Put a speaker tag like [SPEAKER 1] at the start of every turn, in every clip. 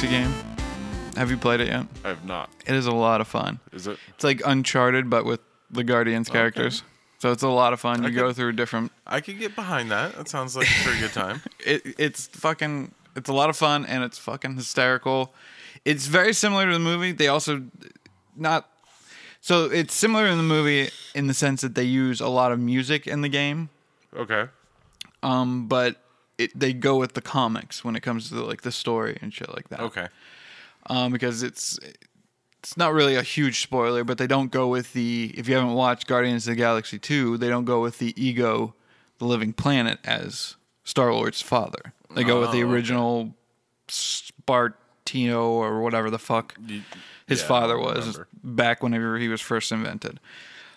[SPEAKER 1] Galaxy game. Have you played it yet?
[SPEAKER 2] I have not.
[SPEAKER 1] It is a lot of fun.
[SPEAKER 2] Is it?
[SPEAKER 1] It's like Uncharted, but with the Guardians characters. So it's a lot of fun. You
[SPEAKER 2] Okay.
[SPEAKER 1] go through different.
[SPEAKER 2] I could get behind that. That sounds like a pretty good time.
[SPEAKER 1] It, it's fucking. It's a lot of fun and it's fucking hysterical. It's very similar to the movie. They also not. So it's similar in the movie in the sense that they use a lot of music in the game.
[SPEAKER 2] Okay.
[SPEAKER 1] um, but it, they go with the comics when it comes to like the story and shit like that.
[SPEAKER 2] Okay.
[SPEAKER 1] Um, because it's it's not really a huge spoiler, but they don't go with the if you haven't watched Guardians of the Galaxy two, they don't go with the ego, the living planet as Star Lord's father. They go with the
[SPEAKER 2] Oh,
[SPEAKER 1] original Spartino or whatever the fuck his
[SPEAKER 2] yeah, I
[SPEAKER 1] father was
[SPEAKER 2] remember.
[SPEAKER 1] back whenever he was first invented.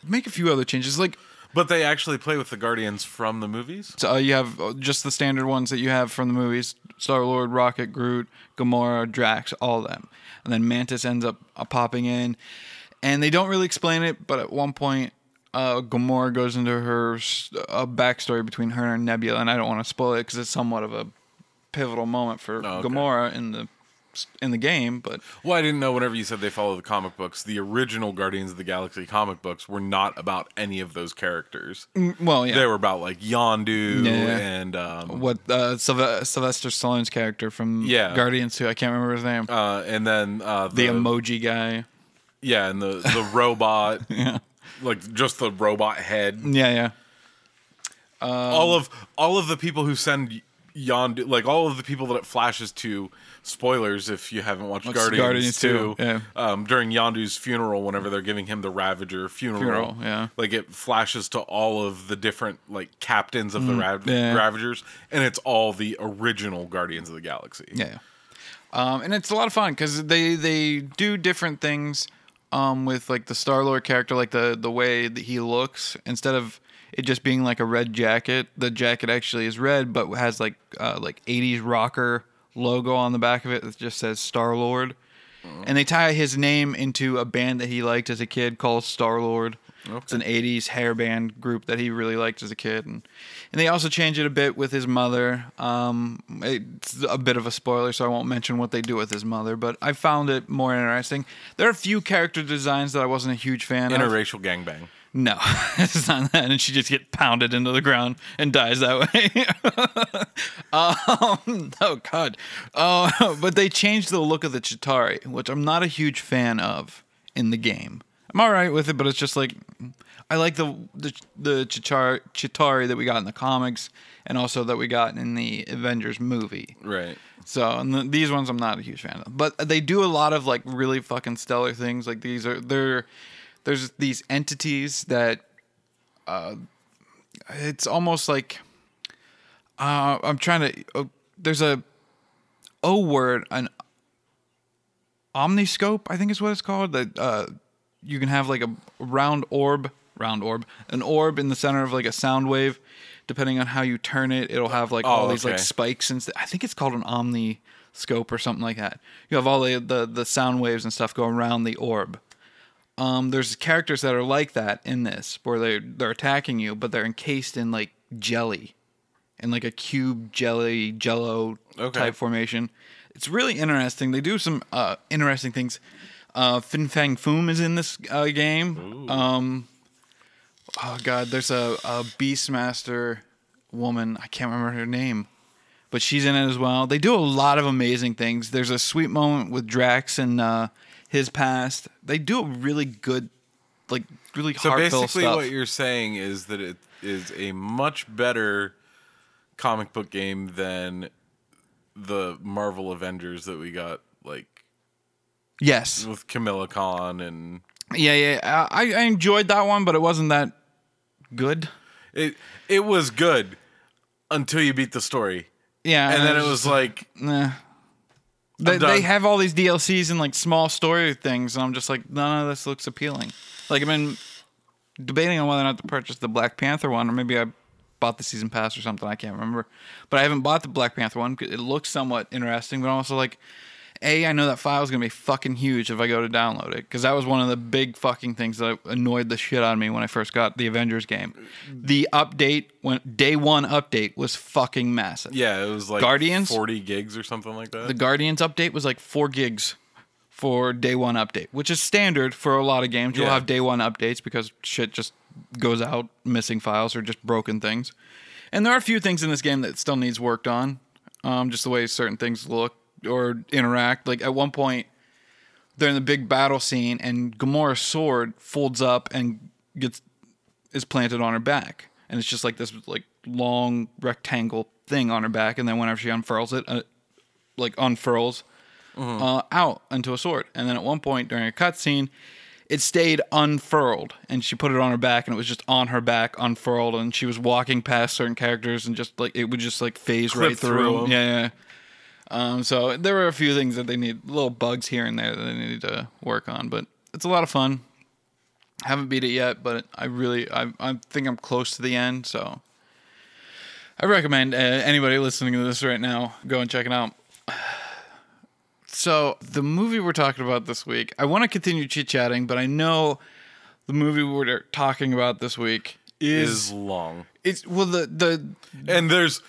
[SPEAKER 1] Make a few other changes, like
[SPEAKER 2] But they actually play with the Guardians from the movies.
[SPEAKER 1] So uh, you have uh, just the standard ones that you have from the movies: Star Lord, Rocket, Groot, Gamora, Drax, all of them. And then Mantis ends up uh, popping in, and they don't really explain it. But at one point, uh, Gamora goes into her a backstory between her and Nebula, and I don't want to spoil it because it's somewhat of a pivotal moment for
[SPEAKER 2] Oh, okay.
[SPEAKER 1] Gamora in the in the game. But
[SPEAKER 2] Well, I didn't know whenever you said they follow the comic books, the original Guardians of the Galaxy comic books were not about any of those characters.
[SPEAKER 1] well, yeah,
[SPEAKER 2] They were about like Yondu
[SPEAKER 1] Yeah.
[SPEAKER 2] and um,
[SPEAKER 1] what uh, Sylve- Sylvester Stallone's character from
[SPEAKER 2] Yeah.
[SPEAKER 1] Guardians 2, I can't remember his name.
[SPEAKER 2] uh, and then uh,
[SPEAKER 1] the emoji guy.
[SPEAKER 2] yeah, and the the robot,
[SPEAKER 1] Yeah.
[SPEAKER 2] like just the robot head.
[SPEAKER 1] Yeah, yeah.
[SPEAKER 2] all of all of the people who send Yondu, like all of the people that it flashes to. Spoilers if you haven't watched
[SPEAKER 1] Watched
[SPEAKER 2] Guardians,
[SPEAKER 1] Guardians
[SPEAKER 2] 2.
[SPEAKER 1] 2, yeah.
[SPEAKER 2] Um, during Yondu's funeral, whenever they're giving him the Ravager funeral,
[SPEAKER 1] Funeral, yeah.
[SPEAKER 2] like it flashes to all of the different like captains of the Rav-
[SPEAKER 1] Mm, yeah.
[SPEAKER 2] Ravagers, and it's all the original Guardians of the Galaxy.
[SPEAKER 1] Yeah. Um, and it's a lot of fun because they they do different things um, with like the Star Lord character, like the the way that he looks. Instead of it just being like a red jacket, the jacket actually is red, but has like uh, like '80s rocker logo on the back of it that just says Star Lord. And they tie his name into a band that he liked as a kid called Star Lord. It's an '80s hair band group that he really liked as a kid, and and they also change it a bit with his mother. Um, it's a bit of a spoiler, so I won't mention what they do with his mother. But I found it more interesting. There are a few character designs that I wasn't a huge fan of.
[SPEAKER 2] Interracial gangbang.
[SPEAKER 1] No, it's not that, and she just get pounded into the ground and dies that way. um, oh God, uh, but they changed the look of the Chitauri, which I'm not a huge fan of in the game. I'm all right with it, but it's just like I like the the the Chitauri, Chitauri that we got in the comics, and also that we got in the Avengers movie.
[SPEAKER 2] Right.
[SPEAKER 1] So and the, these ones I'm not a huge fan of, but they do a lot of like really fucking stellar things. Like these are they're there's these entities that uh, it's almost like uh, I'm trying to. Uh, there's a O word an omniscope I think is what it's called that uh, you can have like a round orb round orb an orb in the center of like a sound wave depending on how you turn it it'll have like all
[SPEAKER 2] Oh,
[SPEAKER 1] these like
[SPEAKER 2] okay.
[SPEAKER 1] spikes and st- I think it's called an omniscope or something like that you have all the the, the sound waves and stuff go around the orb um, there's characters that are like that in this where they're they're attacking you but they're encased in like jelly. In like a cube jelly jello
[SPEAKER 2] Okay.
[SPEAKER 1] type formation. It's really interesting. They do some uh, interesting things. Uh, Fin Fang Foom is in this uh, game. Um, oh god there's a, a beastmaster woman. I can't remember her name but she's in it as well. They do a lot of amazing things. There's a sweet moment with drax and uh, his past. They do a really good like really
[SPEAKER 2] So
[SPEAKER 1] heartfelt
[SPEAKER 2] basically,
[SPEAKER 1] stuff.
[SPEAKER 2] what you're saying is that it is a much better comic book game than the Marvel Avengers that we got, like
[SPEAKER 1] yes.
[SPEAKER 2] with Kamala Khan and
[SPEAKER 1] yeah yeah I, I enjoyed that one but it wasn't that good.
[SPEAKER 2] It. It was good until you beat the story,
[SPEAKER 1] yeah
[SPEAKER 2] and then it
[SPEAKER 1] just-
[SPEAKER 2] was like,
[SPEAKER 1] Nah. They, they have all these DLCs and like small story things, and I'm just like, none of this looks appealing. Like I've been debating on whether or not to purchase the Black Panther one, or maybe I bought the season pass or something. I can't remember, but I haven't bought the Black Panther one. 'cause It looks somewhat interesting, but I'm also like, A, I know that file is gonna be fucking huge if I go to download it because that was one of the big fucking things that annoyed the shit out of me when I first got the Avengers game. The update when day one update was fucking massive.
[SPEAKER 2] Yeah, it was like
[SPEAKER 1] Guardians?
[SPEAKER 2] 40 gigs or something like that.
[SPEAKER 1] The Guardians update was like four gigs for day one update, which is standard for a lot of games. You'll
[SPEAKER 2] Yeah.
[SPEAKER 1] have day one updates because shit just goes out, missing files or just broken things. And there are a few things in this game that still needs worked on, um, just the way certain things look or interact. Like at one point, they're in the big battle scene, and Gamora's sword folds up and gets is planted on her back, and it's just like this like long rectangle thing on her back, and then whenever she unfurls it, uh, like unfurls uh, out into a sword. And then at one point during a cutscene, it stayed unfurled, and she put it on her back, and it was just on her back unfurled, and she was walking past certain characters, and just like it would just like phase right
[SPEAKER 2] Clip
[SPEAKER 1] through.
[SPEAKER 2] through.
[SPEAKER 1] 'em. Yeah, yeah. Um, so there were a few things that they need, little bugs here and there that they needed to work on, but it's a lot of fun. Haven't beat it yet, but I really, I, I think I'm close to the end, so I recommend uh, anybody listening to this right now go and check it out. So the movie we're talking about this week, I want to continue chit chatting, but I know the movie we're talking about this week is,
[SPEAKER 2] is long.
[SPEAKER 1] it's well the the
[SPEAKER 2] And there's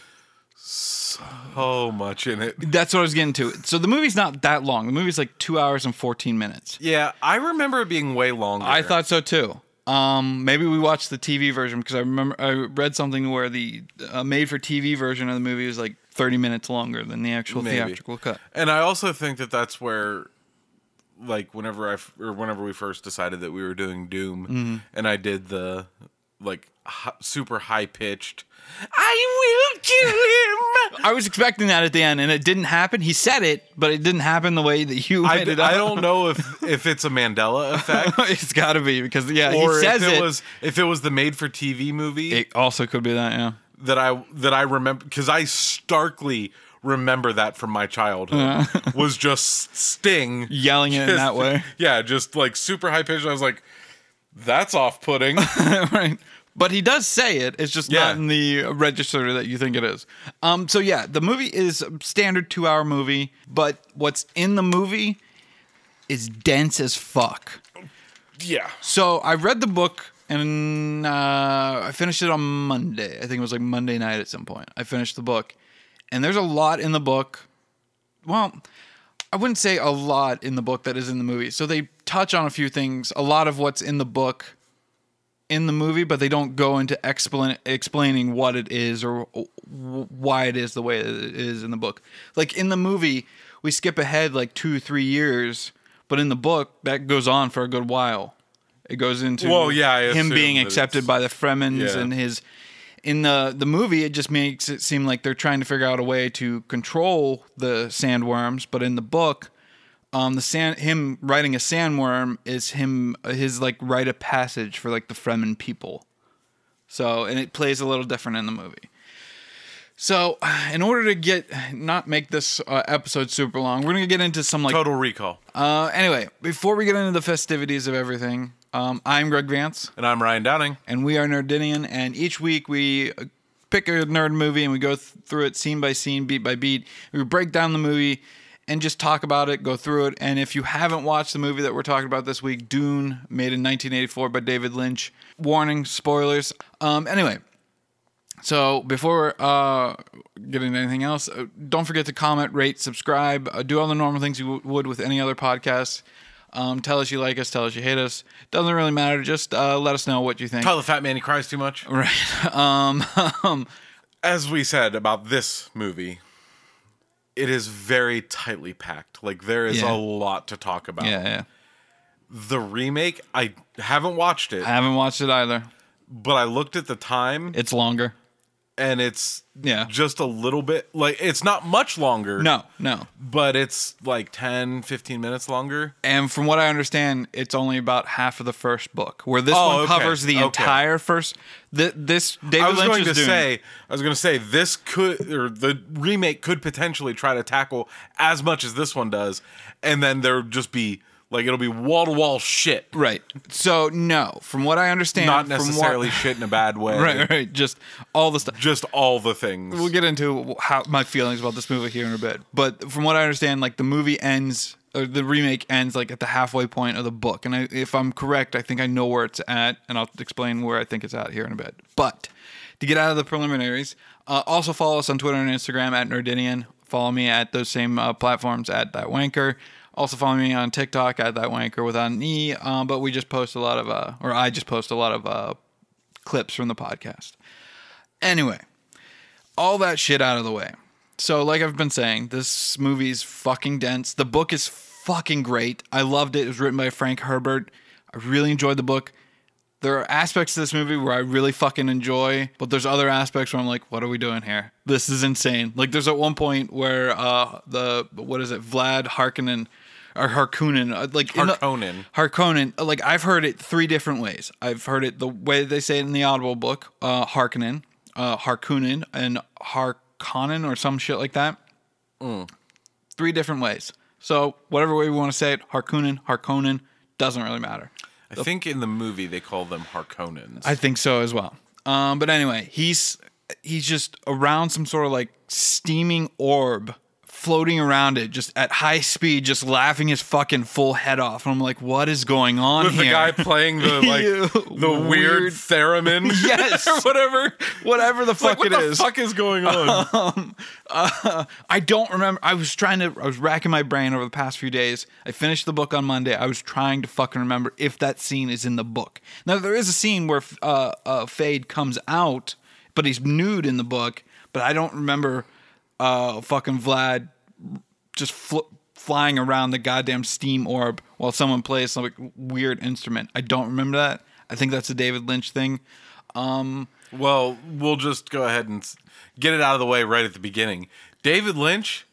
[SPEAKER 2] so much in it.
[SPEAKER 1] that's what I was getting to. So the movie's not that long. The movie's like two hours and fourteen minutes.
[SPEAKER 2] Yeah, I remember it being way longer.
[SPEAKER 1] I thought so too. Um, maybe we watched the TV version because I remember I read something where the uh, made-for-TV version of the movie was like 30 minutes longer than the actual
[SPEAKER 2] Maybe.
[SPEAKER 1] theatrical cut.
[SPEAKER 2] And I also think that that's where, like, whenever I f- or whenever we first decided that we were doing Doom,
[SPEAKER 1] Mm-hmm.
[SPEAKER 2] and I did the like hi- super high pitched, I will kill him.
[SPEAKER 1] I was expecting that at the end, and it didn't happen. He said it, but it didn't happen the way that you
[SPEAKER 2] I,
[SPEAKER 1] made it
[SPEAKER 2] I don't know if if it's a Mandela effect
[SPEAKER 1] it's got to be because yeah,
[SPEAKER 2] or
[SPEAKER 1] he says
[SPEAKER 2] if it,
[SPEAKER 1] it.
[SPEAKER 2] was if it was the made for TV movie
[SPEAKER 1] it also could be that. Yeah.
[SPEAKER 2] that I that I remember because I starkly remember that from my childhood was just Sting
[SPEAKER 1] Yelling it in that way.
[SPEAKER 2] Yeah, just like super high pitched. I was like, that's off putting.
[SPEAKER 1] right. But he does say it. It's just
[SPEAKER 2] Yeah.
[SPEAKER 1] not in the register that you think it is. Um. So yeah, the movie is a standard two-hour movie, but what's in the movie is dense as fuck.
[SPEAKER 2] yeah.
[SPEAKER 1] So I read the book and uh, I finished it on Monday. I think it was like Monday night at some point. I finished the book, and there's a lot in the book. Well, I wouldn't say a lot in the book that is in the movie. So they touch on a few things. A lot of what's in the book in the movie, but they don't go into explain, explaining what it is or why it is the way it is in the book. Like in the movie, we skip ahead like two, three years, but in the book, that goes on for a good while. It goes into
[SPEAKER 2] Well, yeah, I
[SPEAKER 1] him being accepted by the Fremens
[SPEAKER 2] Yeah.
[SPEAKER 1] and his. In the the movie, it just makes it seem like they're trying to figure out a way to control the sandworms, but in the book, um the sand him writing a sandworm is him his like rite of passage for like the Fremen people. So and it plays a little different in the movie. So in order to get not make this uh, episode super long, we're gonna get into some like
[SPEAKER 2] Total Recall.
[SPEAKER 1] uh anyway before we get into the festivities of everything. Um, I'm Greg Vance,
[SPEAKER 2] And I'm Ryan Downing.
[SPEAKER 1] and we are Nerdinian. And each week we uh, pick a nerd movie and we go th- through it scene by scene, beat by beat. We break down the movie and just talk about it, go through it. And if you haven't watched the movie that we're talking about this week, Dune, made in 1984 by David Lynch, warning, spoilers. Um, anyway, so before uh, getting anything else, uh, don't forget to comment, rate, subscribe, uh, do all the normal things you w- would with any other podcast. Um, tell us you like us, tell us you hate us. Doesn't really matter. Just uh, let us know what you think.
[SPEAKER 2] Tell the fat man he cries too much.
[SPEAKER 1] Right. Um,
[SPEAKER 2] As we said about this movie, it is very tightly packed. Like there is
[SPEAKER 1] Yeah.
[SPEAKER 2] a lot to talk about.
[SPEAKER 1] yeah, yeah.
[SPEAKER 2] The remake, I haven't watched it,
[SPEAKER 1] I haven't watched it either.
[SPEAKER 2] but I looked at the time
[SPEAKER 1] It's longer.
[SPEAKER 2] And it's
[SPEAKER 1] Yeah.
[SPEAKER 2] just a little bit like it's not much longer.
[SPEAKER 1] No, no.
[SPEAKER 2] but it's like 10 15 minutes longer.
[SPEAKER 1] And from what I understand, it's only about half of the first book, where this
[SPEAKER 2] Oh,
[SPEAKER 1] one
[SPEAKER 2] okay.
[SPEAKER 1] covers the
[SPEAKER 2] Okay.
[SPEAKER 1] entire first. Th- this David
[SPEAKER 2] I was
[SPEAKER 1] Lynch
[SPEAKER 2] going to
[SPEAKER 1] doing.
[SPEAKER 2] say, I was going to say, this could, or the remake could potentially try to tackle as much as this one does, and then there would just be Like it'll be wall to wall shit,
[SPEAKER 1] Right. So no, from what I understand,
[SPEAKER 2] not
[SPEAKER 1] from what-
[SPEAKER 2] necessarily shit in a bad way.
[SPEAKER 1] right, right. Just all the stuff.
[SPEAKER 2] Just all the things.
[SPEAKER 1] We'll get into how my feelings about this movie here in a bit. But from what I understand, like the movie ends, or the remake ends, like at the halfway point of the book. And I, if I'm correct, I think I know where it's at, and I'll explain where I think it's at here in a bit. But to get out of the preliminaries, uh, also follow us on Twitter and Instagram at Nerdinian. Follow me at those same uh, platforms at that wanker. Also follow me on TikTok at that wanker without an e. Um, but we just post a lot of, uh, or I just post a lot of uh, clips from the podcast. Anyway, all that shit out of the way. So, like I've been saying, this movie's fucking dense. The book is fucking great. I loved it. It was written by Frank Herbert. I really enjoyed the book. There are aspects to this movie where I really fucking enjoy, but there's other aspects where I'm like, what are we doing here? This is insane. Like, there's at one point where uh the what is it, Vlad Harkonnen or Harkonnen, uh, like in the-
[SPEAKER 2] Harkonnen.
[SPEAKER 1] Harkonnen, like I've heard it three different ways. I've heard it the way they say it in the Audible book, uh, Harkonnen, uh, Harkonnen, and Harkonnen or some shit like that. Three different ways. So whatever way we want to say it, Harkonnen, Harkonnen, doesn't really matter.
[SPEAKER 2] I think in the movie they call them Harkonnens.
[SPEAKER 1] I think so as well. Um, but anyway, he's he's just around some sort of like steaming orb floating around it just at high speed, just laughing his fucking full head off. And I'm like, what is going on
[SPEAKER 2] With
[SPEAKER 1] here?
[SPEAKER 2] the guy playing the like the weird,
[SPEAKER 1] weird-
[SPEAKER 2] theremin.
[SPEAKER 1] Yes.
[SPEAKER 2] or whatever.
[SPEAKER 1] Whatever the fuck
[SPEAKER 2] like,
[SPEAKER 1] it
[SPEAKER 2] the
[SPEAKER 1] is.
[SPEAKER 2] fuck is going on?
[SPEAKER 1] I don't remember. I was trying to. I was racking my brain over the past few days. I finished the book on Monday. I was trying to fucking remember if that scene is in the book. Now there is a scene where uh, uh, Feyd comes out, but he's nude in the book. But I don't remember uh, fucking Vlad just fl- flying around the goddamn steam orb while someone plays some like, weird instrument. I don't remember that. I think that's a David Lynch thing.
[SPEAKER 2] Um, well, we'll just go ahead and get it out of the way right at the beginning. David Lynch,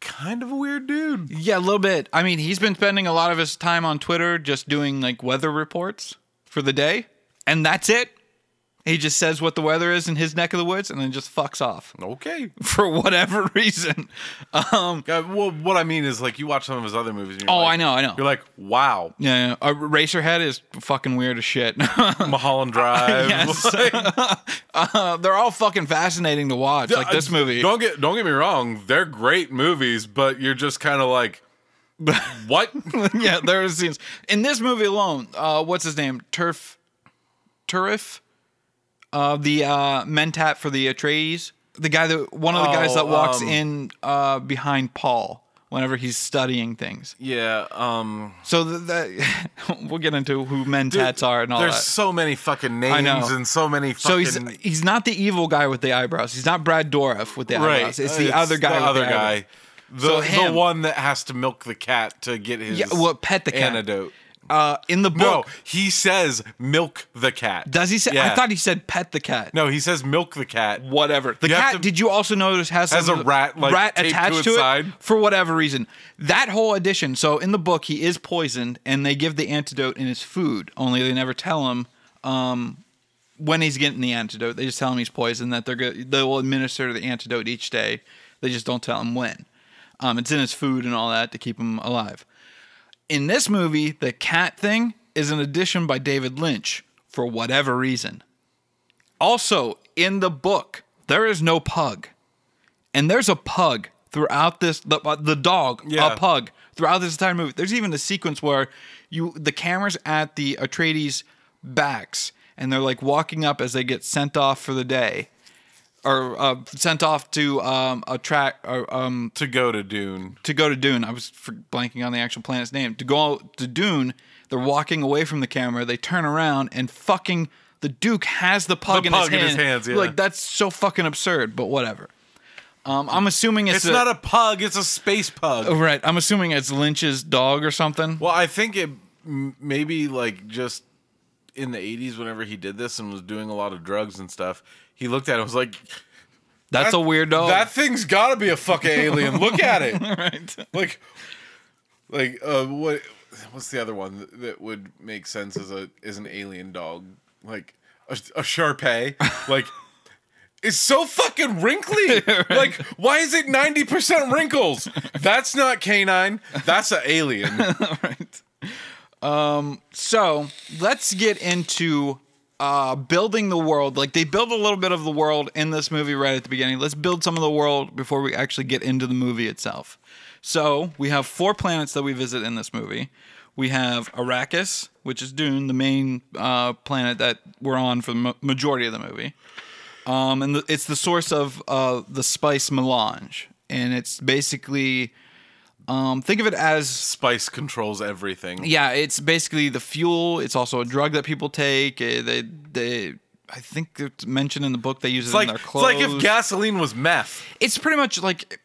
[SPEAKER 2] kind of a weird dude.
[SPEAKER 1] Yeah, a little bit. I mean, he's been spending a lot of his time on Twitter just doing like weather reports for the day, and that's it. He just says what the weather is in his neck of the woods and then just fucks off
[SPEAKER 2] Okay.
[SPEAKER 1] for whatever reason. Um,
[SPEAKER 2] Uh, well, what I mean is like you watch some of his other movies. And you're
[SPEAKER 1] oh,
[SPEAKER 2] like,
[SPEAKER 1] I know, I know.
[SPEAKER 2] You're like, wow,
[SPEAKER 1] Yeah, yeah. Uh, Eraserhead is fucking weird as shit.
[SPEAKER 2] Mulholland Drive.
[SPEAKER 1] Yes.
[SPEAKER 2] Like,
[SPEAKER 1] uh, they're all fucking fascinating to watch. Like this movie.
[SPEAKER 2] Don't get don't get me wrong, they're great movies, but you're just kind of like, what?
[SPEAKER 1] yeah, there are scenes in this movie alone. Uh, what's his name? Turf, Turif, uh, the uh, mentat for the Atreides, the guy that one of the guys
[SPEAKER 2] Oh,
[SPEAKER 1] that walks
[SPEAKER 2] um,
[SPEAKER 1] in uh, behind Paul whenever he's studying things.
[SPEAKER 2] yeah. Um.
[SPEAKER 1] So th- that we'll get into who mentats are and all that.
[SPEAKER 2] There's
[SPEAKER 1] that.
[SPEAKER 2] so many fucking
[SPEAKER 1] know.
[SPEAKER 2] names and so many.
[SPEAKER 1] So
[SPEAKER 2] Fucking,
[SPEAKER 1] he's he's not the evil guy with the eyebrows. He's not Brad Dourif with the
[SPEAKER 2] right.
[SPEAKER 1] eyebrows. It's the other guy.
[SPEAKER 2] The
[SPEAKER 1] with
[SPEAKER 2] other
[SPEAKER 1] the eyebrows.
[SPEAKER 2] guy. The,
[SPEAKER 1] So
[SPEAKER 2] the
[SPEAKER 1] him.
[SPEAKER 2] one that has to milk the cat to get his
[SPEAKER 1] Yeah, well, pet the cat.
[SPEAKER 2] antidote.
[SPEAKER 1] Uh, in the
[SPEAKER 2] No,
[SPEAKER 1] book,
[SPEAKER 2] he says milk the cat.
[SPEAKER 1] does he say? I thought he said pet the cat.
[SPEAKER 2] No, he says milk the cat.
[SPEAKER 1] whatever. The
[SPEAKER 2] You
[SPEAKER 1] cat.
[SPEAKER 2] to-
[SPEAKER 1] did you also notice has
[SPEAKER 2] Has a rat, like,
[SPEAKER 1] rat
[SPEAKER 2] to
[SPEAKER 1] attached
[SPEAKER 2] its
[SPEAKER 1] to, it
[SPEAKER 2] side?
[SPEAKER 1] for whatever reason? That whole addition. So in the book, he is poisoned, and they give the antidote in his food. Only they never tell him um, when he's getting the antidote. They just tell him he's poisoned. That they're go- they will administer the antidote each day. They just don't tell him when. Um, it's in his food and all that to keep him alive. In this movie, the cat thing is an addition by David Lynch for whatever reason. Also, in the book, there is no pug. And there's a pug throughout this the, uh, the dog,
[SPEAKER 2] Yeah.
[SPEAKER 1] a pug throughout this entire movie. There's even a sequence where you the camera's at the Atreides backs and they're like walking up as they get sent off for the day or uh, sent off to um, a track or um,
[SPEAKER 2] to go to Dune.
[SPEAKER 1] to go to Dune. I was blanking on the actual planet's name. To go to Dune, they're walking away from the camera. They turn around and fucking the Duke has the pug,
[SPEAKER 2] The
[SPEAKER 1] in,
[SPEAKER 2] pug
[SPEAKER 1] his
[SPEAKER 2] in his hands, yeah.
[SPEAKER 1] Like that's so fucking absurd. But whatever. Um, I'm assuming it's,
[SPEAKER 2] It's not a pug. It's a space pug.
[SPEAKER 1] Oh, right. I'm assuming it's Lynch's dog or something.
[SPEAKER 2] Well, I think it maybe like just in the 80s whenever he did this and was doing a lot of drugs and stuff. He looked at it and was like,
[SPEAKER 1] That's
[SPEAKER 2] "That-
[SPEAKER 1] a weird dog.
[SPEAKER 2] That thing's got to be a fucking alien. Look at it."
[SPEAKER 1] right.
[SPEAKER 2] like like uh what what's the other one that, would make sense as a as an alien dog? Like a, a Sharpei. like It's so fucking wrinkly. Like, why is it 90% wrinkles? That's not canine. That's an alien.
[SPEAKER 1] right. Um, so let's get into uh, building the world. Like they build a little bit of the world in this movie right at the beginning. Let's build some of the world before we actually get into the movie itself. So we have four planets that we visit in this movie. We have Arrakis, which is Dune, the main uh, planet that we're on for the ma- majority of the movie. Um, and the, it's the source of uh, the spice melange, and it's basically um, think of it as
[SPEAKER 2] Spice controls everything.
[SPEAKER 1] yeah, it's basically the fuel. It's also a drug that people take. Eh, They, they, I think it's mentioned in the book they use
[SPEAKER 2] It's
[SPEAKER 1] it
[SPEAKER 2] like,
[SPEAKER 1] in their
[SPEAKER 2] it's
[SPEAKER 1] clothes.
[SPEAKER 2] like if gasoline was meth.
[SPEAKER 1] it's pretty much like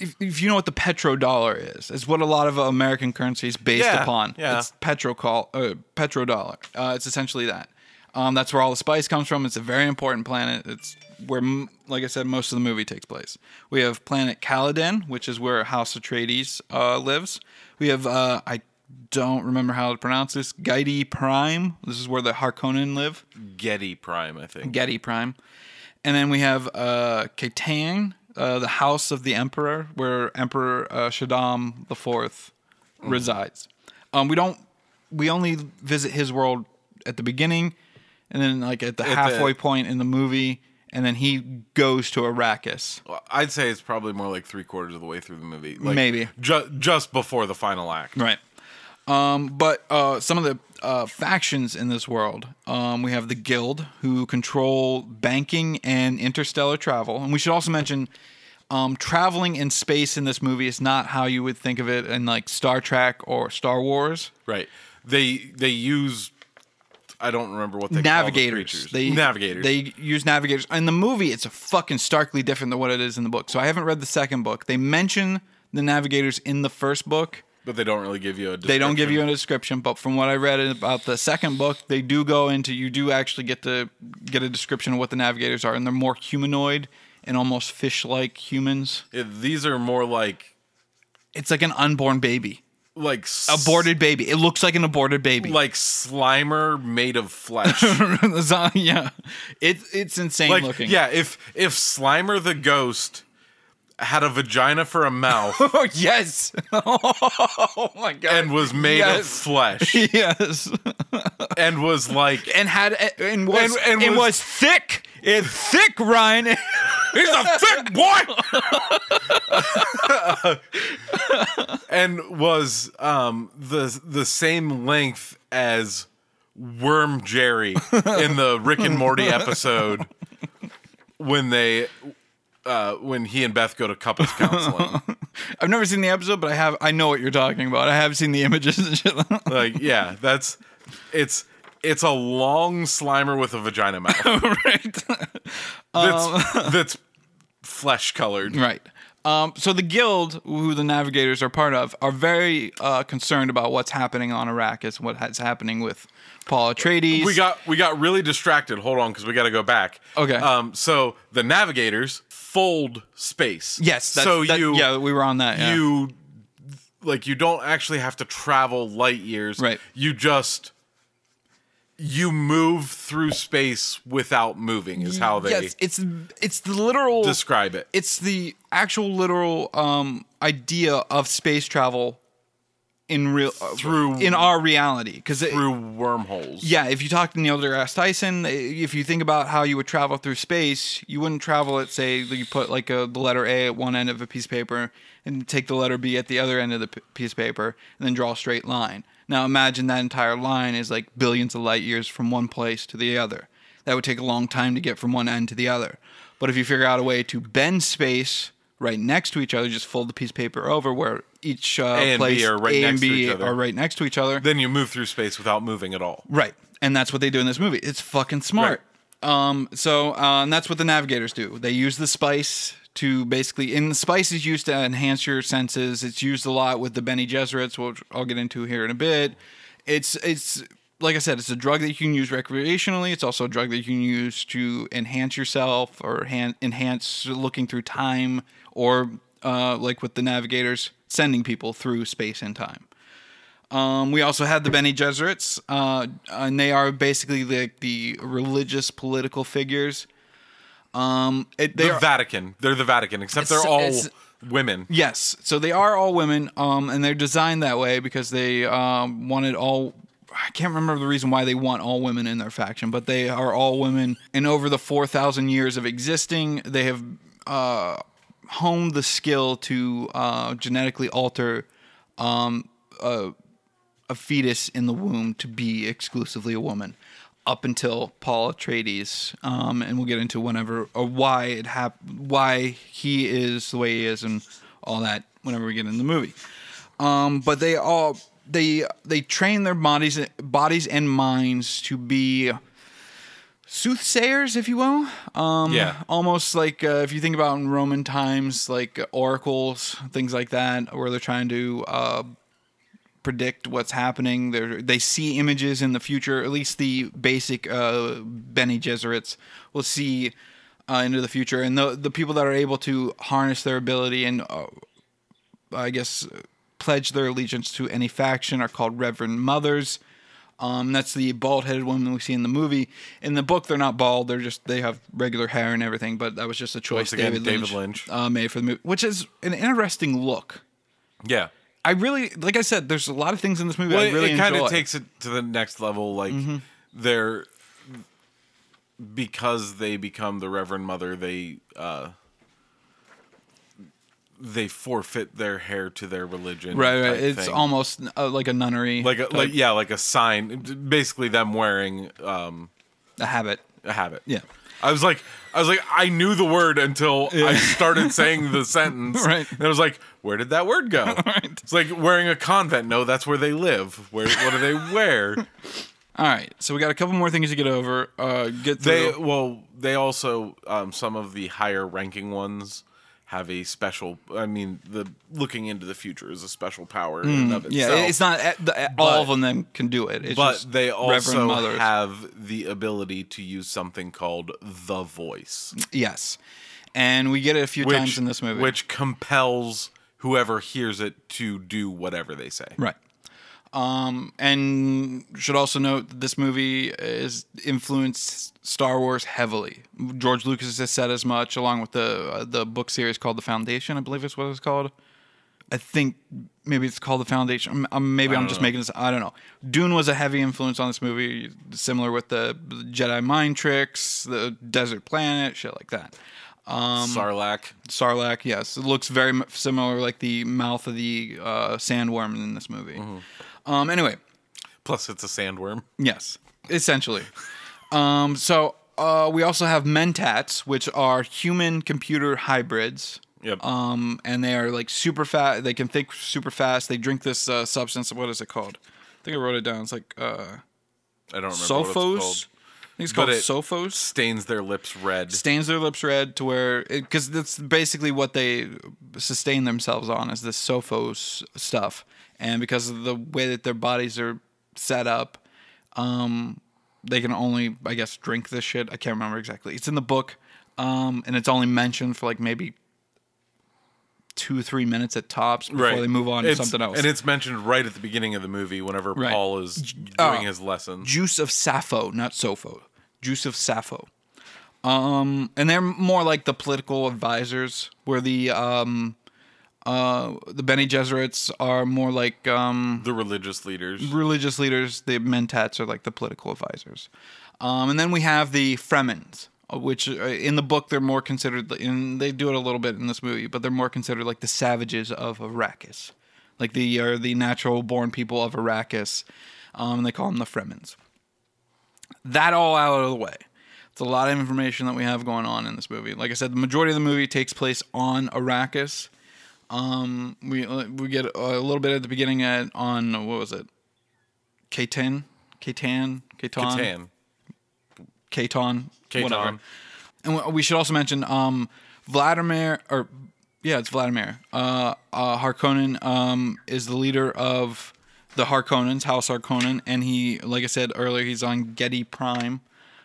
[SPEAKER 1] if, if you know what the petrodollar is. It's what a lot of American currency is based
[SPEAKER 2] Yeah,
[SPEAKER 1] upon.
[SPEAKER 2] yeah.
[SPEAKER 1] It's petro call, uh, petrodollar. Uh, it's essentially that. Um, that's where all the spice comes from. It's a very important planet. It's where, like I said, most of the movie takes place. We have planet Caladan, which is where House Atreides uh, lives. We have uh, I don't remember how to pronounce this. Geidi Prime. This is where the Harkonnen live.
[SPEAKER 2] Getty Prime, I think.
[SPEAKER 1] Getty Prime. And then we have uh, Catan, uh, the house of the Emperor, where Emperor uh, Shaddam the Fourth resides. Um, we don't. We only visit his world at the beginning, and then like at the
[SPEAKER 2] the-
[SPEAKER 1] halfway point in the movie, and then he goes to Arrakis.
[SPEAKER 2] Well, I'd say it's probably more like three quarters of the way through the movie. Like,
[SPEAKER 1] Maybe.
[SPEAKER 2] Ju- just before the final act.
[SPEAKER 1] Right. Um, but uh, some of the uh, factions in this world, um, we have the Guild, who control banking and interstellar travel. And we should also mention um, traveling in space in this movie is not how you would think of it in like Star Trek or Star Wars.
[SPEAKER 2] Right. They they use I don't remember what they
[SPEAKER 1] navigators.
[SPEAKER 2] call the.
[SPEAKER 1] They
[SPEAKER 2] navigators.
[SPEAKER 1] They use navigators. In the movie, it's a fucking starkly different than what it is in the book. So I haven't read the second book. They mention the navigators in the first book.
[SPEAKER 2] but they don't really give you a
[SPEAKER 1] They don't give you a description, but from what I read about the second book, they do go into you do actually get to get a description of what the navigators are, and they're more humanoid and almost fish-like humans.
[SPEAKER 2] Yeah, these are more like
[SPEAKER 1] It's like an unborn baby,
[SPEAKER 2] like
[SPEAKER 1] aborted baby. It looks like an aborted baby.
[SPEAKER 2] like Slimer made of flesh.
[SPEAKER 1] yeah, it it's insane
[SPEAKER 2] like
[SPEAKER 1] looking.
[SPEAKER 2] yeah, if if Slimer the ghost had a vagina for a mouth
[SPEAKER 1] Oh yes. oh my god.
[SPEAKER 2] and was made of flesh
[SPEAKER 1] yes.
[SPEAKER 2] and was like
[SPEAKER 1] And had and was
[SPEAKER 2] And- and
[SPEAKER 1] and,
[SPEAKER 2] was-
[SPEAKER 1] was, thick. It's thick, Ryan.
[SPEAKER 2] He's a thick boy. and was um, the the same length as Worm Jerry in the Rick and Morty episode when they uh, when he and Beth go to couples counseling.
[SPEAKER 1] I've never seen the episode, but I have. I know what you're talking about. I have seen the images and shit.
[SPEAKER 2] like, yeah, that's it's it's a long Slimer with a vagina mouth.
[SPEAKER 1] right.
[SPEAKER 2] That's that's flesh colored.
[SPEAKER 1] Right. Um, so the guild, who the navigators are part of, are very uh, concerned about what's happening on Arrakis, what's happening with Paul Atreides.
[SPEAKER 2] we got we got really distracted. Hold on, because we got to go back.
[SPEAKER 1] Okay.
[SPEAKER 2] Um. So the navigators fold space.
[SPEAKER 1] yes. That's,
[SPEAKER 2] so
[SPEAKER 1] that-
[SPEAKER 2] you
[SPEAKER 1] yeah, we were on that. Yeah.
[SPEAKER 2] you like you don't actually have to travel light years.
[SPEAKER 1] Right.
[SPEAKER 2] You just you move through space without moving. Is how they
[SPEAKER 1] yes, it's it's the literal
[SPEAKER 2] describe it.
[SPEAKER 1] it's the actual literal um, idea of space travel in real uh,
[SPEAKER 2] Through-
[SPEAKER 1] in our reality because
[SPEAKER 2] through wormholes.
[SPEAKER 1] yeah if you talk to neil degrasse tyson eh, if you think about how you would travel through space you wouldn't travel at say you put like a, the letter a at one end of a piece of paper and take the letter b at the other end of the p- piece of paper and then draw a straight line. Now imagine that entire line is like billions of light years from one place to the other. That would take a long time to get from one end to the other. But if you figure out a way to bend space right next to each other just fold the piece of paper over where each uh,
[SPEAKER 2] A and B
[SPEAKER 1] place
[SPEAKER 2] are right
[SPEAKER 1] A
[SPEAKER 2] next
[SPEAKER 1] and
[SPEAKER 2] to
[SPEAKER 1] B
[SPEAKER 2] each other.
[SPEAKER 1] are right next to each other
[SPEAKER 2] Then you move through space without moving at all.
[SPEAKER 1] Right. And that's what they do in this movie. It's fucking smart. Um, so, uh, and that's what the navigators do. They use the spice to basically, and the spice is used to enhance your senses. It's used a lot with the Bene Gesserits, which I'll get into here in a bit. It's, it's, like I said, it's a drug that you can use recreationally. It's also a drug that you can use to enhance yourself or han- enhance looking through time or, uh, like with the navigators, sending people through space and time. Um, we also had the Bene Gesserits, uh, and they are basically the, the religious political figures. Um, it, they
[SPEAKER 2] the
[SPEAKER 1] are,
[SPEAKER 2] Vatican. They're the Vatican, except they're all women.
[SPEAKER 1] Yes, so they are all women, um, and they're designed that way because they um, wanted all. I can't remember the reason why they want all women in their faction, but they are all women. And over the four thousand years of existing, they have uh, honed the skill to uh, genetically alter um, a, a fetus in the womb to be exclusively a woman. Up until Paul Atreides, um, and we'll get into whenever or why it hap- why he is the way he is, and all that whenever we get in the movie. Um, but they all they they train their bodies bodies and minds to be soothsayers, if you will. Um,
[SPEAKER 2] Yeah.
[SPEAKER 1] almost like uh, if you think about in Roman times, like oracles, things like that, where they're trying to uh, predict what's happening. They they see images in the future. At least the basic uh, Bene Gesserits will see uh, into the future, and the the people that are able to harness their ability and uh, I guess pledge their allegiance to any faction are called Reverend Mothers. Um, that's the bald-headed woman we see in the movie. In the book, they're not bald; they're just they have regular hair and everything. But that was just a choice
[SPEAKER 2] Once again,
[SPEAKER 1] David
[SPEAKER 2] David
[SPEAKER 1] Lynch,
[SPEAKER 2] Lynch.
[SPEAKER 1] Uh, made for the movie, which is an interesting look.
[SPEAKER 2] Yeah.
[SPEAKER 1] I really, like I said, there's a lot of things in this movie
[SPEAKER 2] Well,
[SPEAKER 1] I really
[SPEAKER 2] it kind of takes it to the next level. Like they're because they become the Reverend Mother, they uh, they forfeit their hair to their religion.
[SPEAKER 1] right, right. It's
[SPEAKER 2] thing.
[SPEAKER 1] almost uh, like a nunnery,
[SPEAKER 2] like a,
[SPEAKER 1] type-
[SPEAKER 2] like yeah, like a sign. Basically, them wearing um,
[SPEAKER 1] a habit.
[SPEAKER 2] a habit.
[SPEAKER 1] Yeah.
[SPEAKER 2] I was like, I was like, I knew the word until I started saying the sentence.
[SPEAKER 1] Right.
[SPEAKER 2] And I was like, where did that word go?
[SPEAKER 1] Right.
[SPEAKER 2] It's like wearing a convent. No, that's where they live. Where what do they wear?
[SPEAKER 1] All right, so we got a couple more things to get over. Uh, get through.
[SPEAKER 2] They well, they also um, some of the higher ranking ones have a special. I mean, the looking into the future is a special power in and of
[SPEAKER 1] Mm, yeah, it's not uh, the, all of them can do it. It's
[SPEAKER 2] But
[SPEAKER 1] just
[SPEAKER 2] they also have the ability to use something called the voice,
[SPEAKER 1] yes, and we get it a few
[SPEAKER 2] which
[SPEAKER 1] times in this movie.
[SPEAKER 2] which compels whoever hears it to do whatever they say.
[SPEAKER 1] Right. Um, and should also note that this movie is influenced Star Wars heavily. George Lucas has said as much, along with the uh, the book series called The Foundation. I believe is what it's called. I think maybe it's called The Foundation. Um, um, maybe I'm just making this. I don't know. Dune was a heavy influence on this movie, similar with the Jedi mind tricks, the desert planet, shit like that. Um,
[SPEAKER 2] Sarlacc.
[SPEAKER 1] Sarlacc, yes, it looks very similar, like the mouth of the uh, sandworm in this movie. Um, anyway,
[SPEAKER 2] Plus, it's a sandworm.
[SPEAKER 1] yes, essentially. um, so uh, we also have mentats, which are human-computer hybrids.
[SPEAKER 2] Yep.
[SPEAKER 1] Um, and they are like super fast. They can think super fast. They drink this uh, substance. What is it called? I think I wrote it down. It's like uh,
[SPEAKER 2] I don't remember what it's
[SPEAKER 1] Sophos.
[SPEAKER 2] called.
[SPEAKER 1] I think it's
[SPEAKER 2] But
[SPEAKER 1] called
[SPEAKER 2] it-
[SPEAKER 1] Sophos.
[SPEAKER 2] Stains their lips red.
[SPEAKER 1] stains their lips red to where because that's basically what they sustain themselves on is this sophos stuff and because of the way that their bodies are set up um they can only i guess drink this shit i can't remember exactly it's in the book um and it's only mentioned for like maybe two three minutes at tops before they move on
[SPEAKER 2] It's-
[SPEAKER 1] to something else
[SPEAKER 2] And it's mentioned right at the beginning of the movie whenever
[SPEAKER 1] Right.
[SPEAKER 2] Paul is doing
[SPEAKER 1] uh,
[SPEAKER 2] his lesson.
[SPEAKER 1] juice of Sappho, not Sopho. Juice of Sappho. Um, and they're more like the political advisors, where the um, uh, the Bene Gesserits are more like um,
[SPEAKER 2] the religious leaders.
[SPEAKER 1] religious leaders. The Mentats are like the political advisors. Um, and then we have the Fremens, uh, which uh, in the book they're more considered, and they do it a little bit in this movie, but they're more considered like the savages of Arrakis, like the are the natural born people of Arrakis. Um, and they call them the Fremens. That all out of the way. It's a lot of information that we have going on in this movie. Like I said, the majority of the movie takes place on Arrakis. Um, we we get a little bit at the beginning at on what was it? K10, K10, K10,
[SPEAKER 2] Catan.
[SPEAKER 1] Katon,
[SPEAKER 2] Katon.
[SPEAKER 1] whatever. And we- we should also mention um, Vladimir, or yeah, it's Vladimir. Uh, uh, Harkonnen um, is the leader of the Harkonnens, House Harkonnen, and he, like I said earlier, he's on Getty Prime,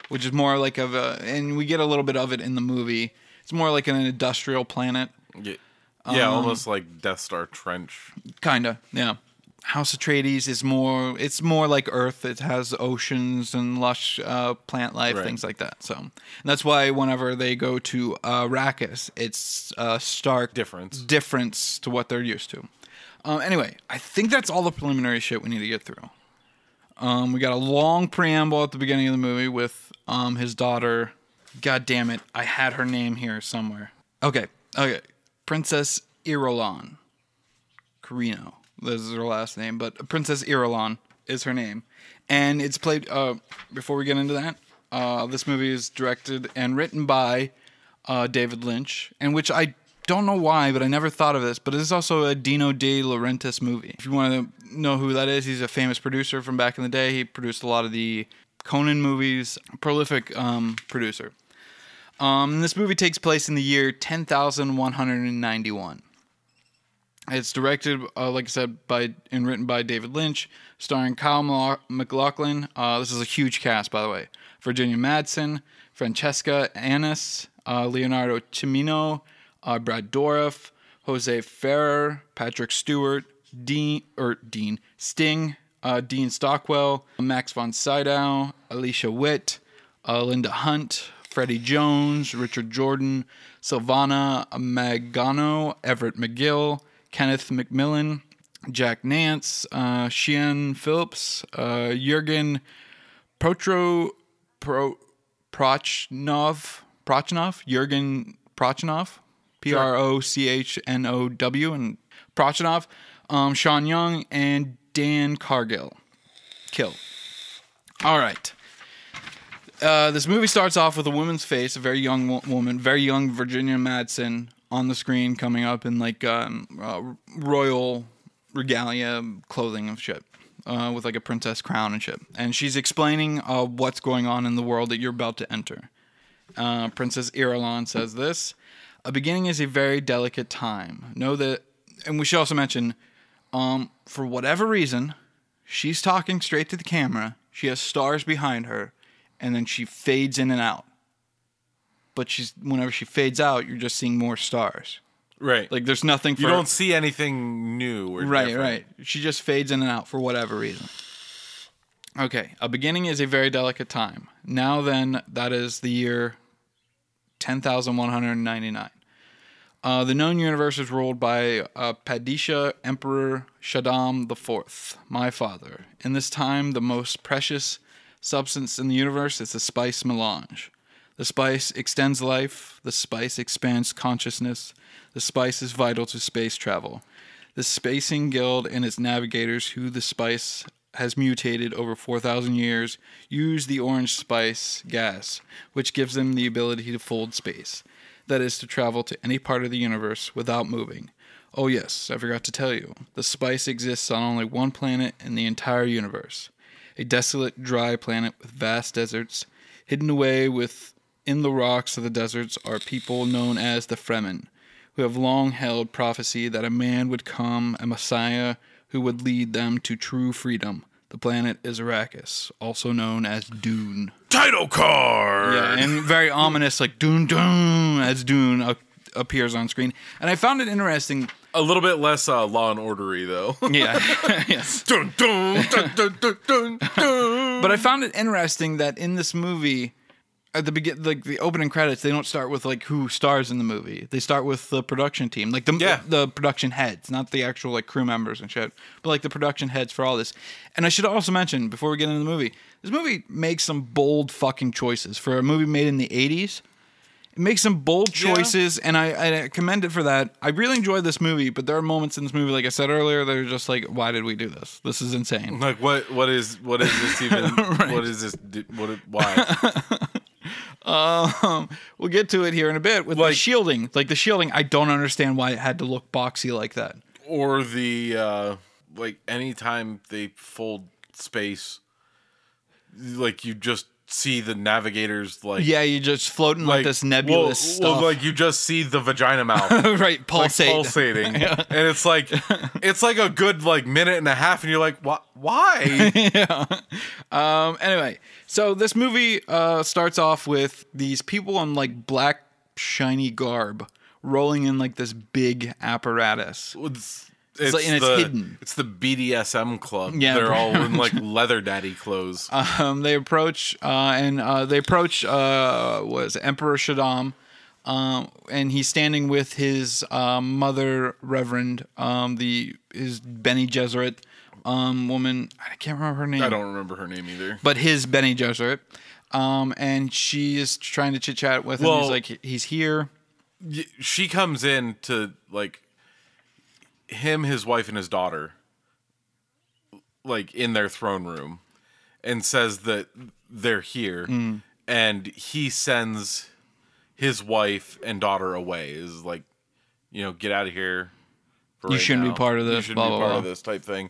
[SPEAKER 1] which is more like of a, and we get a little bit of it in the movie. It's more like an industrial planet,
[SPEAKER 2] Yeah, yeah
[SPEAKER 1] Um,
[SPEAKER 2] almost like Death Star Trench.
[SPEAKER 1] kinda, yeah. House Atreides is more. It's more like Earth. It has oceans and lush uh, plant life,
[SPEAKER 2] Right.
[SPEAKER 1] things like that. So and that's why whenever they go to uh, Arrakis, it's a stark
[SPEAKER 2] Difference.
[SPEAKER 1] difference to what they're used to. Um, anyway, I think that's all the preliminary shit we need to get through. Um, we got a long preamble at the beginning of the movie with um, his daughter. God damn it, I had her name here somewhere. Okay, okay, Princess Irulan. Corrino. This is her last name, but Princess Irulan is her name, and it's played. Uh, before we get into that, uh, this movie is directed and written by uh, David Lynch, and which I don't know why, but I never thought of this. But it is also a Dino De Laurentiis movie. If you want to know who that is, he's a famous producer from back in the day. He produced a lot of the Conan movies. Prolific um, producer. Um, this movie takes place in the year ten thousand one hundred and ninety-one. It's directed, uh, like I said, by and written by David Lynch, starring Kyle MacLachlan. Uh, this is a huge cast, by the way. Virginia Madsen, Francesca Annis, uh, Leonardo Cimino, uh, Brad Dourif, Jose Ferrer, Patrick Stewart, Dean or Dean Sting, uh, Dean Stockwell, Max von Sydow, Alicia Witt, uh, Linda Hunt, Freddie Jones, Richard Jordan, Silvana Mangano, Everett McGill, Kenneth McMillan, Jack Nance, uh, Phillips, uh, Jurgen Protro Pro Prochnow Prochnow Jurgen Prochnow P R O C H N O W and Prochnow, um, Sean Young and Dan Cargill. Kill. All right. Uh, this movie starts off with a woman's face, a very young wo- woman, very young Virginia Madsen on the screen, coming up in like um, uh, royal regalia clothing and shit, uh, with like a princess crown and shit. And she's explaining uh, what's going on in the world that you're about to enter. Uh, Princess Irulan says this: "A beginning is a very delicate time. Know that." And we should also mention, um, for whatever reason, she's talking straight to the camera. She has stars behind her, and then she fades in and out. But she's whenever she fades out, you're just seeing more stars.
[SPEAKER 2] Right.
[SPEAKER 1] Like there's nothing for
[SPEAKER 2] you don't see anything new or
[SPEAKER 1] right,
[SPEAKER 2] different.
[SPEAKER 1] right. She just fades in and out for whatever reason. Okay, a beginning is a very delicate time. Now then, that is the year 10,199. Uh, the known universe is ruled by uh, Padishah Emperor Shaddam IV, my father. In this time, the most precious substance in the universe is a spice melange. The spice extends life, the spice expands consciousness, the spice is vital to space travel. The Spacing Guild and its navigators, who the spice has mutated over 4,000 years, use the orange spice gas, which gives them the ability to fold space. That is, to travel to any part of the universe without moving. Oh, yes, I forgot to tell you. The spice exists on only one planet in the entire universe a desolate, dry planet with vast deserts. Hidden away within the rocks of the deserts are people known as the Fremen, who have long held prophecy that a man would come, a Messiah who would lead them to true freedom. The planet is Arrakis, also known as Dune.
[SPEAKER 2] Title card.
[SPEAKER 1] Yeah, and very ominous, like Dune Dune, as Dune appears on screen. And I found it interesting.
[SPEAKER 2] A little bit less uh, law and ordery though.
[SPEAKER 1] Yeah, yes.
[SPEAKER 2] dun, dun, dun.
[SPEAKER 1] But I found it interesting that in this movie, at the begin, like the opening credits, they don't start with like who stars in the movie. They start with the production team, like the
[SPEAKER 2] Yeah.
[SPEAKER 1] the production heads, not the actual like crew members and shit, but like the production heads for all this. And I should also mention before we get into the movie, this movie makes some bold fucking choices for a movie made in the '80s. It makes some bold
[SPEAKER 2] Yeah.
[SPEAKER 1] choices, and I, I commend it for that. I really enjoyed this movie, but there are moments in this movie, like I said earlier, that are just like, why did we do this? This is insane.
[SPEAKER 2] like what? What is? What is this even? What is this? What? Why?
[SPEAKER 1] Um, we'll get to it here in a bit with the
[SPEAKER 2] Like-
[SPEAKER 1] shielding. Like the shielding, I don't understand why it had to look boxy like that.
[SPEAKER 2] or the uh like anytime they fold space, like you just see the navigators like
[SPEAKER 1] Yeah, you're just floating like, this nebulous
[SPEAKER 2] well,
[SPEAKER 1] stuff,
[SPEAKER 2] Well, like you just see the vagina mouth.
[SPEAKER 1] right?
[SPEAKER 2] like
[SPEAKER 1] Pulsate.
[SPEAKER 2] pulsating, and it's like it's like a good like minute and a half, and you're like, "Why? Why?"
[SPEAKER 1] Um, anyway, so this movie uh, starts off with these people in like black shiny garb rolling in like this big apparatus.
[SPEAKER 2] It's-
[SPEAKER 1] It's, like, and it's
[SPEAKER 2] the,
[SPEAKER 1] hidden.
[SPEAKER 2] It's the BDSM club.
[SPEAKER 1] Yeah,
[SPEAKER 2] they're all in like leather daddy clothes.
[SPEAKER 1] Um, they approach uh, and uh, they approach uh, was Emperor Shaddam, um, and he's standing with his um, mother, Reverend, um, the his Bene Gesserit um, woman. I can't remember her name.
[SPEAKER 2] I don't remember her name either.
[SPEAKER 1] but his Bene Gesserit. Um, and she is trying to chit chat with him.
[SPEAKER 2] Well-
[SPEAKER 1] he's like, he's here.
[SPEAKER 2] She comes in to like him, his wife, and his daughter, like in their throne room, and says that they're here,
[SPEAKER 1] Mm.
[SPEAKER 2] and he sends his wife and daughter away. Is like, you know, get out of here.
[SPEAKER 1] You
[SPEAKER 2] right
[SPEAKER 1] shouldn't be part of this.
[SPEAKER 2] You shouldn't
[SPEAKER 1] blah,
[SPEAKER 2] be
[SPEAKER 1] blah,
[SPEAKER 2] part
[SPEAKER 1] blah.
[SPEAKER 2] of this type thing.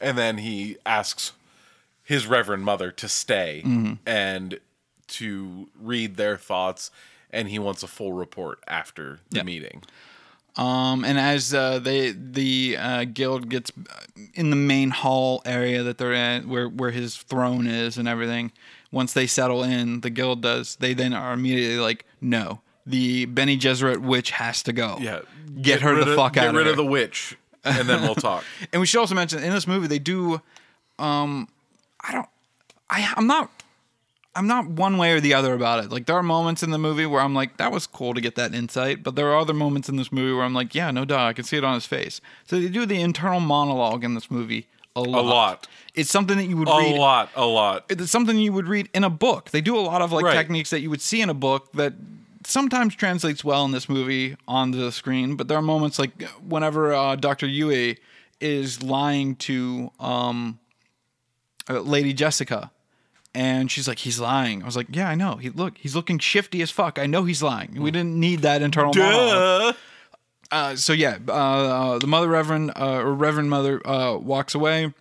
[SPEAKER 2] And then he asks his reverend mother to stay
[SPEAKER 1] Mm-hmm.
[SPEAKER 2] and to read their thoughts, and he wants a full report after the
[SPEAKER 1] Yeah.
[SPEAKER 2] meeting.
[SPEAKER 1] Um, and as uh, they the uh, guild gets in the main hall area that they're in, where where his throne is and everything, once they settle in, the guild does. They then are immediately like, no, the Bene Gesserit witch has to go.
[SPEAKER 2] Yeah,
[SPEAKER 1] get, her the
[SPEAKER 2] of-
[SPEAKER 1] fuck out Get
[SPEAKER 2] rid
[SPEAKER 1] here.
[SPEAKER 2] of the witch, and then we'll talk.
[SPEAKER 1] And we should also mention in this movie they do um I don't I I'm not I'm not one way or the other about it. Like there are moments in the movie where I'm like that was cool to get that insight, but there are other moments in this movie where I'm like, yeah, no doubt, I can see it on his face. So they do the internal monologue in this movie a lot.
[SPEAKER 2] A lot,
[SPEAKER 1] It's something that you would
[SPEAKER 2] a
[SPEAKER 1] read a
[SPEAKER 2] lot, a lot.
[SPEAKER 1] it's something you would read in a book. They do a lot of like
[SPEAKER 2] Right.
[SPEAKER 1] techniques that you would see in a book that sometimes translates well in this movie onto the screen, but there are moments like whenever uh, Dr. Yueh is lying to um, uh, Lady Jessica. And she's like, he's lying. I was like, yeah, I know. He look, he's looking shifty as fuck. I know he's lying. We didn't need that internal monologue. Uh, so yeah, uh, uh, the mother reverend uh, or reverend mother uh, walks away,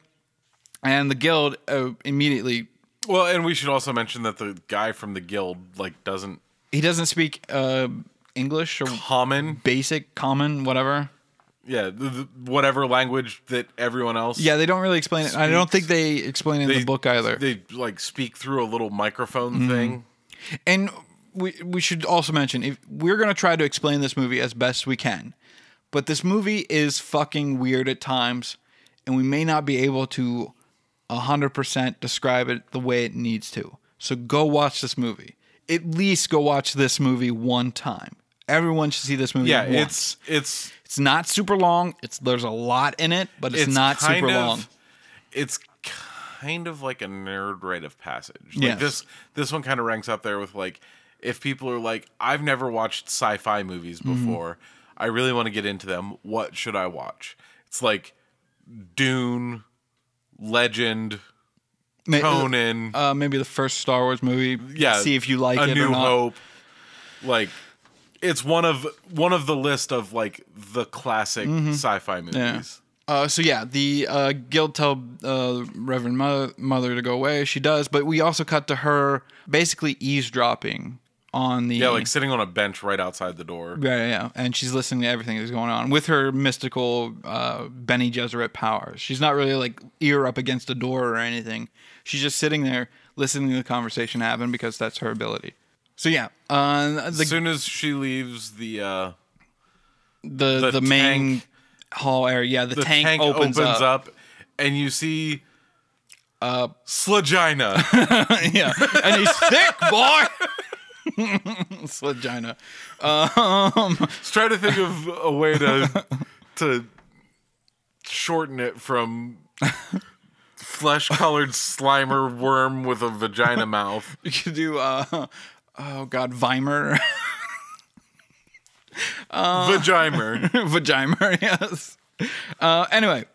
[SPEAKER 1] and the guild uh, immediately
[SPEAKER 2] Well, and we should also mention that the guy from the guild like doesn't
[SPEAKER 1] he doesn't speak uh, English or
[SPEAKER 2] common,
[SPEAKER 1] basic, common, whatever.
[SPEAKER 2] Yeah, the, the, whatever language that everyone else.
[SPEAKER 1] Yeah, they don't really explain it. I don't think they explain it in
[SPEAKER 2] they,
[SPEAKER 1] the book either.
[SPEAKER 2] They like speak through a little microphone
[SPEAKER 1] Mm-hmm.
[SPEAKER 2] thing.
[SPEAKER 1] and we we should also mention if we're gonna try to explain this movie as best we can, but this movie is fucking weird at times, and we may not be able to hundred percent describe it the way it needs to. So go watch this movie. At least go watch this movie one time. Everyone should see this movie.
[SPEAKER 2] Yeah,
[SPEAKER 1] once.
[SPEAKER 2] it's it's
[SPEAKER 1] it's not super long. It's there's a lot in it, but it's, not super
[SPEAKER 2] of-
[SPEAKER 1] long.
[SPEAKER 2] It's kind of like a nerd rite of passage. Like
[SPEAKER 1] Yes.
[SPEAKER 2] this this one kind of ranks up there with like if people are like, I've never watched sci-fi movies
[SPEAKER 1] Mm-hmm.
[SPEAKER 2] before. I really want to get into them. What should I watch? It's like Dune, Legend, Conan,
[SPEAKER 1] uh, maybe the first Star Wars movie.
[SPEAKER 2] yeah,
[SPEAKER 1] see if you like
[SPEAKER 2] A
[SPEAKER 1] it
[SPEAKER 2] New
[SPEAKER 1] or not.
[SPEAKER 2] Hope. Like it's one of one of the list of like the classic sci-fi movies.
[SPEAKER 1] Mm-hmm. Yeah. Uh, so yeah, the uh, guild tell uh, Reverend Mother, Mother to go away. She does, but we also cut to her basically eavesdropping on the
[SPEAKER 2] Yeah, like sitting on a bench right outside the door.
[SPEAKER 1] yeah, yeah, yeah. and she's listening to everything that's going on with her mystical uh, Bene Gesserit powers. She's not really like ear up against a door or anything. She's just sitting there listening to the conversation happen because that's her ability. So yeah, uh, the
[SPEAKER 2] as soon as she leaves the uh
[SPEAKER 1] the
[SPEAKER 2] the
[SPEAKER 1] the, main hall area, yeah, the,
[SPEAKER 2] the
[SPEAKER 1] tank,
[SPEAKER 2] tank,
[SPEAKER 1] opens, up.
[SPEAKER 2] and you see uh Slagina.
[SPEAKER 1] yeah, and he's thick, boy. Slagina. Um,
[SPEAKER 2] Let's try to think of a way to to shorten it from flesh colored slimer worm with a vagina mouth.
[SPEAKER 1] you could do, uh, oh god, Vimer,
[SPEAKER 2] Vagimer.
[SPEAKER 1] Vagimer, yes. Uh, anyway,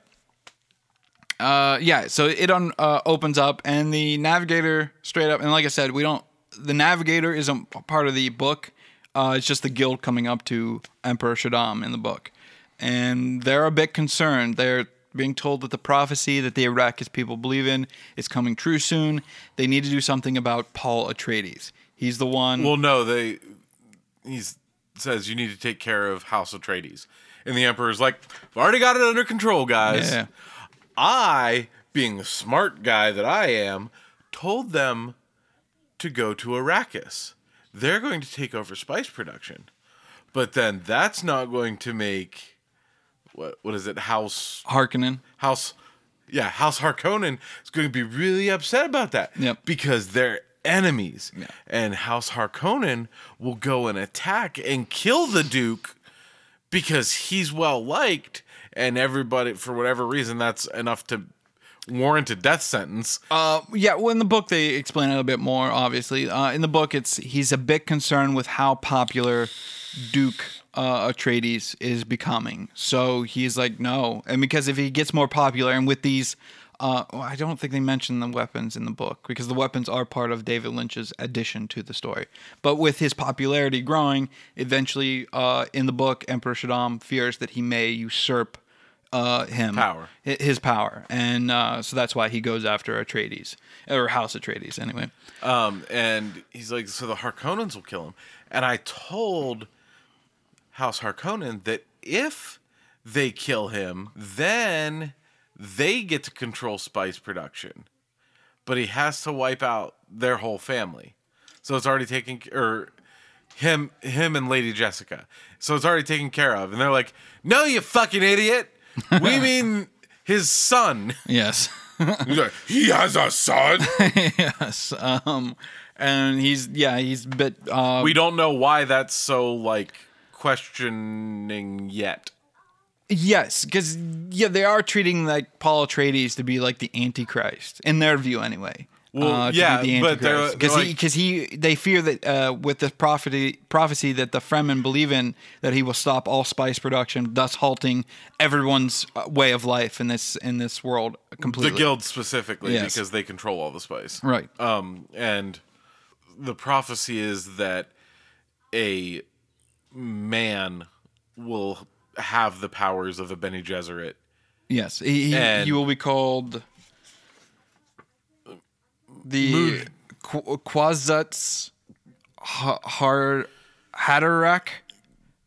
[SPEAKER 1] uh, yeah, so it un, uh, opens up, and the navigator straight up, and like I said, we don't. The navigator isn't part of the book. Uh, it's just the guild coming up to Emperor Shaddam in the book, and they're a bit concerned. They're being told that the prophecy that the Arrakis people believe in is coming true soon. They need to do something about Paul Atreides. He's the one.
[SPEAKER 2] Well, no, they he says you need to take care of House Atreides. And the Emperor's like, I've already got it under control, guys.
[SPEAKER 1] yeah.
[SPEAKER 2] I, being the smart guy that I am, told them to go to Arrakis. They're going to take over spice production. But then that's not going to make what what is it? House
[SPEAKER 1] Harkonnen.
[SPEAKER 2] House yeah, House Harkonnen is going to be really upset about that.
[SPEAKER 1] Yep.
[SPEAKER 2] Because they're enemies.
[SPEAKER 1] Yeah.
[SPEAKER 2] And House Harkonnen will go and attack and kill the Duke because he's well liked and everybody for whatever reason that's enough to warrant a death sentence.
[SPEAKER 1] Uh, yeah. Well, in the book they explain it a bit more. Obviously, uh, in the book it's he's a bit concerned with how popular Duke uh, Atreides is becoming. So he's like, no, and because if he gets more popular, and with these. Uh, well, I don't think they mention the weapons in the book because the weapons are part of David Lynch's addition to the story. But with his popularity growing, eventually uh, in the book, Emperor Shaddam fears that he may usurp uh, him
[SPEAKER 2] Power.
[SPEAKER 1] his power, and uh, so that's why he goes after Atreides or House Atreides anyway.
[SPEAKER 2] Um, and he's like, so the Harkonnens will kill him. And I told House Harkonnen that if they kill him, then they get to control spice production. But he has to wipe out their whole family. So it's already taken or him him and Lady Jessica. So it's already taken care of. And they're like, No, you fucking idiot. We mean his son.
[SPEAKER 1] Yes,
[SPEAKER 2] He's like, he has a son.
[SPEAKER 1] yes, um, and he's yeah he's a bit uh,
[SPEAKER 2] we don't know why that's so like questioning yet.
[SPEAKER 1] Yes because yeah they are treating like Paul Atreides to be like the Antichrist in their view anyway.
[SPEAKER 2] Well,
[SPEAKER 1] uh,
[SPEAKER 2] yeah,
[SPEAKER 1] the
[SPEAKER 2] but
[SPEAKER 1] because
[SPEAKER 2] they're
[SPEAKER 1] he because he they fear that uh, with the prophecy prophecy that the Fremen believe in that he will stop all spice production, thus halting everyone's uh, way of life in this in this world completely.
[SPEAKER 2] The guild specifically
[SPEAKER 1] Yes.
[SPEAKER 2] because they control all the spice.
[SPEAKER 1] right?
[SPEAKER 2] Um, and the prophecy is that a man will have the powers of a Bene Gesserit.
[SPEAKER 1] Yes, he, he, he will be called the Qu- Quazats Ha- Har Haderach.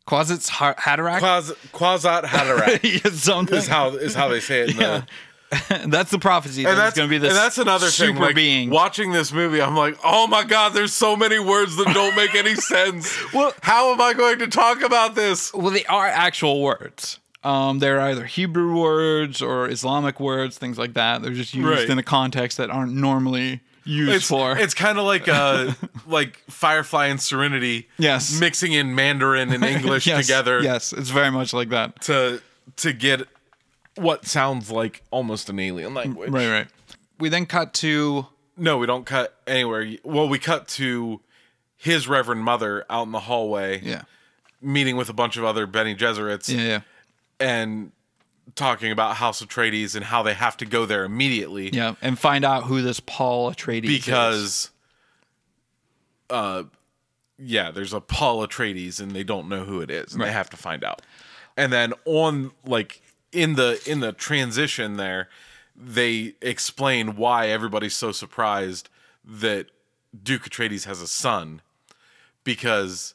[SPEAKER 1] Quazats Har- Haderach.
[SPEAKER 2] Quas, Quasat Haderach
[SPEAKER 1] Yeah, something.
[SPEAKER 2] is how is how they say it. In
[SPEAKER 1] Yeah.
[SPEAKER 2] the,
[SPEAKER 1] that's the prophecy.
[SPEAKER 2] and
[SPEAKER 1] that
[SPEAKER 2] that's
[SPEAKER 1] going to be this
[SPEAKER 2] and that's another
[SPEAKER 1] super
[SPEAKER 2] thing. Like,
[SPEAKER 1] being.
[SPEAKER 2] Watching this movie, I'm like, oh my god, there's so many words that don't make any sense.
[SPEAKER 1] Well-
[SPEAKER 2] how am I going to talk about this?
[SPEAKER 1] Well, they are actual words. Um, they're either Hebrew words or Islamic words, things like that. They're just used
[SPEAKER 2] Right.
[SPEAKER 1] in a context that aren't normally used
[SPEAKER 2] It's,
[SPEAKER 1] for.
[SPEAKER 2] it's kind of like uh like Firefly and Serenity,
[SPEAKER 1] Yes.
[SPEAKER 2] mixing in Mandarin and English
[SPEAKER 1] yes,
[SPEAKER 2] together
[SPEAKER 1] Yes, it's very much like that.
[SPEAKER 2] to to get what sounds like almost an alien language.
[SPEAKER 1] Right, right. We then cut to
[SPEAKER 2] No, we don't cut anywhere. Well, we cut to his Reverend Mother out in the hallway,
[SPEAKER 1] yeah,
[SPEAKER 2] meeting with a bunch of other Bene Gesserits
[SPEAKER 1] yeah, yeah.
[SPEAKER 2] and talking about House Atreides and how they have to go there immediately
[SPEAKER 1] Yeah, and find out who this Paul Atreides is.
[SPEAKER 2] because, uh, yeah, there's a Paul Atreides and they don't know who it is, and they have to find out. And then on like in the in the transition there, they explain why everybody's so surprised that Duke Atreides has a son because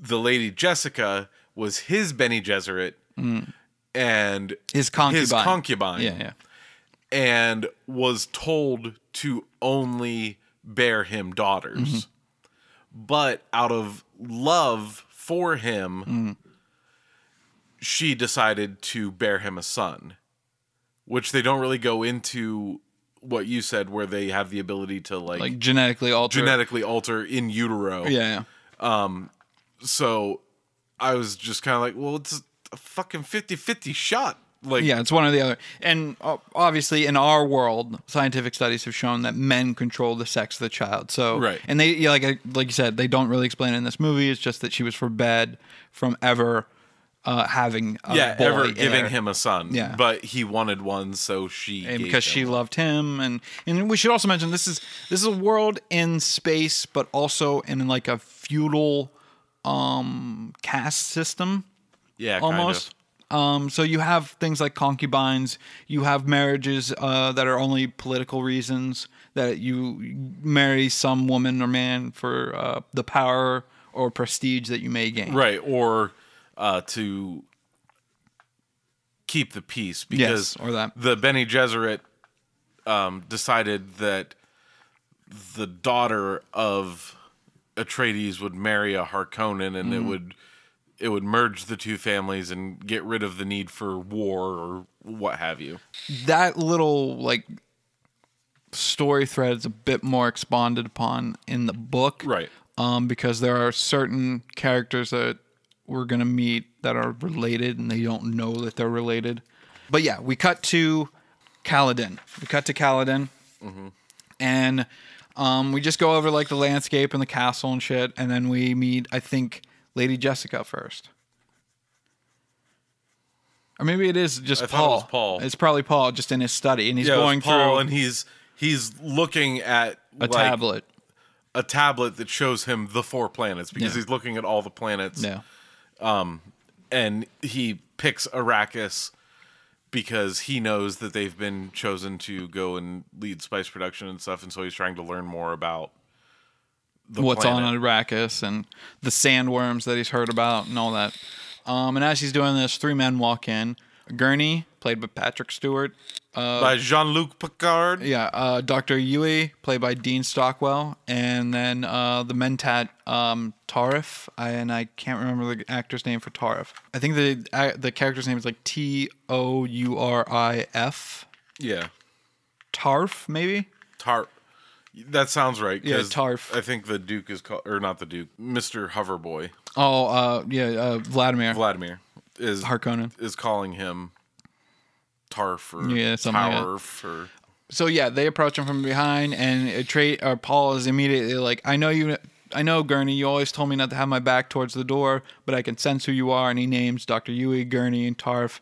[SPEAKER 2] the lady Jessica was his Bene Gesserit and
[SPEAKER 1] his concubine.
[SPEAKER 2] his concubine
[SPEAKER 1] Yeah, yeah.
[SPEAKER 2] and was told to only bear him daughters.
[SPEAKER 1] Mm-hmm.
[SPEAKER 2] But out of love for him,
[SPEAKER 1] Mm.
[SPEAKER 2] She decided to bear him a son, which they don't really go into what you said, where they have the ability to like,
[SPEAKER 1] Like genetically alter,
[SPEAKER 2] genetically alter in utero.
[SPEAKER 1] Yeah, yeah.
[SPEAKER 2] So I was just kind of like, well, it's a fucking 50 50 shot. Like,
[SPEAKER 1] Yeah, it's one or the other. And uh, obviously, in our world, scientific studies have shown that men control the sex of the child. So,
[SPEAKER 2] Right.
[SPEAKER 1] And they, yeah, like I- like you said, they don't really explain it in this movie. It's just that she was forbid from ever uh, having a
[SPEAKER 2] yeah,
[SPEAKER 1] boy
[SPEAKER 2] ever giving
[SPEAKER 1] heir.
[SPEAKER 2] him a son.
[SPEAKER 1] Yeah.
[SPEAKER 2] But he wanted one, so she.
[SPEAKER 1] and
[SPEAKER 2] gave
[SPEAKER 1] because she
[SPEAKER 2] one.
[SPEAKER 1] loved him and and we should also mention this is this is a world in space but also in like a feudal um caste system
[SPEAKER 2] Yeah, kind
[SPEAKER 1] almost um so you have things like concubines you have marriages uh that are only political reasons that you marry some woman or man for uh the power or prestige that you may gain
[SPEAKER 2] Right, or uh, to keep the peace because
[SPEAKER 1] or that.
[SPEAKER 2] the Bene Gesserit um, decided that the daughter of Atreides would marry a Harkonnen, and
[SPEAKER 1] Mm.
[SPEAKER 2] it would it would merge the two families and get rid of the need for war or what have you.
[SPEAKER 1] that little like story thread is a bit more expanded upon in the book
[SPEAKER 2] Right.
[SPEAKER 1] um, because there are certain characters that we're gonna meet that are related and they don't know that they're related but yeah we cut to Caladan we cut to Caladan and um, we just go over like the landscape and the castle and shit and then we meet I think Lady Jessica first or maybe it is just
[SPEAKER 2] I thought it
[SPEAKER 1] Paul.
[SPEAKER 2] was Paul.
[SPEAKER 1] It's probably Paul just in his study, and he's
[SPEAKER 2] Yeah, it was
[SPEAKER 1] going
[SPEAKER 2] Paul,
[SPEAKER 1] through
[SPEAKER 2] and he's he's looking at
[SPEAKER 1] a
[SPEAKER 2] like,
[SPEAKER 1] tablet.
[SPEAKER 2] a tablet that shows him the four planets because
[SPEAKER 1] Yeah.
[SPEAKER 2] he's looking at all the planets.
[SPEAKER 1] Yeah,
[SPEAKER 2] and he picks Arrakis because he knows that they've been chosen to go and lead spice production and stuff, and so he's trying to learn more about the
[SPEAKER 1] what's
[SPEAKER 2] planet.
[SPEAKER 1] on Arrakis and the sandworms that he's heard about and all that. Um, and as he's doing this, three men walk in. Gurney, played by Patrick Stewart. Uh,
[SPEAKER 2] by Jean-Luc Picard.
[SPEAKER 1] yeah, uh, Dr. Yueh, played by Dean Stockwell, and then uh, the Mentat um, Tarif, I, and I can't remember the actor's name for Tarif. I think the the character's name is like T O U R I F.
[SPEAKER 2] Yeah,
[SPEAKER 1] Tarf, maybe.
[SPEAKER 2] Tar. That sounds right.
[SPEAKER 1] Yeah, Tarf.
[SPEAKER 2] I think the Duke is called, or not the Duke, Mister Hoverboy,
[SPEAKER 1] Oh, uh, yeah, uh, Vladimir
[SPEAKER 2] Vladimir is
[SPEAKER 1] Harkonnen.
[SPEAKER 2] is calling him Tarf or
[SPEAKER 1] Yeah, something like
[SPEAKER 2] or
[SPEAKER 1] So yeah, they approach him from behind, and uh, Trey or Paul is immediately like, "I know you, I know Gurney. You always told me not to have my back towards the door, but I can sense who you are." And he names Doctor Yueh, Gurney, and Tarf.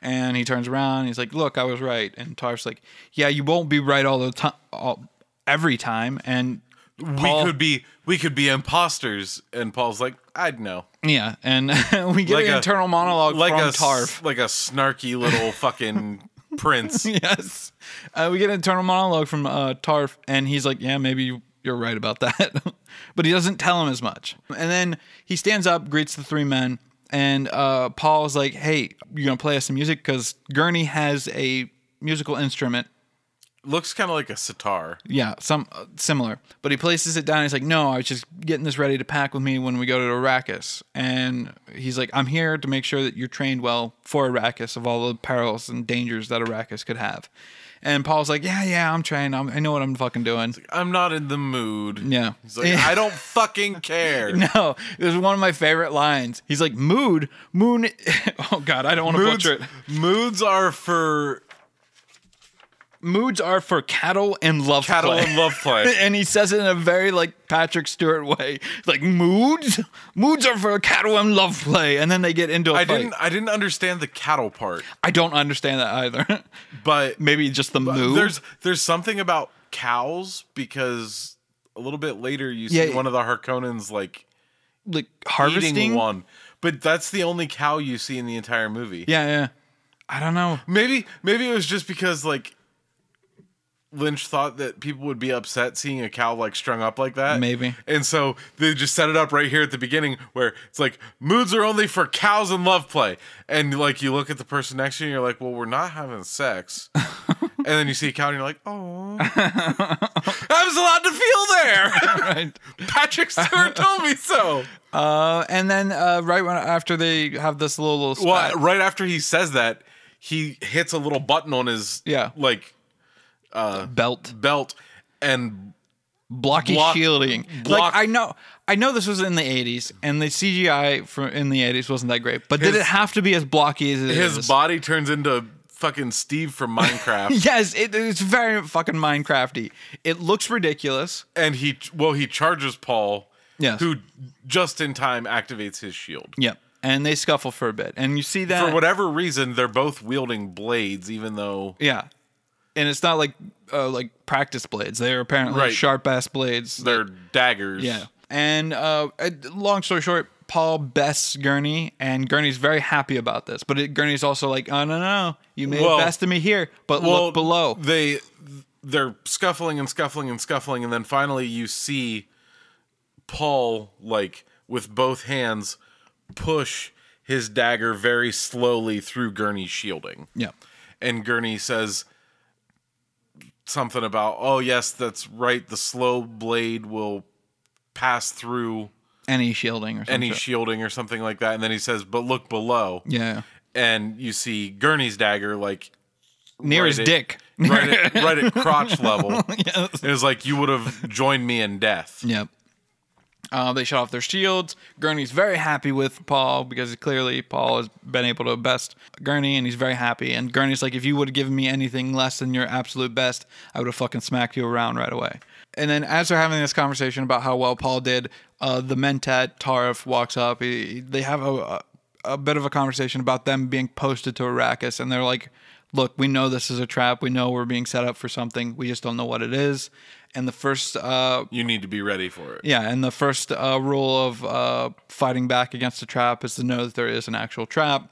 [SPEAKER 1] And he turns around. And he's like, "Look, I was right." And Tarf's like, "Yeah, you won't be right all the time, every time." And Paul-
[SPEAKER 2] we could be we could be imposters. And Paul's like, I'd know.
[SPEAKER 1] yeah, and we get
[SPEAKER 2] Like
[SPEAKER 1] an
[SPEAKER 2] a-
[SPEAKER 1] internal monologue
[SPEAKER 2] Like
[SPEAKER 1] from
[SPEAKER 2] a
[SPEAKER 1] Tarf.
[SPEAKER 2] like a snarky little fucking prince.
[SPEAKER 1] yes. Uh, we get an internal monologue from uh, Tarf, and he's like, "Yeah, maybe you- you're right about that," but he doesn't tell him as much. And then he stands up, greets the three men, and uh, Paul's like, "Hey, you gonna play us some music? Because Gurney has a musical instrument."
[SPEAKER 2] Looks kind of like a sitar.
[SPEAKER 1] Yeah, some uh, similar. But he places it down. He's like, "No, I was just getting this ready to pack with me when we go to Arrakis." And he's like, "I'm here to make sure that you're trained well for Arrakis of all the perils and dangers that Arrakis could have." And Paul's like, "Yeah, yeah, I'm trained. I'm, I know what I'm fucking doing."
[SPEAKER 2] I'm not in the mood.
[SPEAKER 1] Yeah.
[SPEAKER 2] He's like, I don't fucking care.
[SPEAKER 1] No, this is one of my favorite lines. He's like, "Mood, moon." Oh God, I don't want to butcher it.
[SPEAKER 2] moods are for
[SPEAKER 1] Moods are for cattle and love
[SPEAKER 2] cattle
[SPEAKER 1] play.
[SPEAKER 2] and love play.
[SPEAKER 1] and he says it in a very like Patrick Stewart way, like moods, moods are for cattle and love play, and then they get into a
[SPEAKER 2] I
[SPEAKER 1] fight.
[SPEAKER 2] didn't I didn't understand the cattle part,
[SPEAKER 1] I don't understand that either.
[SPEAKER 2] but
[SPEAKER 1] Maybe just the mood.
[SPEAKER 2] there's there's something about cows because a little bit later you see
[SPEAKER 1] Yeah.
[SPEAKER 2] one of the Harkonnens like
[SPEAKER 1] like harvesting.
[SPEAKER 2] one, but that's the only cow you see in the entire movie.
[SPEAKER 1] Yeah, yeah. I don't know.
[SPEAKER 2] Maybe maybe it was just because like Lynch thought that people would be upset seeing a cow like strung up like that.
[SPEAKER 1] Maybe.
[SPEAKER 2] And so they just set it up right here at the beginning where it's like moods are only for cows and love play. And like you look at the person next to you and you're like, well, we're not having sex. and then you see a cow and you're like, oh. I was allowed to feel there.
[SPEAKER 1] right.
[SPEAKER 2] Patrick Stewart told me so.
[SPEAKER 1] Uh, and then uh, right when after they have this little, little
[SPEAKER 2] Well, right after he says that, he hits a little button on his
[SPEAKER 1] Yeah.
[SPEAKER 2] like Uh,
[SPEAKER 1] belt
[SPEAKER 2] belt and
[SPEAKER 1] blocky
[SPEAKER 2] Block-
[SPEAKER 1] shielding.
[SPEAKER 2] block-
[SPEAKER 1] like I know, I know this was in the '80s, and the CGI from in the '80s wasn't that great. But did it have to be as blocky as it is?
[SPEAKER 2] his body turns into fucking Steve from Minecraft.
[SPEAKER 1] Yes, it, it's very fucking Minecrafty. It looks ridiculous.
[SPEAKER 2] and he well he charges Paul,
[SPEAKER 1] Yes.
[SPEAKER 2] who just in time activates his shield.
[SPEAKER 1] Yep. And they scuffle for a bit, and you see that
[SPEAKER 2] For whatever reason, they're both wielding blades, even though
[SPEAKER 1] Yeah, and it's not like uh, like practice blades. They're apparently
[SPEAKER 2] Right.
[SPEAKER 1] sharp ass blades.
[SPEAKER 2] they're daggers.
[SPEAKER 1] Yeah. And uh, uh, long story short, Paul bests Gurney, and Gurney's very happy about this. But it, Gurney's also like, oh, no, no, you may
[SPEAKER 2] Well-
[SPEAKER 1] have bested me here, but
[SPEAKER 2] Well,
[SPEAKER 1] look below.
[SPEAKER 2] They they're scuffling and scuffling and scuffling, and then finally you see Paul like with both hands push his dagger very slowly through Gurney's shielding.
[SPEAKER 1] Yeah.
[SPEAKER 2] and Gurney says something about, "Oh yes, that's right. The slow blade will pass through
[SPEAKER 1] any shielding or something.
[SPEAKER 2] any shielding or something like that. And then he says, "But look below,"
[SPEAKER 1] yeah,
[SPEAKER 2] and you see Gurney's dagger like
[SPEAKER 1] near
[SPEAKER 2] right
[SPEAKER 1] his
[SPEAKER 2] at-
[SPEAKER 1] dick.
[SPEAKER 2] right at, right at crotch level.
[SPEAKER 1] Yes.
[SPEAKER 2] It was like you would have joined me in death.
[SPEAKER 1] Yep. Uh, they shut off their shields. Gurney's very happy with Paul because clearly Paul has been able to best Gurney, and he's very happy. And Gurney's like, if you would have given me anything less than your absolute best, I would have fucking smacked you around right away. And then as they're having this conversation about how well Paul did, uh, the Mentat Tarif walks up. He, they have a, a bit of a conversation about them being posted to Arrakis, and they're like, "Look, we know this is a trap. We know we're being set up for something. We just don't know what it is." And the first uh,
[SPEAKER 2] You need to be ready for it.
[SPEAKER 1] yeah, and the first uh, rule of uh, fighting back against a trap is to know that there is an actual trap.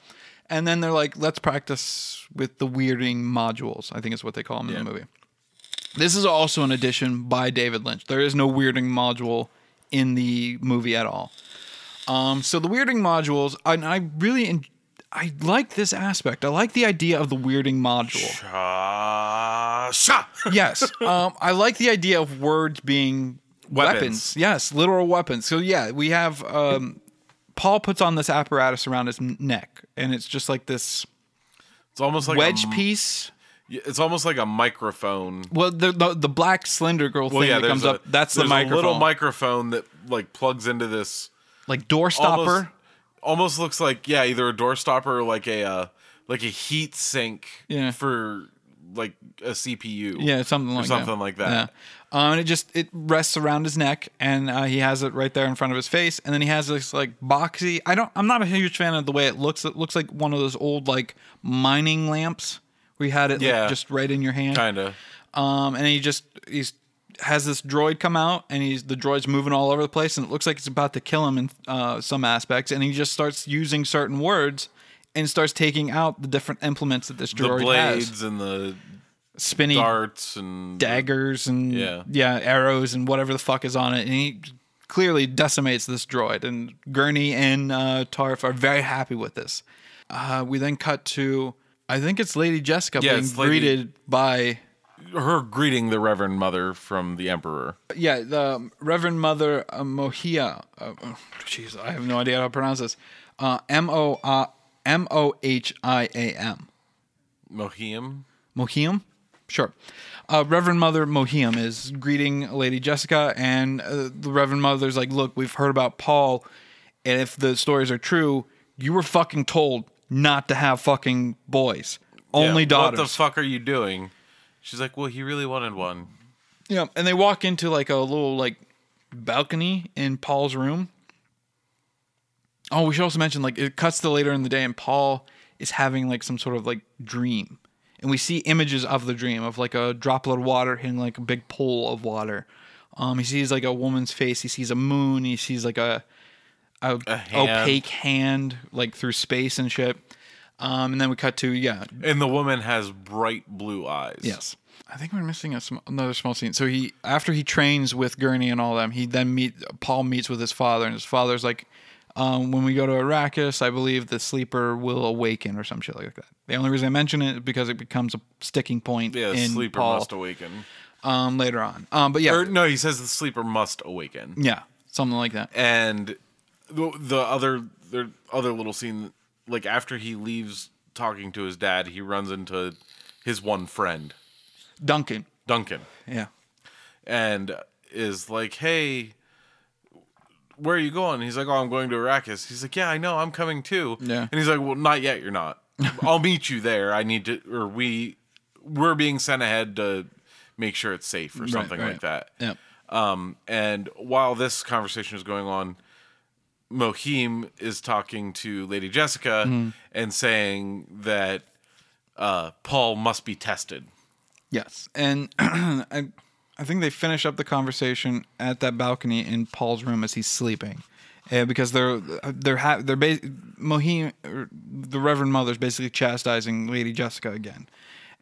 [SPEAKER 1] And then they're like, let's practice with the weirding modules, I think is what they call them in the movie. This is also an addition by David Lynch. There is no weirding module in the movie at all. Um, so the weirding modules, and I really, en- I like this aspect. I like the idea of the weirding module.
[SPEAKER 2] Sha!
[SPEAKER 1] yes. Um, I like the idea of words being weapons.
[SPEAKER 2] Weapons.
[SPEAKER 1] Yes, literal weapons. So yeah, we have um, Paul puts on this apparatus around his neck, and it's just like this
[SPEAKER 2] It's almost like
[SPEAKER 1] wedge
[SPEAKER 2] a,
[SPEAKER 1] piece.
[SPEAKER 2] It's almost like a microphone.
[SPEAKER 1] Well, the, the the black slender girl
[SPEAKER 2] Well,
[SPEAKER 1] thing
[SPEAKER 2] yeah,
[SPEAKER 1] that comes
[SPEAKER 2] a,
[SPEAKER 1] up. That's the microphone.
[SPEAKER 2] A little microphone that like plugs into this.
[SPEAKER 1] like door stopper.
[SPEAKER 2] Almost, almost looks like yeah, either a door stopper or like a uh, like a heat sink
[SPEAKER 1] Yeah.
[SPEAKER 2] for like a CPU.
[SPEAKER 1] Yeah, something like
[SPEAKER 2] something
[SPEAKER 1] that.
[SPEAKER 2] like that.
[SPEAKER 1] Yeah. Um, and it just it rests around his neck, and uh, he has it right there in front of his face, and then he has this like boxy. I don't. I'm not a huge fan of the way it looks. It looks like one of those old like mining lamps We had it like,
[SPEAKER 2] Yeah.
[SPEAKER 1] just right in your hand.
[SPEAKER 2] Kind of.
[SPEAKER 1] Um, and he just he's has this droid come out, and he's the droid's moving all over the place, and it looks like it's about to kill him in uh, some aspects, and he just starts using certain words. And starts taking out the different implements that this droid the
[SPEAKER 2] blades
[SPEAKER 1] has,
[SPEAKER 2] and the
[SPEAKER 1] spinny
[SPEAKER 2] darts and
[SPEAKER 1] daggers and
[SPEAKER 2] Yeah.
[SPEAKER 1] yeah. arrows and whatever the fuck is on it, and he clearly decimates this droid. And Gurney and uh, Tarf are very happy with this. Uh, we then cut to I think it's Lady Jessica
[SPEAKER 2] Yeah,
[SPEAKER 1] being
[SPEAKER 2] it's Lady-
[SPEAKER 1] greeted by
[SPEAKER 2] her greeting the Reverend Mother from the Emperor.
[SPEAKER 1] yeah the Reverend Mother uh, Mohia. Uh, oh, Jeez, I have no idea how to pronounce this. Uh, M O uh, M O H I A M.
[SPEAKER 2] Mohiam.
[SPEAKER 1] Mohiam? Sure. Uh, Reverend Mother Mohiam is greeting Lady Jessica, and uh, the Reverend Mother's like, Look, we've heard about Paul, and if the stories are true, you were fucking told not to have fucking boys, only
[SPEAKER 2] Yeah,
[SPEAKER 1] daughters.
[SPEAKER 2] What the fuck are you doing? She's like, well, he really wanted one.
[SPEAKER 1] yeah, and they walk into like a little like balcony in Paul's room. Oh, we should also mention like it cuts to later in the day, and Paul is having like some sort of like dream, and we see images of the dream of like a droplet of water hitting like a big pool of water. Um, he sees like a woman's face. He sees a moon. He sees like a, a,
[SPEAKER 2] hand.
[SPEAKER 1] opaque hand like through space and shit. Um, and then we cut to yeah,
[SPEAKER 2] And the woman has bright blue eyes.
[SPEAKER 1] Yes. I think we're missing a sm- another small scene. So he, after he trains with Gurney and all them, he then meet Paul meets with his father, and his father's like, um, "When we go to Arrakis, I believe the sleeper will awaken or some shit like that." The only reason I mention it is because it becomes a sticking point
[SPEAKER 2] Yeah, the
[SPEAKER 1] in
[SPEAKER 2] sleeper
[SPEAKER 1] Paul
[SPEAKER 2] must awaken.
[SPEAKER 1] um, later on. Um, but yeah,
[SPEAKER 2] Or no, he says the sleeper must awaken.
[SPEAKER 1] yeah, something like that.
[SPEAKER 2] And the, the other the other little scene, like after he leaves talking to his dad, he runs into his one friend,
[SPEAKER 1] Duncan.
[SPEAKER 2] Duncan,
[SPEAKER 1] Yeah.
[SPEAKER 2] and is like, "Hey, where are you going?" He's like, "Oh, I'm going to Arrakis." He's like, "Yeah, I know, I'm coming too."
[SPEAKER 1] Yeah.
[SPEAKER 2] And he's like, "Well, not yet. You're not. I'll meet you there. I need to, or we, we're being sent ahead to make sure it's safe or something
[SPEAKER 1] right.
[SPEAKER 2] like that."
[SPEAKER 1] Yeah.
[SPEAKER 2] Um, and while this conversation is going on, Mohim is talking to Lady Jessica
[SPEAKER 1] Mm-hmm.
[SPEAKER 2] and saying that uh, Paul must be tested.
[SPEAKER 1] Yes, and I, I think they finish up the conversation at that balcony in Paul's room as he's sleeping, uh, because they're they're ha- they're ba- Mohim, the Reverend Mother's basically chastising Lady Jessica again,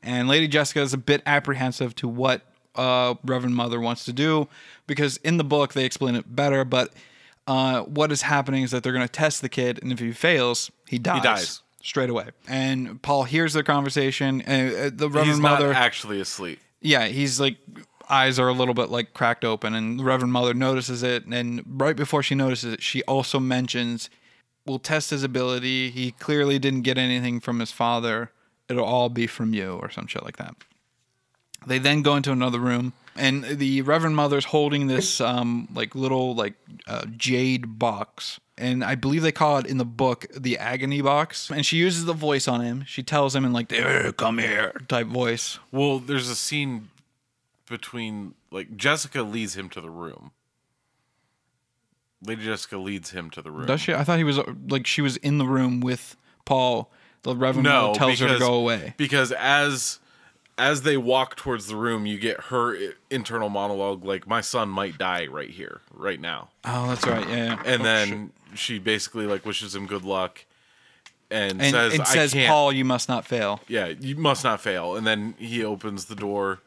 [SPEAKER 1] and Lady Jessica is a bit apprehensive to what uh, Reverend Mother wants to do because in the book they explain it better, but. Uh, what is happening is that they're going to test the kid, and if he fails, he dies,
[SPEAKER 2] dies.
[SPEAKER 1] straight away. And Paul hears their conversation. And uh, the Reverend
[SPEAKER 2] He's
[SPEAKER 1] Mother,
[SPEAKER 2] not actually asleep.
[SPEAKER 1] yeah, he's like eyes are a little bit like cracked open, and the Reverend Mother notices it. And right before she notices it, she also mentions, "We'll test his ability. He clearly didn't get anything from his father. It'll all be from you, or some shit like that." They then go into another room, and the Reverend Mother's holding this um, like little like uh, jade box, and I believe they call it in the book the agony box. And she uses the voice on him. She tells him in like "Eh, "Come here" type voice.
[SPEAKER 2] Well, there's a scene between like Jessica leads him to the room. Lady Jessica leads him to the room.
[SPEAKER 1] Does she? I thought he was uh, like she was in the room with Paul. The Reverend
[SPEAKER 2] no,
[SPEAKER 1] tells her to go away.
[SPEAKER 2] Because as as they walk towards the room, you get her internal monologue like my son might die right here, right now.
[SPEAKER 1] Oh, that's right. Yeah. yeah.
[SPEAKER 2] And
[SPEAKER 1] Oh,
[SPEAKER 2] then she basically like wishes him good luck and,
[SPEAKER 1] and
[SPEAKER 2] says
[SPEAKER 1] it
[SPEAKER 2] I
[SPEAKER 1] says, "Paul, you must not fail."
[SPEAKER 2] yeah, you must not fail. And then he opens the door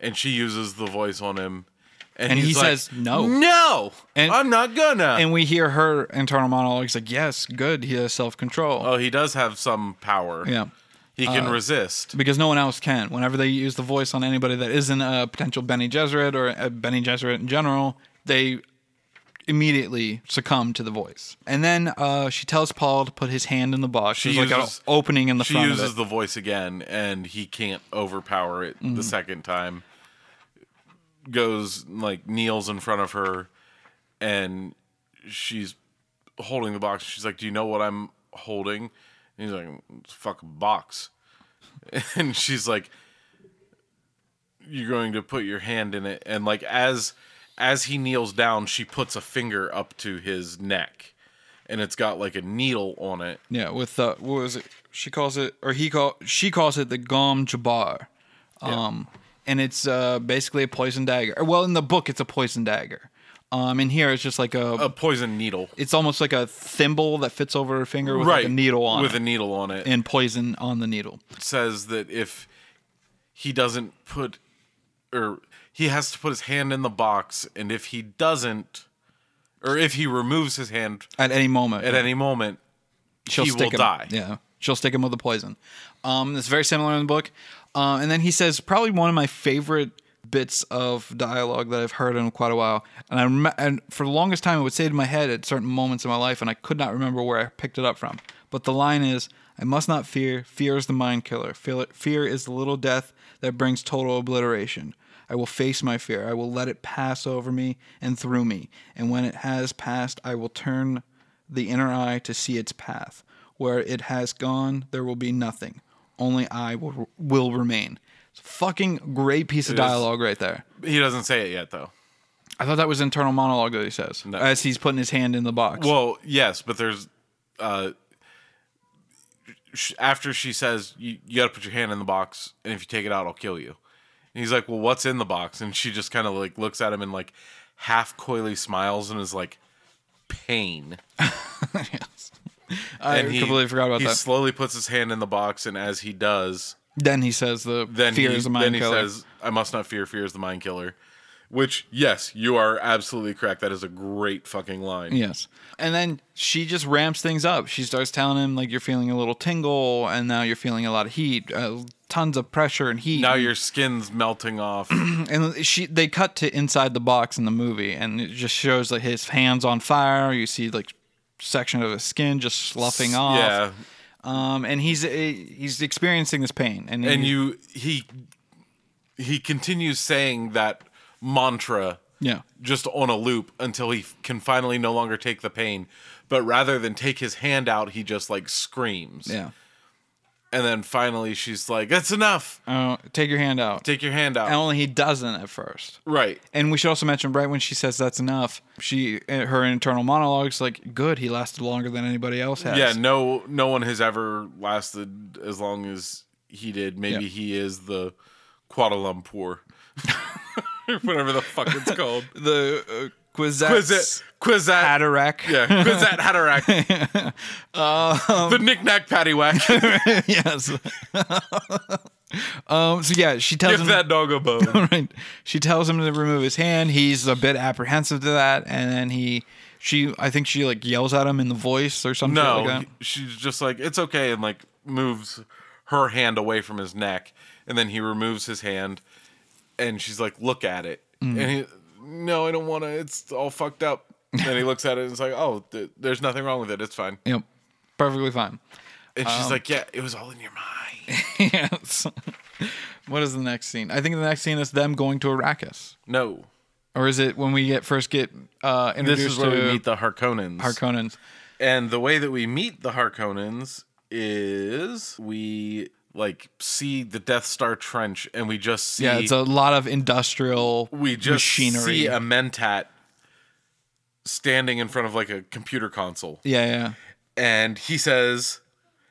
[SPEAKER 2] and she uses the voice on him. And,
[SPEAKER 1] And he
[SPEAKER 2] like,
[SPEAKER 1] says, "No."
[SPEAKER 2] No.
[SPEAKER 1] And-
[SPEAKER 2] I'm not gonna.
[SPEAKER 1] And we hear her internal monologue. He's like, "Yes, good. He has self control."
[SPEAKER 2] oh, he does have some power.
[SPEAKER 1] yeah.
[SPEAKER 2] He can resist.
[SPEAKER 1] because no one else can. Whenever they use the voice on anybody that isn't a potential Bene Gesserit or a Bene Gesserit in general, they immediately succumb to the voice. And then uh, she tells Paul to put his hand in the box.
[SPEAKER 2] She
[SPEAKER 1] She's like an opening in the
[SPEAKER 2] She
[SPEAKER 1] front
[SPEAKER 2] uses
[SPEAKER 1] of it.
[SPEAKER 2] the voice again and he can't overpower it
[SPEAKER 1] Mm-hmm.
[SPEAKER 2] the second time. Goes like kneels in front of her and she's holding the box. She's like, Do you know what I'm holding? And he's like, "Fuck a box. And she's like, You're going to put your hand in it. And like as as he kneels down, she puts a finger up to his neck. And it's got like a needle on it.
[SPEAKER 1] Yeah, with uh, what was it? She calls it, or he call she calls it the Gom Jabbar. um, and it's uh, basically a poison dagger. Well, in the book, it's a poison dagger. Um, in here, it's just like a,
[SPEAKER 2] A poison needle.
[SPEAKER 1] it's almost like a thimble that fits over her finger with
[SPEAKER 2] right
[SPEAKER 1] like a needle on
[SPEAKER 2] with
[SPEAKER 1] it,
[SPEAKER 2] a needle on it.
[SPEAKER 1] and poison on the needle.
[SPEAKER 2] says that if he doesn't put or he has to put his hand in the box and if he doesn't or if he removes his hand
[SPEAKER 1] At any moment,
[SPEAKER 2] at any moment
[SPEAKER 1] she'll
[SPEAKER 2] he
[SPEAKER 1] stick
[SPEAKER 2] will
[SPEAKER 1] him.
[SPEAKER 2] die.
[SPEAKER 1] Yeah, she'll stick him with the poison. Um, it's very similar in the book. Uh, and then he says probably one of my favorite bits of dialogue that I've heard in quite a while. And I rem- and for the longest time, it would say to my head at certain moments in my life, and I could not remember where I picked it up from. But the line is, "I must not fear. Fear is the mind killer. Fear fear is the little death that brings total obliteration." I will face my fear. I will let it pass over me and through me. And when it has passed, I will turn the inner eye to see its path. Where it has gone, there will be nothing. Only I will, will remain. It's a fucking great piece of
[SPEAKER 2] It is.
[SPEAKER 1] dialogue right there.
[SPEAKER 2] he doesn't say it yet though
[SPEAKER 1] I thought that was internal monologue that he says
[SPEAKER 2] No.
[SPEAKER 1] as he's putting his hand in the box.
[SPEAKER 2] well yes but there's uh sh- after she says you, you got to put your hand in the box and if you take it out i'll kill you and he's like well what's in the box and she just kind of like looks at him and like half coyly smiles and is like pain
[SPEAKER 1] yes. I
[SPEAKER 2] and he,
[SPEAKER 1] completely forgot about
[SPEAKER 2] he
[SPEAKER 1] that.
[SPEAKER 2] slowly puts his hand in the box, and as he does,
[SPEAKER 1] then he says the
[SPEAKER 2] then
[SPEAKER 1] fear
[SPEAKER 2] he,
[SPEAKER 1] is a mind
[SPEAKER 2] then he says, "I must not fear. Fear is the mind killer." Which, yes, you are absolutely correct. That is a great fucking line.
[SPEAKER 1] Yes. And then she just ramps things up. She starts telling him like you're feeling a little tingle, and now you're feeling a lot of heat, uh, tons of pressure and heat.
[SPEAKER 2] Now your skin's melting off.
[SPEAKER 1] and she they cut to inside the box in the movie, and it just shows like his hands on fire. You see like section of his skin just sloughing off.
[SPEAKER 2] yeah,
[SPEAKER 1] Um, and he's uh, he's experiencing this pain, and
[SPEAKER 2] and
[SPEAKER 1] he-
[SPEAKER 2] you he he continues saying that mantra
[SPEAKER 1] yeah.
[SPEAKER 2] just on a loop until he can finally no longer take the pain. But rather than take his hand out, he just like screams.
[SPEAKER 1] Yeah.
[SPEAKER 2] And then finally, she's like, "That's enough.
[SPEAKER 1] Uh, take your hand out.
[SPEAKER 2] Take your hand out."
[SPEAKER 1] and only he doesn't at first.
[SPEAKER 2] right.
[SPEAKER 1] And we should also mention right when she says that's enough, she her internal monologues like, "Good, he lasted longer than anybody else has."
[SPEAKER 2] Yeah, no, no one has ever lasted as long as he did. Maybe
[SPEAKER 1] Yeah.
[SPEAKER 2] he is the Kuala Lumpur, whatever the fuck it's called.
[SPEAKER 1] the Quizette
[SPEAKER 2] Quizet, Quizet,
[SPEAKER 1] Hatterack.
[SPEAKER 2] yeah, Quizet Hatterack,
[SPEAKER 1] Um,
[SPEAKER 2] the knick-knack paddywhack.
[SPEAKER 1] yes. um. So yeah, she tells
[SPEAKER 2] Give
[SPEAKER 1] him
[SPEAKER 2] that dog a bone.
[SPEAKER 1] right. She tells him to remove his hand. He's a bit apprehensive to that, and then he, she, I think she like yells at him in the voice or something
[SPEAKER 2] No,
[SPEAKER 1] like
[SPEAKER 2] she's just like it's okay, and like moves her hand away from his neck, and then he removes his hand, and she's like, "Look at it,"
[SPEAKER 1] Mm.
[SPEAKER 2] and he, no, I don't want to. It's all fucked up. And he looks at it and it's like, "Oh, th- there's nothing wrong with it. It's fine."
[SPEAKER 1] Yep. Perfectly fine.
[SPEAKER 2] And she's
[SPEAKER 1] Um,
[SPEAKER 2] like, "Yeah, it was all in your mind."
[SPEAKER 1] yes. what is the next scene? I think the next scene is them going to Arrakis.
[SPEAKER 2] no,
[SPEAKER 1] Or is it when we get first get uh,
[SPEAKER 2] this
[SPEAKER 1] introduced
[SPEAKER 2] is where
[SPEAKER 1] to
[SPEAKER 2] we meet the Harkonnens.
[SPEAKER 1] Harkonnens?
[SPEAKER 2] And the way that we meet the Harkonnens is we like see the Death Star trench, and we just see
[SPEAKER 1] Yeah, it's a lot of industrial
[SPEAKER 2] we just
[SPEAKER 1] machinery.
[SPEAKER 2] see a Mentat standing in front of like a computer console,
[SPEAKER 1] yeah, yeah,
[SPEAKER 2] and he says,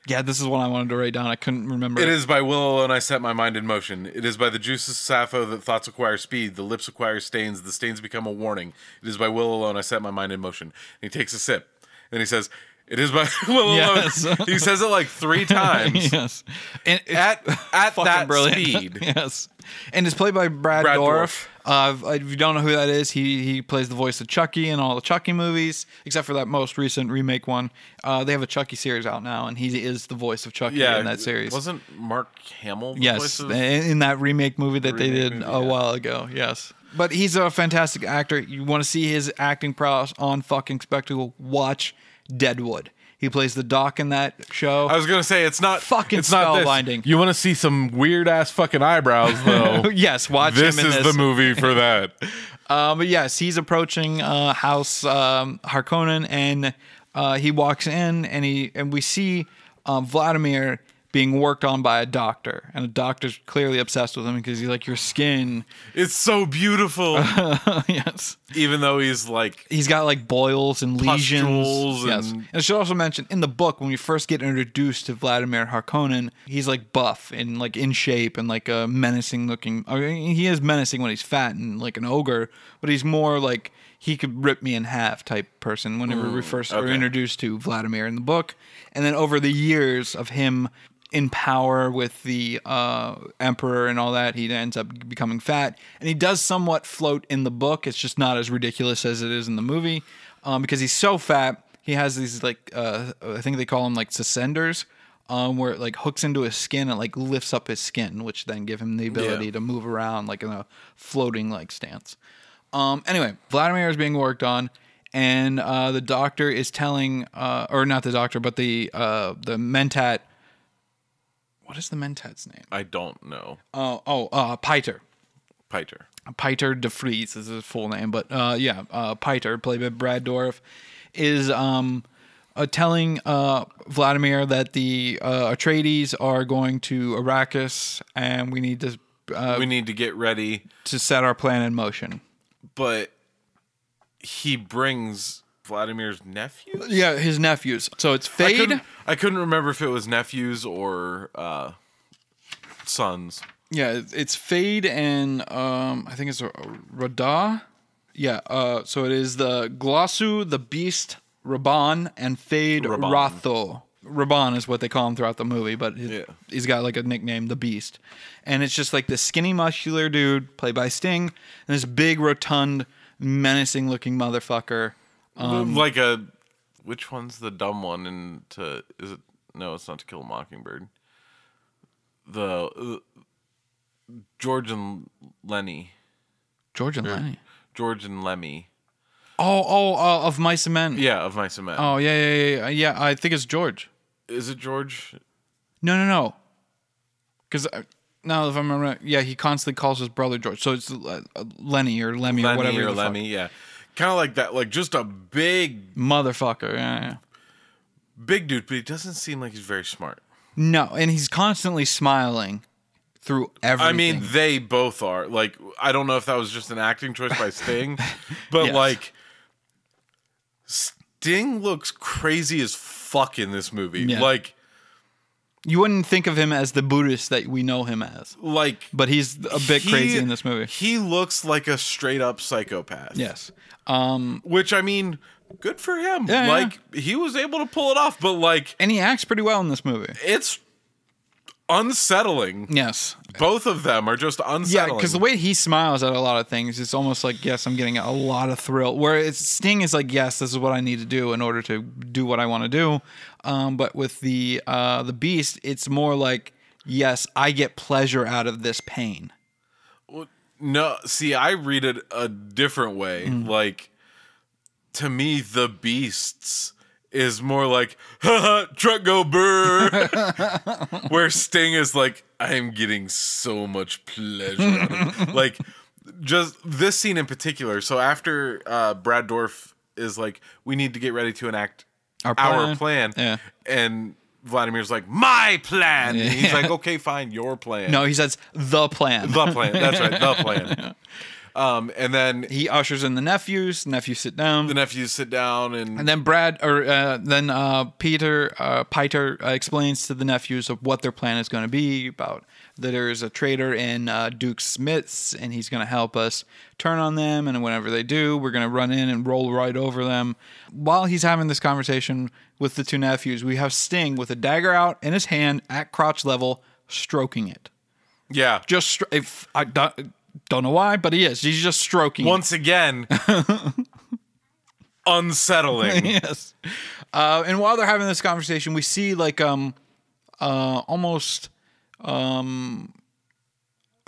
[SPEAKER 1] yeah. This is what I wanted to write down. I couldn't remember.
[SPEAKER 2] "It is by will alone I set my mind in motion. It is by the juices of Sapho that thoughts acquire speed, the lips acquire stains, the stains become a warning. It is by will alone I set my mind in motion." And he takes a sip, and he says. It is by
[SPEAKER 1] Yes.
[SPEAKER 2] He says it like three times.
[SPEAKER 1] yes, and
[SPEAKER 2] at at that
[SPEAKER 1] brilliant.
[SPEAKER 2] speed.
[SPEAKER 1] yes, and it's played by Brad,
[SPEAKER 2] Brad
[SPEAKER 1] Dourif. Uh, if you don't know who that is, he he plays the voice of Chucky in all the Chucky movies, except for that most recent remake one. Uh, they have a Chucky series out now, and he is the voice of Chucky
[SPEAKER 2] Yeah,
[SPEAKER 1] in that series.
[SPEAKER 2] wasn't Mark Hamill? The
[SPEAKER 1] Yes,
[SPEAKER 2] voice of-
[SPEAKER 1] in in that remake movie that they did
[SPEAKER 2] movie,
[SPEAKER 1] a
[SPEAKER 2] yeah.
[SPEAKER 1] while ago. Yes, but he's a fantastic actor. You want to see his acting prowess on fucking spectacle? Watch Deadwood. He plays the doc in that show.
[SPEAKER 2] I was gonna say it's not
[SPEAKER 1] Fucking
[SPEAKER 2] it's not this.
[SPEAKER 1] spellbinding.
[SPEAKER 2] You want to see some weird ass fucking eyebrows though?
[SPEAKER 1] yes, watch
[SPEAKER 2] this
[SPEAKER 1] him in
[SPEAKER 2] is
[SPEAKER 1] this.
[SPEAKER 2] the movie for that.
[SPEAKER 1] Uh, but yes, he's approaching uh, House um, Harkonnen, and uh, he walks in, and he and we see um, Vladimir being worked on by a doctor, and a doctor's clearly obsessed with him because he's like, "Your skin."
[SPEAKER 2] It's so beautiful,
[SPEAKER 1] yes,
[SPEAKER 2] even though he's like
[SPEAKER 1] he's got like boils and lesions.
[SPEAKER 2] Pustules
[SPEAKER 1] yes,
[SPEAKER 2] and-
[SPEAKER 1] and I should also mention in the book when we first get introduced to Vladimir Harkonnen, he's like buff and like in shape and like a menacing looking. I mean, he is menacing when he's fat and like an ogre, but he's more like he could rip me in half type person whenever we first are
[SPEAKER 2] okay.
[SPEAKER 1] introduced to Vladimir in the book, and then over the years of him in power with the uh, emperor and all that, he ends up becoming fat, and he does somewhat float in the book. It's just not as ridiculous as it is in the movie, um, because he's so fat. He has these like uh, I think they call them like suspenders, um, where it like hooks into his skin and like lifts up his skin, which then give him the ability
[SPEAKER 2] Yeah.
[SPEAKER 1] to move around like in a floating like stance. Um, anyway, Vladimir is being worked on, and uh, the doctor is telling, uh, or not the doctor, but the uh, the mentat. What is the mentat's name?
[SPEAKER 2] I don't know.
[SPEAKER 1] Oh, oh, uh, Piter.
[SPEAKER 2] Piter.
[SPEAKER 1] Piter de Vries is his full name, but uh, yeah, uh, Piter, played by Brad Dourif, is um, uh, telling uh, Vladimir that the uh, Atreides are going to Arrakis, and we need to uh,
[SPEAKER 2] we need to get ready,
[SPEAKER 1] to set our plan in motion.
[SPEAKER 2] but he brings Vladimir's nephew.
[SPEAKER 1] Yeah, his nephews. So it's
[SPEAKER 2] I
[SPEAKER 1] Feyd.
[SPEAKER 2] couldn't, I couldn't remember if it was nephews or uh, sons.
[SPEAKER 1] Yeah, it's- Feyd and um, I think it's a Radha. Yeah, uh, so it is the Glossu, the Beast, Rabban, and Feyd
[SPEAKER 2] Rabban.
[SPEAKER 1] Ratho. Rabban is what they call him throughout the movie, but he-
[SPEAKER 2] Yeah.
[SPEAKER 1] he's got like a nickname, the Beast. And it's just like this skinny, muscular dude played by Sting, and this big, rotund, menacing looking motherfucker. Um,
[SPEAKER 2] like a which one's the dumb one? And to is it? No, it's not to kill a mockingbird. The uh, George and Lenny,
[SPEAKER 1] George and Lenny.
[SPEAKER 2] George and Lemmy.
[SPEAKER 1] Oh, oh, uh, of Mice and Men.
[SPEAKER 2] Yeah, of Mice and Men.
[SPEAKER 1] Oh, yeah, yeah, yeah, yeah. Yeah, I think it's George.
[SPEAKER 2] Is it George?
[SPEAKER 1] No, no, no. Because now, if I remember, right, yeah, he constantly calls his brother George. So it's uh, uh, Lenny or Lemmy or whatever.
[SPEAKER 2] Lenny or
[SPEAKER 1] the fuck.
[SPEAKER 2] Lemmy? Yeah, kind of like that. Like just a big,
[SPEAKER 1] Motherfucker. Yeah, yeah.
[SPEAKER 2] big dude, but he doesn't seem like he's very smart.
[SPEAKER 1] No, and he's constantly smiling through everything.
[SPEAKER 2] I mean, they both are. Like, I don't know if that was just an acting choice by Sting, but
[SPEAKER 1] Yes.
[SPEAKER 2] like, Sting looks crazy as fuck in this movie.
[SPEAKER 1] Yeah.
[SPEAKER 2] Like,
[SPEAKER 1] you wouldn't think of him as the Buddhist that we know him as,
[SPEAKER 2] like,
[SPEAKER 1] but he's a bit
[SPEAKER 2] he-
[SPEAKER 1] crazy in this movie.
[SPEAKER 2] He looks like a straight up psychopath.
[SPEAKER 1] Yes. Um,
[SPEAKER 2] Which I mean, good for him.
[SPEAKER 1] Yeah, yeah.
[SPEAKER 2] like, he was able to pull it off, but like,
[SPEAKER 1] and he acts pretty well in this movie.
[SPEAKER 2] it's unsettling.
[SPEAKER 1] Yes.
[SPEAKER 2] Both of them are just
[SPEAKER 1] Yeah,
[SPEAKER 2] unsettling.
[SPEAKER 1] because the way he smiles at a lot of things, it's almost like yes, I'm getting a lot of thrill. Where it's Sting is like yes, this is what I need to do in order to do what I want to do. Um, but with the uh, the Beast, it's more like yes, I get pleasure out of this pain.
[SPEAKER 2] No, see, I read it a different way.
[SPEAKER 1] Mm.
[SPEAKER 2] Like, to me, the beasts is more like, truck go burr. Where Sting is like, I am getting so much pleasure. out of-" like, just this scene in particular. So after uh, Brad Dourif is like, we need to get ready to enact
[SPEAKER 1] Our
[SPEAKER 2] our
[SPEAKER 1] plan.
[SPEAKER 2] plan.
[SPEAKER 1] Yeah.
[SPEAKER 2] And Vladimir's like, my plan. And he's like, okay, fine, your plan.
[SPEAKER 1] No, he says the plan.
[SPEAKER 2] The plan. That's right. The plan. Um, and then
[SPEAKER 1] he ushers in the nephews. Nephews sit down.
[SPEAKER 2] the nephews sit down and,
[SPEAKER 1] And then Brad, or uh, then uh, Piter, uh, Piter uh, explains to the nephews of what their plan is going to be about that there is a traitor in uh, Duke Smith's, and he's going to help us turn on them. And whenever they do, we're going to run in and roll right over them. While he's having this conversation with the two nephews, we have Sting with a dagger out in his hand at crotch level, stroking it.
[SPEAKER 2] yeah.
[SPEAKER 1] Just stro- if I don't, don't know why, but he is. He's just stroking. it.
[SPEAKER 2] Once again, unsettling.
[SPEAKER 1] yes. Uh, and while they're having this conversation, we see like um, uh, almost um,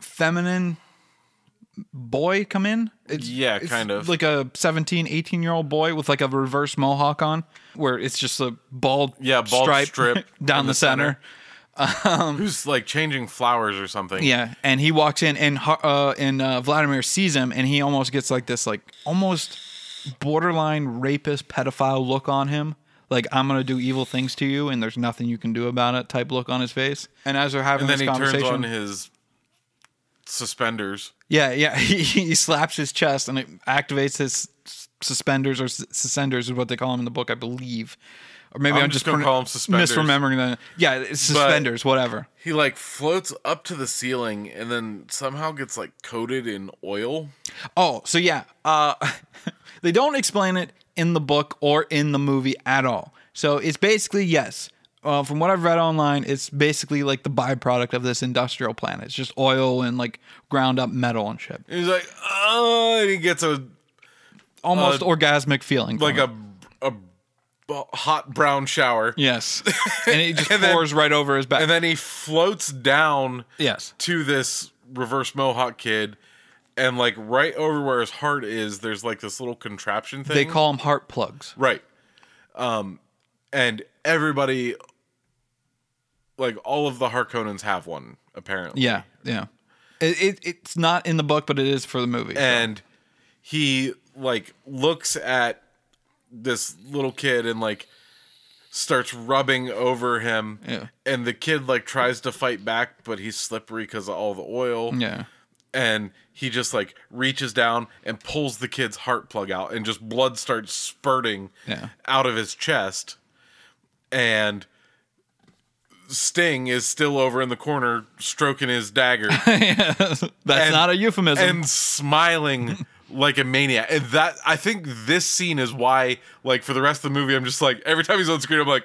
[SPEAKER 1] feminine boy come in. It's,
[SPEAKER 2] Yeah, kind of.
[SPEAKER 1] like a 17, 18 year old boy with like a reverse mohawk on, where it's just a bald,
[SPEAKER 2] Yeah, bald
[SPEAKER 1] stripe
[SPEAKER 2] strip
[SPEAKER 1] down the,
[SPEAKER 2] the
[SPEAKER 1] center.
[SPEAKER 2] Who's like changing flowers or something.
[SPEAKER 1] Yeah, and he walks in, and uh, and uh, Vladimir sees him, and he almost gets like this, like almost borderline rapist pedophile look on him. Like I'm gonna do evil things to you, and there's nothing you can do about it. Type look on his face. And as they're having
[SPEAKER 2] And then
[SPEAKER 1] this
[SPEAKER 2] he turns
[SPEAKER 1] conversation,
[SPEAKER 2] on his suspenders.
[SPEAKER 1] yeah, yeah, he, he slaps his chest, and it activates his s- suspenders or s- suspenders is what they call them in the book, I believe. Or maybe
[SPEAKER 2] I'm
[SPEAKER 1] I'm,
[SPEAKER 2] just
[SPEAKER 1] just,
[SPEAKER 2] gonna
[SPEAKER 1] pron-
[SPEAKER 2] call 'em suspenders.
[SPEAKER 1] misremembering the yeah, it's suspenders, whatever.
[SPEAKER 2] He like floats up to the ceiling and then somehow gets like coated in oil.
[SPEAKER 1] Oh, so yeah, uh, they don't explain it in the book or in the movie at all. So it's basically yes. Uh, from what I've read online, it's basically like the byproduct of this industrial plant. It's just oil and like ground up metal and shit.
[SPEAKER 2] He's like, oh, and he gets a
[SPEAKER 1] Almost
[SPEAKER 2] Uh,
[SPEAKER 1] orgasmic feeling.
[SPEAKER 2] like a, a hot brown shower.
[SPEAKER 1] yes, and it just
[SPEAKER 2] And then-
[SPEAKER 1] pours right over his back.
[SPEAKER 2] And then he floats down
[SPEAKER 1] yes,
[SPEAKER 2] to this reverse mohawk kid and like right over where his heart is there's like this little contraption thing
[SPEAKER 1] they call them heart plugs.
[SPEAKER 2] right um and everybody like all of the harkonnens have one apparently
[SPEAKER 1] Yeah, yeah. It, it it's not in the book, but it is for the movie. so.
[SPEAKER 2] and he like looks at this little kid and like starts rubbing over him
[SPEAKER 1] Yeah.
[SPEAKER 2] and the kid like tries to fight back but he's slippery because of all the oil
[SPEAKER 1] yeah.
[SPEAKER 2] And he just like reaches down and pulls the kid's heart plug out and just blood starts spurting
[SPEAKER 1] Yeah.
[SPEAKER 2] out of his chest and sting is still over in the corner stroking his dagger
[SPEAKER 1] That's
[SPEAKER 2] And-
[SPEAKER 1] not a euphemism.
[SPEAKER 2] and smiling like a maniac and that i think this scene is why like for the rest of the movie i'm just like every time he's on screen i'm like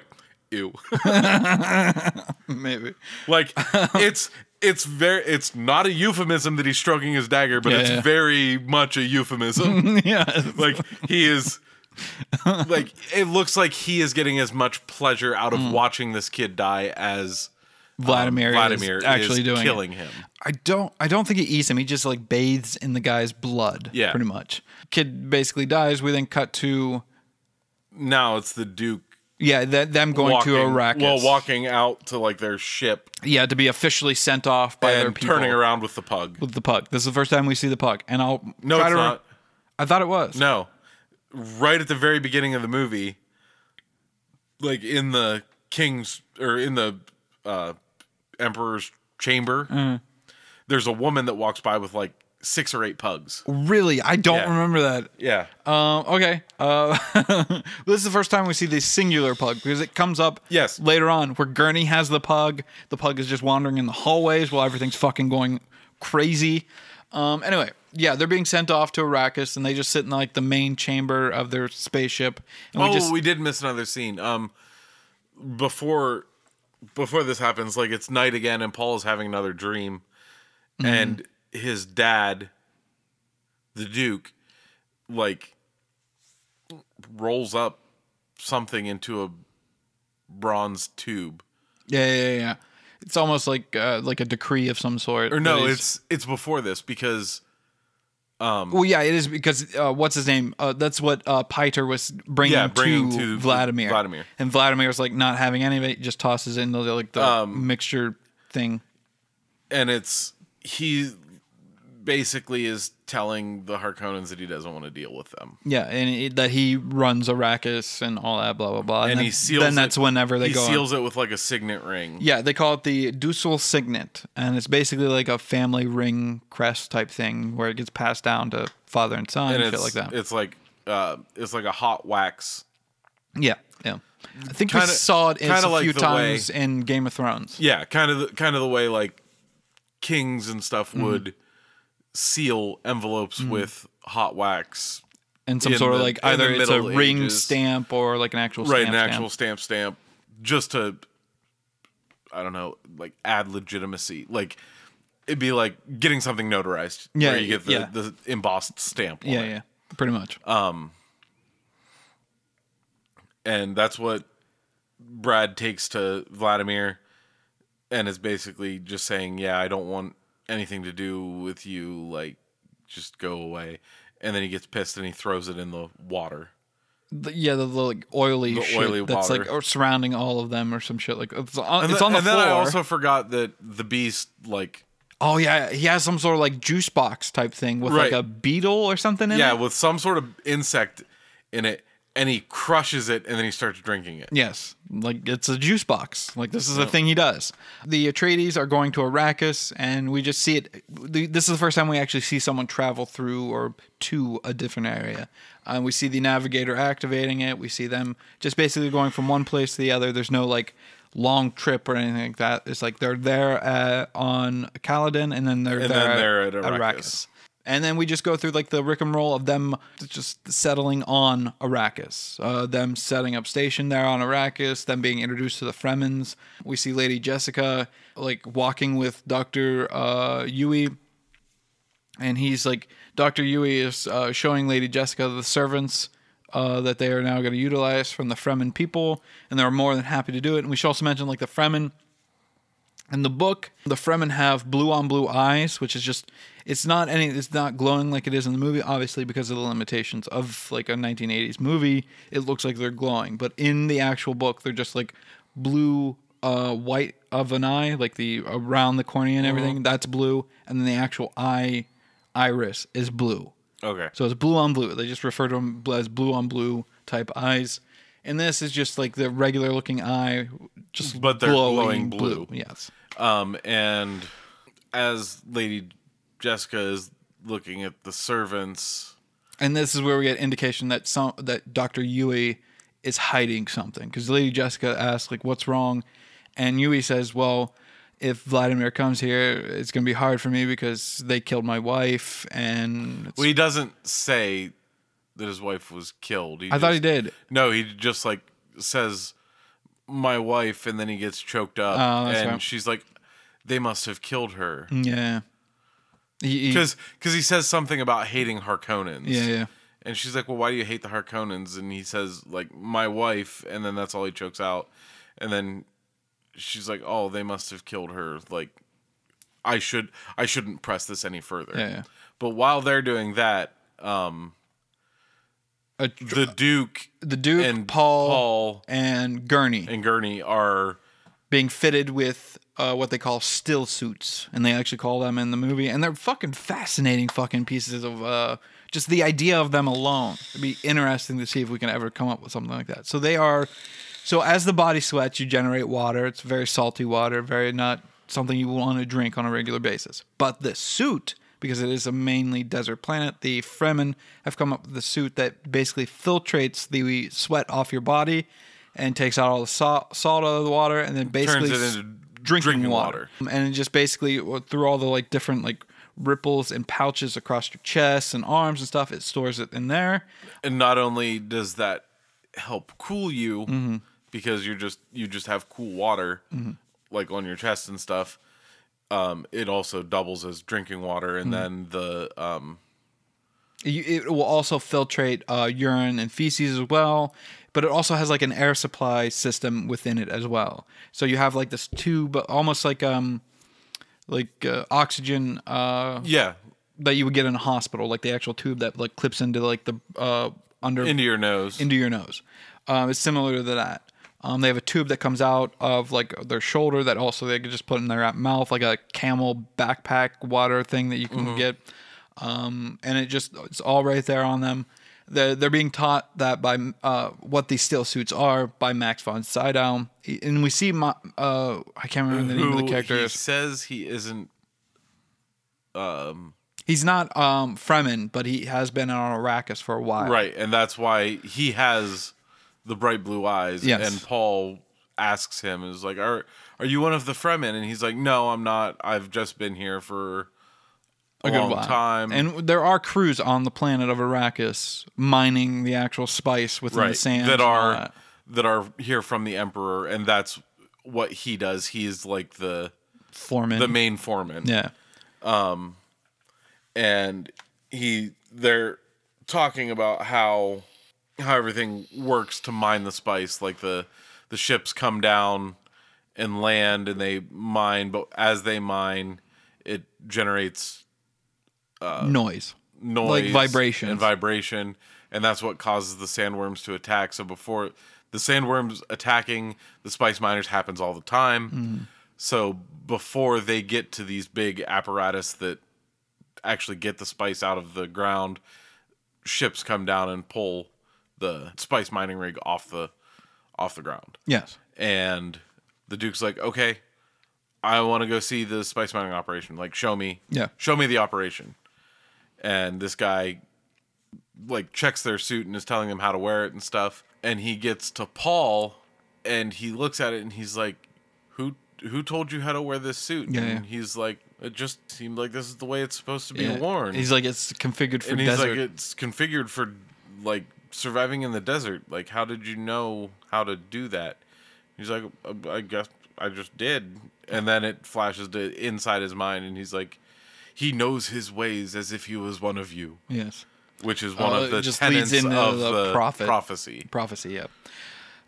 [SPEAKER 2] ew
[SPEAKER 1] Maybe.
[SPEAKER 2] like it's it's very it's not a euphemism that he's stroking his dagger but
[SPEAKER 1] Yeah,
[SPEAKER 2] it's
[SPEAKER 1] yeah.
[SPEAKER 2] very much a euphemism
[SPEAKER 1] yeah.
[SPEAKER 2] like he is like it looks like he is getting as much pleasure out
[SPEAKER 1] Mm.
[SPEAKER 2] of watching this kid die as um,
[SPEAKER 1] Vladimir,
[SPEAKER 2] Vladimir
[SPEAKER 1] is actually
[SPEAKER 2] is
[SPEAKER 1] doing it.
[SPEAKER 2] killing him.
[SPEAKER 1] I don't I don't think he eats him. He just like bathes in the guy's blood.
[SPEAKER 2] Yeah.
[SPEAKER 1] Pretty much. Kid basically dies. We then cut to
[SPEAKER 2] Now it's the Duke
[SPEAKER 1] yeah, them going
[SPEAKER 2] walking,
[SPEAKER 1] to Arrakis.
[SPEAKER 2] well, walking out to like their ship
[SPEAKER 1] Yeah, to be officially sent off by their people
[SPEAKER 2] turning around with the pug.
[SPEAKER 1] with the pug. This is the first time we see the pug, and I'll
[SPEAKER 2] No, it's
[SPEAKER 1] to re-
[SPEAKER 2] not.
[SPEAKER 1] I thought it was.
[SPEAKER 2] No, right at the very beginning of the movie, like in the king's or in the uh, emperor's chamber,
[SPEAKER 1] Mm-hmm.
[SPEAKER 2] there's a woman that walks by with like six or eight pugs.
[SPEAKER 1] Really, I don't
[SPEAKER 2] Yeah.
[SPEAKER 1] remember that.
[SPEAKER 2] Yeah,
[SPEAKER 1] Um, okay. Uh, this is the first time we see the singular pug because it comes up
[SPEAKER 2] Yes.
[SPEAKER 1] later on where Gurney has the pug. The pug is just wandering in the hallways while everything's fucking going crazy. Um, anyway, yeah, they're being sent off to Arrakis and they just sit in like the main chamber of their spaceship. And
[SPEAKER 2] oh,
[SPEAKER 1] we just
[SPEAKER 2] we did miss another scene. Um, before before this happens, like it's night again, and Paul is having another dream,
[SPEAKER 1] Mm-hmm.
[SPEAKER 2] and his dad, the Duke, like rolls up something into a bronze tube.
[SPEAKER 1] yeah, yeah, yeah. It's almost like uh, like a decree of some sort.
[SPEAKER 2] Or no, it's it's before this because
[SPEAKER 1] well, yeah, it is because uh, what's his name? Uh, that's what uh, Piter was bringing,
[SPEAKER 2] Yeah, bringing
[SPEAKER 1] to,
[SPEAKER 2] to
[SPEAKER 1] Vladimir.
[SPEAKER 2] Vladimir.
[SPEAKER 1] and Vladimir's like not having any of it. Just tosses in the like the
[SPEAKER 2] Um,
[SPEAKER 1] mixture thing.
[SPEAKER 2] and it's he basically is telling the Harkonnens that he doesn't want to deal with them.
[SPEAKER 1] Yeah, and it, that he runs Arrakis and all that, blah blah blah.
[SPEAKER 2] And
[SPEAKER 1] then,
[SPEAKER 2] he seals
[SPEAKER 1] Then
[SPEAKER 2] it-
[SPEAKER 1] that's whenever they
[SPEAKER 2] he
[SPEAKER 1] go. on.
[SPEAKER 2] seals it with like a signet ring.
[SPEAKER 1] Yeah, they call it the Dussel Signet, and it's basically like a family ring crest type thing where it gets passed down to father and son
[SPEAKER 2] and
[SPEAKER 1] and
[SPEAKER 2] it's
[SPEAKER 1] shit like that.
[SPEAKER 2] it's like uh it's like a hot wax.
[SPEAKER 1] yeah, yeah. I think we
[SPEAKER 2] Kinda-
[SPEAKER 1] saw it
[SPEAKER 2] kinda
[SPEAKER 1] a
[SPEAKER 2] like
[SPEAKER 1] few times in Game of Thrones.
[SPEAKER 2] Yeah, kind of the, kind of the way like kings and stuff
[SPEAKER 1] Mm-hmm.
[SPEAKER 2] Seal envelopes with hot wax.
[SPEAKER 1] and some sort of
[SPEAKER 2] the-
[SPEAKER 1] like either it's a ring
[SPEAKER 2] Ages.
[SPEAKER 1] stamp or like an actual
[SPEAKER 2] right,
[SPEAKER 1] stamp
[SPEAKER 2] Right,
[SPEAKER 1] an
[SPEAKER 2] actual stamp stamp just to I don't know, like add legitimacy. Like it'd be like getting something notarized.
[SPEAKER 1] Yeah,
[SPEAKER 2] where you get the,
[SPEAKER 1] yeah.
[SPEAKER 2] the embossed stamp. on
[SPEAKER 1] Yeah,
[SPEAKER 2] it.
[SPEAKER 1] yeah, pretty much.
[SPEAKER 2] Um and that's what Brad takes to Vladimir, and is basically just saying, "Yeah, I don't want anything to do with you. Like, just go away." And then he gets pissed and he throws it in the water.
[SPEAKER 1] The- yeah, the, the like oily
[SPEAKER 2] The
[SPEAKER 1] shit
[SPEAKER 2] oily
[SPEAKER 1] that's
[SPEAKER 2] water.
[SPEAKER 1] like or surrounding all of them or some shit like it's on,
[SPEAKER 2] And,
[SPEAKER 1] it's on the
[SPEAKER 2] and
[SPEAKER 1] floor.
[SPEAKER 2] then I also forgot that the beast, like,
[SPEAKER 1] oh yeah, he has some sort of like juice box type thing with like a beetle or something in
[SPEAKER 2] yeah,
[SPEAKER 1] it.
[SPEAKER 2] Yeah, with some sort of insect in it, and he crushes it and then he starts drinking it.
[SPEAKER 1] Yes, like it's a juice box. Like this is the thing he does. The Atreides are going to Arrakis, and we just see it. This is the first time we actually see someone travel through or to a different area. Uh, we see the navigator activating it. We see them just basically going from one place to the other. There's no like long trip or anything like that. It's like they're there uh, on Caladan, and then they're
[SPEAKER 2] And
[SPEAKER 1] there
[SPEAKER 2] then they're at
[SPEAKER 1] at
[SPEAKER 2] Arrakis.
[SPEAKER 1] And then we just go through like the rick and roll of them just settling on Arrakis, uh, them setting up station there on Arrakis, them being introduced to the Fremens. We see Lady Jessica like walking with Doctor uh, Yueh, and he's like Doctor Yueh is uh, showing Lady Jessica the servants uh, that they are now going to utilize from the Fremen people, and they're more than happy to do it. And we should also mention like the Fremen in the book, the Fremen have blue on blue eyes, which is just it's not any it's not glowing like it is in the movie, obviously because of the limitations of like a 1980s movie. It looks like they're glowing, but in the actual book, they're just like blue, uh, white of an eye, like the around the cornea and everything. That's blue, and then the actual eye iris is blue.
[SPEAKER 2] Okay.
[SPEAKER 1] So it's blue on blue. They just refer to them as blue on blue type eyes. And this is just like the regular looking eye, just
[SPEAKER 2] But they're
[SPEAKER 1] glowing,
[SPEAKER 2] glowing blue.
[SPEAKER 1] Yes.
[SPEAKER 2] Um, and as Lady Jessica is looking at the servants,
[SPEAKER 1] And this is where we get indication that some that Doctor Yueh is hiding something because Lady Jessica asks like, "What's wrong?" And Yueh says, "Well, if Vladimir comes here, it's gonna be hard for me because they killed my wife." And
[SPEAKER 2] well, he doesn't say that his wife was killed. He
[SPEAKER 1] I thought he did.
[SPEAKER 2] No, he just like says my wife, and then he gets choked up,
[SPEAKER 1] Oh,
[SPEAKER 2] and
[SPEAKER 1] right.
[SPEAKER 2] she's like, "They must have killed her."
[SPEAKER 1] Yeah. He-
[SPEAKER 2] Because he says something about hating Harkonnens.
[SPEAKER 1] yeah, yeah.
[SPEAKER 2] And she's like, "Well, why do you hate the Harkonnens?" And he says, "Like my wife," and then that's all he chokes out. And then she's like, "Oh, they must have killed her." Like, I should, I shouldn't press this any further.
[SPEAKER 1] Yeah, yeah.
[SPEAKER 2] But while they're doing that, um,
[SPEAKER 1] A,
[SPEAKER 2] the Duke
[SPEAKER 1] the Duke,
[SPEAKER 2] and
[SPEAKER 1] Paul,
[SPEAKER 2] Paul
[SPEAKER 1] and Gurney
[SPEAKER 2] and Gurney are
[SPEAKER 1] being fitted with uh, what they call still suits, and they actually call them in the movie, and they're fucking fascinating fucking pieces of uh, just the idea of them alone. It'd be interesting to see if we can ever come up with something like that. So they are, so as the body sweats, you generate water. It's very salty water, very not something you want to drink on a regular basis. But the suit, because it is a mainly desert planet, the Fremen have come up with a suit that basically filtrates the sweat off your body and takes out all the salt, salt out of the water, and then basically
[SPEAKER 2] turns it into
[SPEAKER 1] drinking,
[SPEAKER 2] drinking
[SPEAKER 1] water. And it just basically through all the like different like ripples and pouches across your chest and arms and stuff, it stores it in there.
[SPEAKER 2] and not only does that help cool you
[SPEAKER 1] Mm-hmm.
[SPEAKER 2] because you're just you just have cool water like on your chest and stuff um, it also doubles as drinking water and
[SPEAKER 1] Mm-hmm.
[SPEAKER 2] then the um,
[SPEAKER 1] It will also filtrate uh, urine and feces as well, but it also has like an air supply system within it as well. So you have like this tube, almost like um, like uh, oxygen. Uh,
[SPEAKER 2] yeah
[SPEAKER 1] that you would get in a hospital, like the actual tube that like clips into like the uh under
[SPEAKER 2] Into your nose.
[SPEAKER 1] into your nose. Um, it's similar to that. Um, they have a tube that comes out of like their shoulder that also they could just put in their mouth, like a camel backpack water thing that you can get. Um, and it just it's all right there on them. They're, they're being taught that by uh, what these still suits are by Max von Sydow, and we see Ma- uh, I can't remember the name of the character.
[SPEAKER 2] he says he isn't. Um,
[SPEAKER 1] He's not um, Fremen, but he has been on Arrakis for a while.
[SPEAKER 2] right, and that's why he has the bright blue eyes.
[SPEAKER 1] Yes.
[SPEAKER 2] And Paul asks him, "Is like, are are you one of the Fremen?" And he's like, "No, I'm not. I've just been here for a,
[SPEAKER 1] a good
[SPEAKER 2] long
[SPEAKER 1] while.
[SPEAKER 2] time."
[SPEAKER 1] And there are crews on the planet of Arrakis mining the actual spice within the sand
[SPEAKER 2] that are
[SPEAKER 1] that.
[SPEAKER 2] that are here from the Emperor, and that's what he does. He's like the
[SPEAKER 1] foreman.
[SPEAKER 2] the main foreman.
[SPEAKER 1] yeah, Um,
[SPEAKER 2] and he they're talking about how how everything works to mine the spice like the the ships come down and land and they mine but as they mine it generates
[SPEAKER 1] noise.
[SPEAKER 2] noise.
[SPEAKER 1] Like vibration.
[SPEAKER 2] and vibration and that's what causes the sandworms to attack. So before the sandworms attacking the spice miners happens all the time. Mm. So before they get to these big apparatus that actually get the spice out of the ground ships come down and pull the spice mining rig off the off the ground.
[SPEAKER 1] Yes.
[SPEAKER 2] and the duke's like okay i want to go see the spice mining operation. Like show me
[SPEAKER 1] Yeah.
[SPEAKER 2] show me the operation and this guy like checks their suit and is telling them how to wear it and stuff and he gets to paul and he looks at it and he's like who who told you how to wear this suit
[SPEAKER 1] Yeah,
[SPEAKER 2] and
[SPEAKER 1] yeah.
[SPEAKER 2] he's like it just seemed like this is the way it's supposed to be
[SPEAKER 1] Yeah.
[SPEAKER 2] worn
[SPEAKER 1] He's like it's configured for
[SPEAKER 2] and he's
[SPEAKER 1] desert.
[SPEAKER 2] like it's configured for like surviving in the desert like how did you know how to do that he's like "Uh, i guess i just did and then it flashes to inside his mind and he's like he knows his ways as if he was one of you
[SPEAKER 1] yes.
[SPEAKER 2] which is one
[SPEAKER 1] Uh,
[SPEAKER 2] of the
[SPEAKER 1] just
[SPEAKER 2] tenets of
[SPEAKER 1] the
[SPEAKER 2] the,
[SPEAKER 1] prophet.
[SPEAKER 2] prophecy
[SPEAKER 1] Prophecy. Yeah.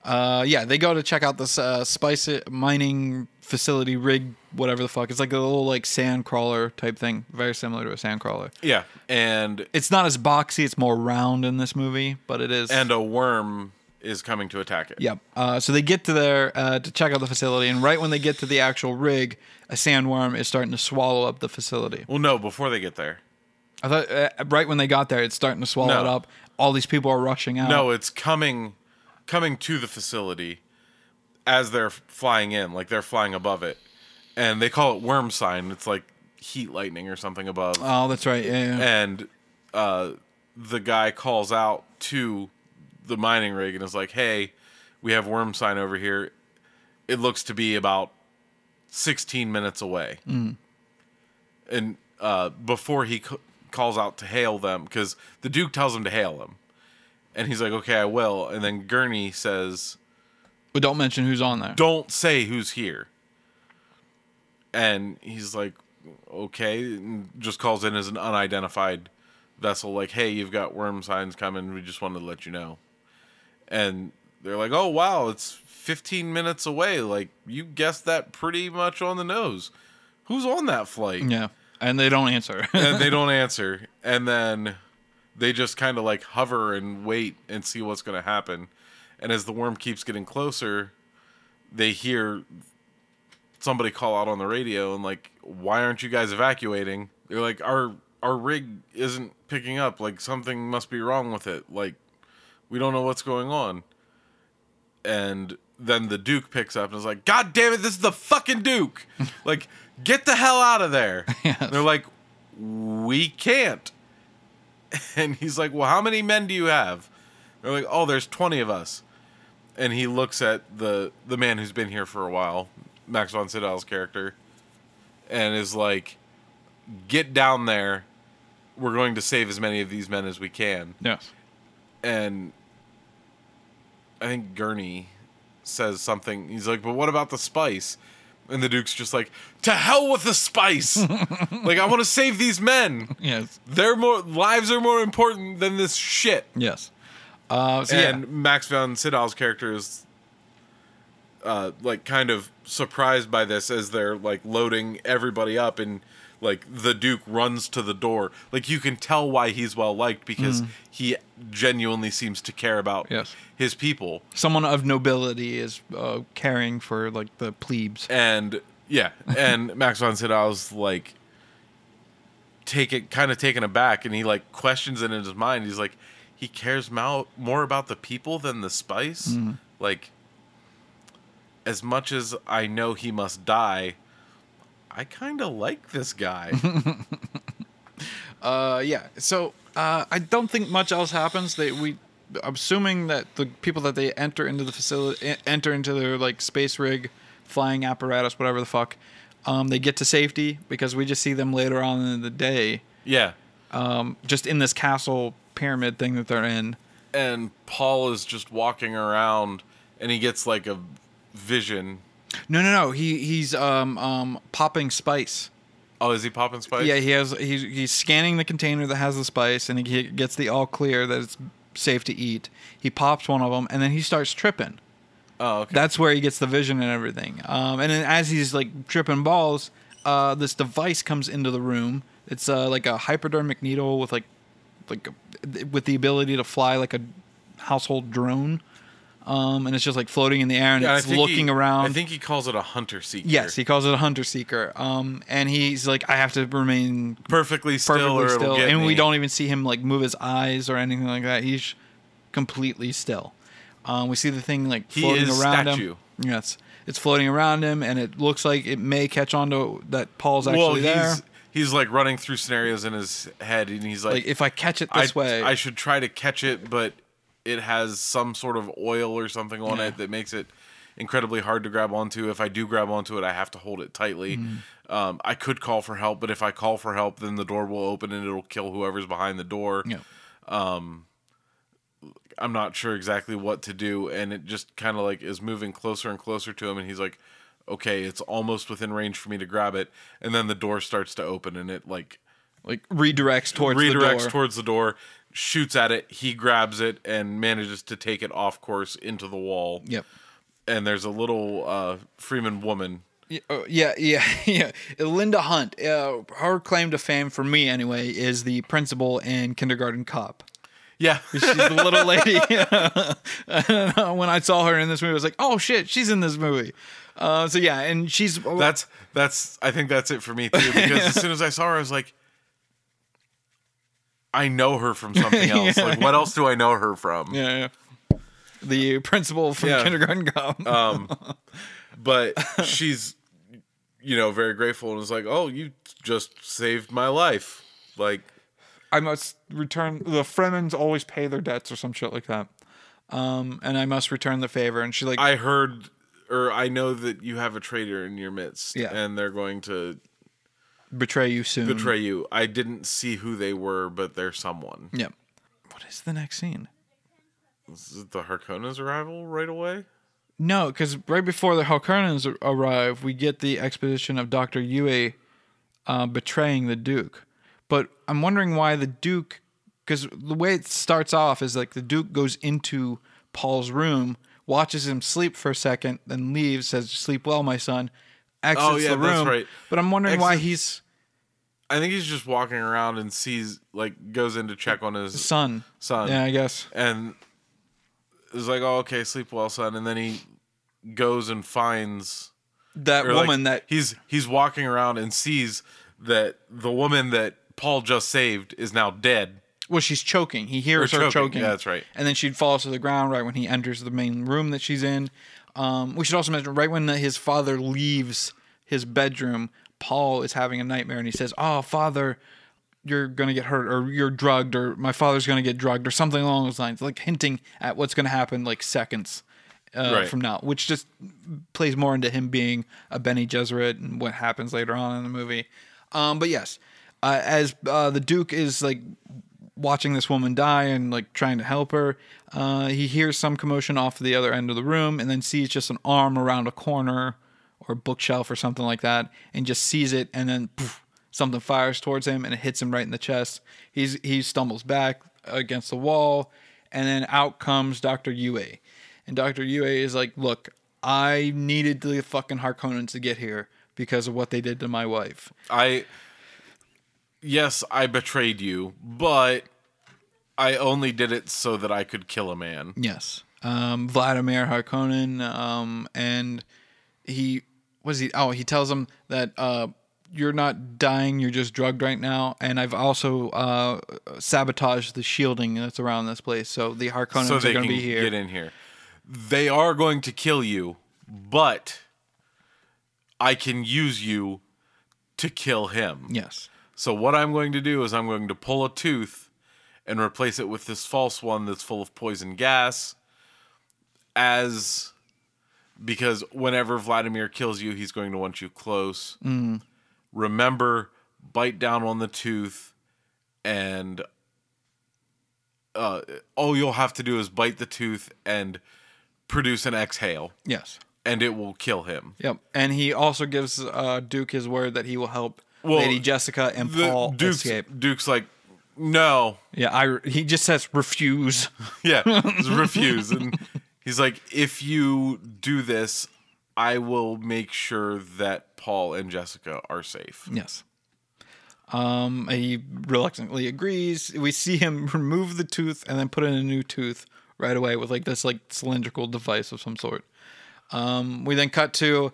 [SPEAKER 1] Uh, yeah, they go to check out this uh, spice mining facility rig, whatever the fuck. It's like a little like sand crawler type thing, very similar to a sand crawler.
[SPEAKER 2] yeah and
[SPEAKER 1] It's not as boxy; it's more round in this movie, but it is.
[SPEAKER 2] and a worm is coming to attack it
[SPEAKER 1] Yep. Uh, so they get to there uh, to check out the facility, and right when they get to the actual rig, a sandworm is starting to swallow up the facility.
[SPEAKER 2] well no before they get there
[SPEAKER 1] I thought uh, right when they got there, it's starting to swallow
[SPEAKER 2] No.
[SPEAKER 1] it up. All these people are rushing out.
[SPEAKER 2] No, it's coming coming to the facility as they're flying in, like they're flying above it. And they call it worm sign. It's like heat lightning or something above.
[SPEAKER 1] Oh, that's right. Yeah. yeah.
[SPEAKER 2] and uh, the guy calls out to the mining rig and is like, "Hey, we have worm sign over here. It looks to be about 16 minutes away." And uh, before he c- calls out to hail them, because the Duke tells him to hail him, and he's like, "Okay, I will." And then Gurney says,
[SPEAKER 1] But don't mention who's on there.
[SPEAKER 2] don't say who's here. And he's like, okay, and just calls in as an unidentified vessel, like, hey, you've got worm signs coming. We just wanted to let you know. And they're like, oh, wow, it's 15 minutes away. Like, you guessed that pretty much on the nose. Who's on that flight?
[SPEAKER 1] Yeah. And they don't answer.
[SPEAKER 2] and they don't answer. And then they just kind of like hover and wait and see what's going to happen. And as the worm keeps getting closer, they hear somebody call out on the radio and like, "Why aren't you guys evacuating?" They're like, "Our our rig isn't picking up. Like something must be wrong with it. Like we don't know what's going on." And then the Duke picks up and is like, "God damn it, this is the fucking Duke! like, get the hell out of there!"
[SPEAKER 1] Yes.
[SPEAKER 2] They're like, "We can't." And he's like, "Well, how many men do you have?" They're like, "Oh, there's 20 of us." And he looks at the the man who's been here for a while, Max von Sydow's character, and is like, "Get down there. We're going to save as many of these men as we can."
[SPEAKER 1] yes.
[SPEAKER 2] and I think Gurney says something. He's like, "But what about the spice?" And the Duke's just like, "To hell with the spice! like, I want to save these men.
[SPEAKER 1] Yes.
[SPEAKER 2] Their more lives are more important than this shit."
[SPEAKER 1] Yes. Uh, so
[SPEAKER 2] and
[SPEAKER 1] yeah.
[SPEAKER 2] Max von Sydow's character is uh, like kind of surprised by this as they're like loading everybody up, and like the Duke runs to the door. Like you can tell why he's well liked because he genuinely seems to care about
[SPEAKER 1] Yes.
[SPEAKER 2] his people.
[SPEAKER 1] Someone of nobility is uh, caring for like the plebes.
[SPEAKER 2] And yeah, and Max von Sydow's like take it kind of taken aback and he like questions it in his mind. He's like he cares mo- more about the people than the spice. Like as much as I know he must die, I kind of like this guy.
[SPEAKER 1] Uh, yeah. So uh, I don't think much else happens. They we assuming that the people that they enter into the facility enter into their like space rig, flying apparatus, whatever the fuck. Um, they get to safety because we just see them later on in the day,
[SPEAKER 2] yeah.
[SPEAKER 1] um, just in this castle pyramid thing that they're in.
[SPEAKER 2] And Paul is just walking around and he gets like a vision.
[SPEAKER 1] No, no, no. He he's um um popping spice.
[SPEAKER 2] Oh, is he popping spice?
[SPEAKER 1] Yeah, he has he's he's scanning the container that has the spice, and he gets the all clear that it's safe to eat. He pops one of them, and then he starts tripping.
[SPEAKER 2] Oh, okay.
[SPEAKER 1] That's where he gets the vision and everything. Um, and then as he's like tripping balls, uh, this device comes into the room. It's uh, like a hypodermic needle with like like a, with the ability to fly like a household drone. Um, and it's just like floating in the air and
[SPEAKER 2] Yeah, I
[SPEAKER 1] it's looking
[SPEAKER 2] he-
[SPEAKER 1] around.
[SPEAKER 2] I think he calls it a hunter seeker.
[SPEAKER 1] yes, he calls it a hunter seeker. Um, and he's like, I have to remain
[SPEAKER 2] perfectly still,
[SPEAKER 1] perfectly
[SPEAKER 2] or it'll
[SPEAKER 1] still,
[SPEAKER 2] get
[SPEAKER 1] and we don't even see him like move his eyes or anything like that. He's completely still. Um, we see the thing like
[SPEAKER 2] He
[SPEAKER 1] floating
[SPEAKER 2] is
[SPEAKER 1] around
[SPEAKER 2] statue.
[SPEAKER 1] him. Yes, it's floating around him, and it looks like it may catch on to that Paul's actually
[SPEAKER 2] Well,
[SPEAKER 1] there.
[SPEAKER 2] he's he's like running through scenarios in his head, and he's like,
[SPEAKER 1] Like if I catch it
[SPEAKER 2] I,
[SPEAKER 1] this way,
[SPEAKER 2] I should try to catch it, but it has some sort of oil or something on
[SPEAKER 1] Yeah.
[SPEAKER 2] it that makes it incredibly hard to grab onto. If I do grab onto it, I have to hold it tightly.
[SPEAKER 1] Mm-hmm.
[SPEAKER 2] Um, I could call for help, but if I call for help, then the door will open and it'll kill whoever's behind the door.
[SPEAKER 1] yeah.
[SPEAKER 2] I'm not sure exactly what to do, and it just kind of like is moving closer and closer to him, and he's like, "Okay, it's almost within range for me to grab it," and then the door starts to open, and it like
[SPEAKER 1] like redirects towards the
[SPEAKER 2] redirects
[SPEAKER 1] door.
[SPEAKER 2] towards the door, shoots at it, he grabs it, and manages to take it off course into the wall.
[SPEAKER 1] Yep.
[SPEAKER 2] And there's a little uh, Fremen woman.
[SPEAKER 1] Yeah, uh, yeah, yeah, yeah. Linda Hunt. Uh, her claim to fame, for me anyway, is the principal in Kindergarten Cop.
[SPEAKER 2] Yeah,
[SPEAKER 1] She's the little lady. when I saw her in this movie, I was like, "Oh shit, she's in this movie." Uh, so yeah, and she's
[SPEAKER 2] that's that's. I think that's it for me too. Because as soon as I saw her, I was like, I know her from something else.
[SPEAKER 1] Yeah.
[SPEAKER 2] Like, what else do I know her from?
[SPEAKER 1] yeah, yeah. the principal from
[SPEAKER 2] Yeah.
[SPEAKER 1] Kindergarten Cop.
[SPEAKER 2] but she's you know very grateful and is like oh you just saved my life like
[SPEAKER 1] I must return. The Fremens always pay their debts or some shit like that. Um, and I must return the favor. And she's like,
[SPEAKER 2] i heard or i know that you have a traitor in your midst
[SPEAKER 1] Yeah.
[SPEAKER 2] and they're going to
[SPEAKER 1] betray you soon.
[SPEAKER 2] betray you i didn't see who they were but they're someone
[SPEAKER 1] Yep. What is the next scene?
[SPEAKER 2] is it the Harkonnen's arrival right away
[SPEAKER 1] No, because right before the Harkonnens ar- arrive, we get the expedition of Doctor Yueh uh, betraying the Duke. But I'm wondering why the Duke, because the way it starts off is like the Duke goes into Paul's room, watches him sleep for a second, then leaves, says, "Sleep well, my son." Exits
[SPEAKER 2] Oh, yeah,
[SPEAKER 1] the room.
[SPEAKER 2] that's right.
[SPEAKER 1] But I'm wondering why he's
[SPEAKER 2] i think he's just walking around and sees like goes in to check on his
[SPEAKER 1] son.
[SPEAKER 2] son
[SPEAKER 1] Yeah, I guess.
[SPEAKER 2] and is like oh okay sleep well son and then he goes and finds
[SPEAKER 1] That
[SPEAKER 2] or, like,
[SPEAKER 1] woman that
[SPEAKER 2] he's he's walking around and sees that the woman that Paul just saved is now dead.
[SPEAKER 1] Well, she's choking. He hears
[SPEAKER 2] Or
[SPEAKER 1] her
[SPEAKER 2] choking.
[SPEAKER 1] choking.
[SPEAKER 2] Yeah, that's right.
[SPEAKER 1] And then she falls to the ground right when he enters the main room that she's in. Um, we should also mention right when his father leaves his bedroom, Paul is having a nightmare and he says, "Oh, father, you're gonna get hurt, or you're drugged, or my father's gonna get drugged, or something along those lines," like hinting at what's gonna happen like seconds uh,
[SPEAKER 2] Right.
[SPEAKER 1] from now, which just plays more into him being a Bene Gesserit and what happens later on in the movie. Um, but yes, uh, as uh, the Duke is like watching this woman die and like trying to help her. Uh, he hears some commotion off the other end of the room and then sees just an arm around a corner or a bookshelf or something like that and just sees it and then poof, something fires towards him and it hits him right in the chest. He's he stumbles back against the wall and then out comes Dr. Yueh. And Dr. Yueh is like, "Look, I needed the fucking Harkonnens to get here because of what they did to my wife."
[SPEAKER 2] I yes, I betrayed you, but I only did it so that I could kill a man.
[SPEAKER 1] Yes. Um, Vladimir Harkonnen, um, and he was he? Oh, he tells him that uh, you're not dying, you're just drugged right now, and I've also uh, sabotaged the shielding that's around this place, so the Harkonnens
[SPEAKER 2] so
[SPEAKER 1] are going to be here.
[SPEAKER 2] get in here. They are going to kill you, but I can use you to kill him.
[SPEAKER 1] Yes.
[SPEAKER 2] So what I'm going to do is I'm going to pull a tooth and replace it with this false one that's full of poison gas as because whenever Vladimir kills you, he's going to want you close. Remember, bite down on the tooth and uh, all you'll have to do is bite the tooth and produce an exhale
[SPEAKER 1] Yes.
[SPEAKER 2] and it will kill him.
[SPEAKER 1] Yep. And he also gives uh, Duke his word that he will help
[SPEAKER 2] Well,
[SPEAKER 1] Lady Jessica and Paul
[SPEAKER 2] Duke's,
[SPEAKER 1] escape.
[SPEAKER 2] Duke's like, no,
[SPEAKER 1] Yeah, I he just says refuse.
[SPEAKER 2] Yeah, refuse. And he's like, if you do this, I will make sure that Paul and Jessica are safe.
[SPEAKER 1] Yes. Um, he reluctantly agrees. We see him remove the tooth and then put in a new tooth right away with like this like cylindrical device of some sort. Um, we then cut to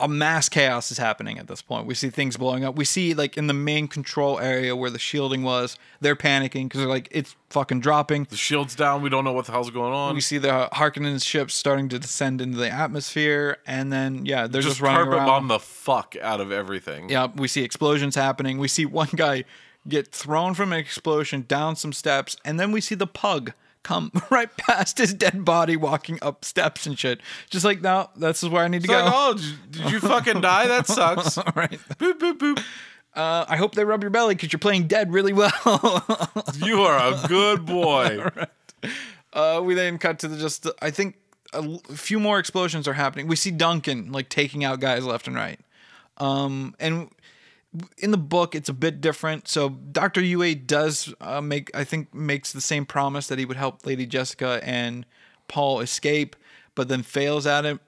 [SPEAKER 1] a mass chaos is happening at this point. We see things blowing up. We see like in the main control area where the shielding was, they're panicking because they're like it's fucking dropping.
[SPEAKER 2] The shield's down. We don't know what the hell's going on.
[SPEAKER 1] We see the Harkonnen ships starting to descend into the atmosphere, and then yeah, they're just,
[SPEAKER 2] just
[SPEAKER 1] running
[SPEAKER 2] carpet
[SPEAKER 1] around.
[SPEAKER 2] bomb the fuck out of everything.
[SPEAKER 1] Yeah, we see explosions happening. We see one guy get thrown from an explosion down some steps, and then we see the pug come right past his dead body walking up steps and shit. Just like, no, this is where I need to
[SPEAKER 2] It's
[SPEAKER 1] go.
[SPEAKER 2] oh, did- you fucking die? That sucks.
[SPEAKER 1] right.
[SPEAKER 2] boop, boop, boop.
[SPEAKER 1] Uh, I hope they rub your belly because you're playing dead really well.
[SPEAKER 2] You are a good boy.
[SPEAKER 1] uh, we then cut to the just, I think a l- a few more explosions are happening. We see Duncan like taking out guys left and right. Um, and in the book, it's a bit different. So Doctor Yueh does uh, make, I think, makes the same promise that he would help Lady Jessica and Paul escape, but then fails at it.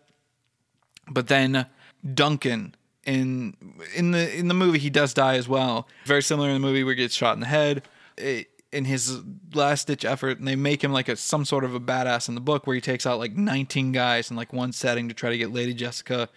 [SPEAKER 1] But then Duncan in in the in the movie he does die as well. Very similar in the movie where he gets shot in the head. It, in his last ditch effort, and they make him like a some sort of a badass in the book where he takes out like 19 guys in like one setting to try to get Lady Jessica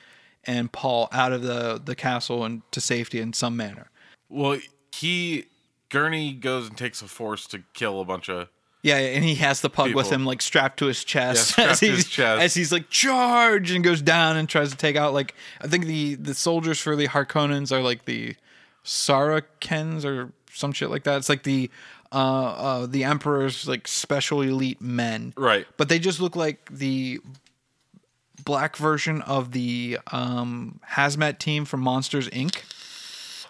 [SPEAKER 1] and Paul out of the the castle and to safety in some manner.
[SPEAKER 2] Well, he Gurney goes and takes a force to kill a bunch of
[SPEAKER 1] Yeah, yeah, and he has the pug with him like strapped to his chest
[SPEAKER 2] strapped
[SPEAKER 1] as he's
[SPEAKER 2] his chest.
[SPEAKER 1] as he's like charge and goes down and tries to take out like I think the the soldiers for the Harkonnens are like the Sarakens or some shit like that. It's like the uh, uh the emperor's like special elite men.
[SPEAKER 2] Right.
[SPEAKER 1] But they just look like the black version of the um hazmat team from Monsters Inc.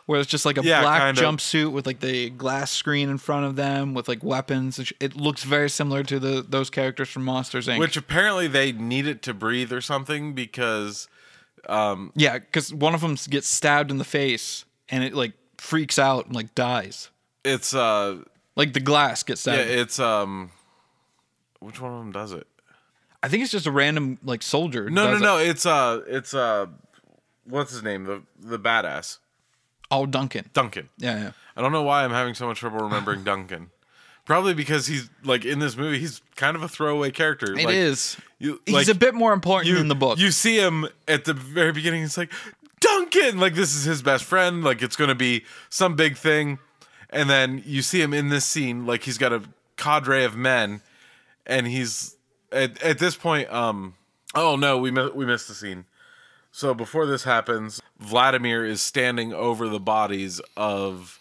[SPEAKER 1] Where it's just like a
[SPEAKER 2] Yeah,
[SPEAKER 1] black
[SPEAKER 2] kinda.
[SPEAKER 1] jumpsuit with like the glass screen in front of them with like weapons. It looks very similar to the those characters from Monsters Inc.
[SPEAKER 2] which apparently they need it to breathe or something because um,
[SPEAKER 1] yeah, because one of them gets stabbed in the face and it like freaks out and like dies.
[SPEAKER 2] it's uh
[SPEAKER 1] Like the glass gets
[SPEAKER 2] yeah
[SPEAKER 1] stabbed.
[SPEAKER 2] it's um which one of them does it?
[SPEAKER 1] I think it's just a random like soldier.
[SPEAKER 2] No, no,
[SPEAKER 1] does it.
[SPEAKER 2] no. It's uh, it's uh, what's his name? The the badass
[SPEAKER 1] Oh, Duncan.
[SPEAKER 2] Duncan.
[SPEAKER 1] Yeah, yeah.
[SPEAKER 2] I don't know why I'm having so much trouble remembering Duncan. Probably because he's like in this movie, he's kind of a throwaway character.
[SPEAKER 1] It
[SPEAKER 2] like,
[SPEAKER 1] is.
[SPEAKER 2] You,
[SPEAKER 1] He's
[SPEAKER 2] like,
[SPEAKER 1] a bit more important
[SPEAKER 2] you,
[SPEAKER 1] in the book.
[SPEAKER 2] You see him at the very beginning. It's like Duncan, like this is his best friend. Like it's going to be some big thing, and then you see him in this scene. Like he's got a cadre of men, and he's at, at this point. Um. Oh no, we mi- we missed the scene. So before this happens, Vladimir is standing over the bodies of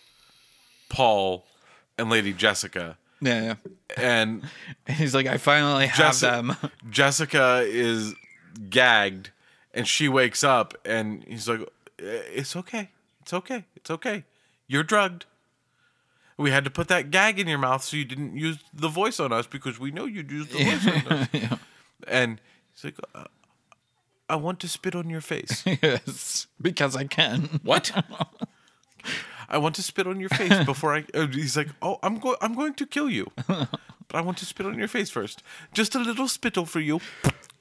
[SPEAKER 2] Paul and Lady Jessica,
[SPEAKER 1] yeah, yeah.
[SPEAKER 2] and
[SPEAKER 1] He's like, I finally have
[SPEAKER 2] Jessica,
[SPEAKER 1] them.
[SPEAKER 2] Jessica is gagged and she wakes up and he's like, It's okay. It's okay. It's okay. You're drugged. We had to put that gag in your mouth so you didn't use the voice on us because we know you'd use the voice on us. And he's like, uh, I want to spit on your face.
[SPEAKER 1] yes, because I can.
[SPEAKER 2] what? I want to spit on your face before I. Uh, he's like, oh, I'm going. I'm going to kill you, but I want to spit on your face first. Just a little spittle for you.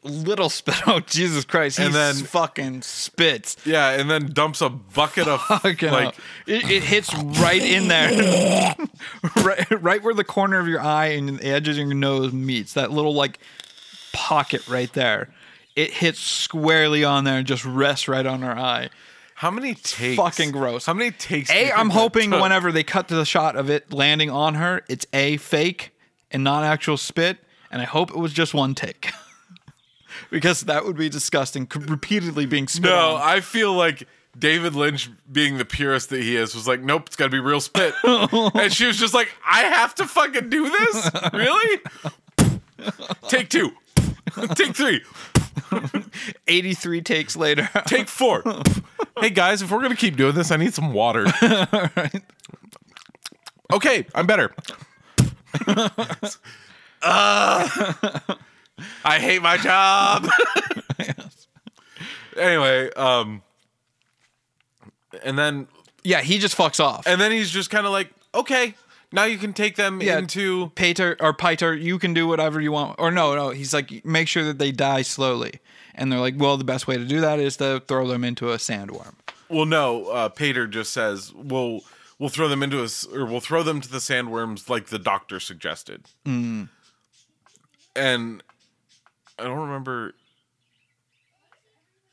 [SPEAKER 1] Little spit. Oh Jesus Christ!
[SPEAKER 2] And
[SPEAKER 1] then fucking spits.
[SPEAKER 2] Yeah, and then dumps a bucket of
[SPEAKER 1] Fucking
[SPEAKER 2] like
[SPEAKER 1] it, it hits right in there, right, right where the corner of your eye and the edges of your nose meets. That little like pocket right there. It hits squarely on there and just rests right on her eye.
[SPEAKER 2] how many takes?
[SPEAKER 1] Fucking gross.
[SPEAKER 2] How many takes?
[SPEAKER 1] A, I'm hoping whenever they cut to the shot of it landing on her, it's A, fake and not actual spit. And I hope it was just one take. because that would be disgusting, repeatedly being spit
[SPEAKER 2] No,
[SPEAKER 1] on.
[SPEAKER 2] I feel like David Lynch, being the purist that he is, was like, "Nope, it's got to be real spit," and she was just like, "I have to fucking do this, really?" Take two, take three,
[SPEAKER 1] 83 takes later.
[SPEAKER 2] take four. hey guys, if we're gonna keep doing this, I need some water. Okay, I'm better. Uh, I hate my job. Anyway, um, and then
[SPEAKER 1] yeah, he just fucks off.
[SPEAKER 2] and then he's just kind of like, okay, now you can take them
[SPEAKER 1] Yeah.
[SPEAKER 2] into.
[SPEAKER 1] Pater or Piter, you can do whatever you want. Or no, no, he's like, make sure that they die slowly. And they're like, well, the best way to do that is to throw them into a sandworm.
[SPEAKER 2] Well, no, uh, Pater just says, "We'll we'll throw them into us, or we'll throw them to the sandworms, like the doctor suggested."
[SPEAKER 1] Mm.
[SPEAKER 2] And I don't remember.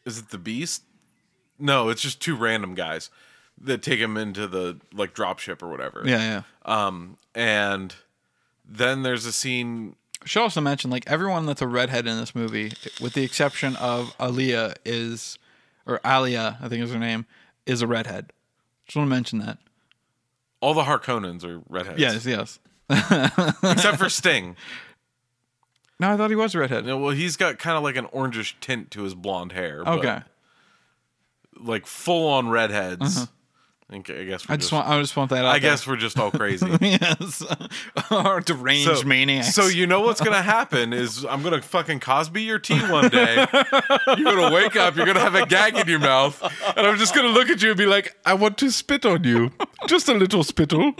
[SPEAKER 2] Is it the beast? No, it's just two random guys that take him into the like dropship or whatever.
[SPEAKER 1] Yeah, yeah.
[SPEAKER 2] Um, and then there's a scene.
[SPEAKER 1] Should also mention, like everyone that's a redhead in this movie, with the exception of Alia, is or Alia, I think is her name, is a redhead. Just want to mention that.
[SPEAKER 2] All the Harkonnens are redheads.
[SPEAKER 1] Yes, yes.
[SPEAKER 2] except for Sting.
[SPEAKER 1] No, I thought he was a redhead.
[SPEAKER 2] Know, well, he's got kind of like an orangish tint to his blonde hair. but-
[SPEAKER 1] Okay.
[SPEAKER 2] like full on redheads. I, think, I guess we're
[SPEAKER 1] Uh-huh. I just want I just want that out
[SPEAKER 2] I
[SPEAKER 1] there.
[SPEAKER 2] guess we're just all crazy.
[SPEAKER 1] yes. or deranged maniacs.
[SPEAKER 2] so you know what's gonna happen is I'm gonna fucking Cosby your tea one day. you're gonna wake up, you're gonna have a gag in your mouth, and I'm just gonna look at you and be like, I want to spit on you, just a little spittle.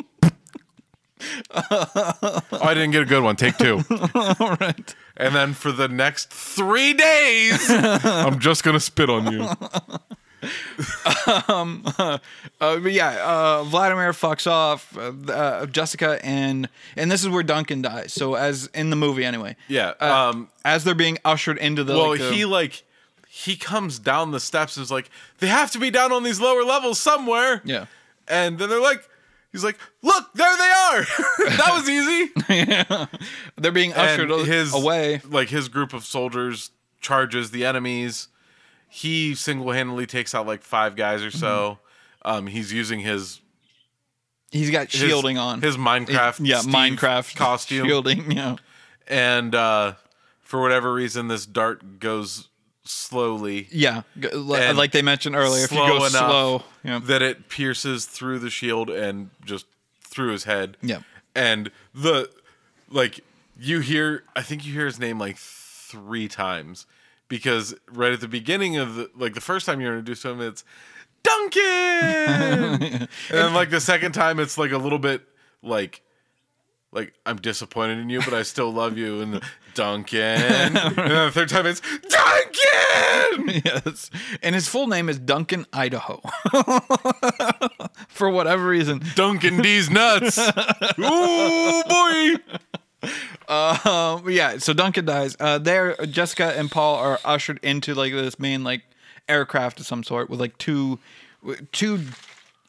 [SPEAKER 2] Oh, I didn't get a good one. Take two.
[SPEAKER 1] all right.
[SPEAKER 2] And then for the next three days, I'm just gonna spit on you.
[SPEAKER 1] Uh, but yeah, uh, Vladimir fucks off uh, uh, Jessica, and and this is where Duncan dies. So as in the movie, anyway.
[SPEAKER 2] Yeah.
[SPEAKER 1] Uh,
[SPEAKER 2] Um,
[SPEAKER 1] as they're being ushered into the.
[SPEAKER 2] Well,
[SPEAKER 1] like, the-
[SPEAKER 2] he like he comes down the steps and is like, they have to be down on these lower levels somewhere.
[SPEAKER 1] Yeah.
[SPEAKER 2] And then they're like, he's like, look, there they are. that was easy.
[SPEAKER 1] they're being ushered
[SPEAKER 2] and his
[SPEAKER 1] away.
[SPEAKER 2] like his group of soldiers charges the enemies. He single handedly takes out like five guys or so.
[SPEAKER 1] Mm-hmm.
[SPEAKER 2] Um, he's using his
[SPEAKER 1] He's got
[SPEAKER 2] his-
[SPEAKER 1] shielding on.
[SPEAKER 2] his Minecraft
[SPEAKER 1] yeah,
[SPEAKER 2] Steve
[SPEAKER 1] Minecraft
[SPEAKER 2] costume
[SPEAKER 1] shielding. Yeah.
[SPEAKER 2] and uh, for whatever reason, this dart goes slowly.
[SPEAKER 1] Yeah, like they mentioned earlier, if you go slow, yeah,
[SPEAKER 2] that it pierces through the shield and just through his head.
[SPEAKER 1] Yeah.
[SPEAKER 2] And the like you hear I think you hear his name like three times because right at the beginning of the like the first time you're introduced to him it's Duncan. and then like the second time it's like a little bit like like I'm disappointed in you, but I still love you. And Duncan. and then the third time it's Duncan.
[SPEAKER 1] yes. And his full name is Duncan Idaho. For whatever reason,
[SPEAKER 2] Duncan D's nuts. Ooh boy.
[SPEAKER 1] Um, but yeah, so Duncan dies. Uh, there, Jessica and Paul are ushered into like this main like aircraft of some sort with like two, two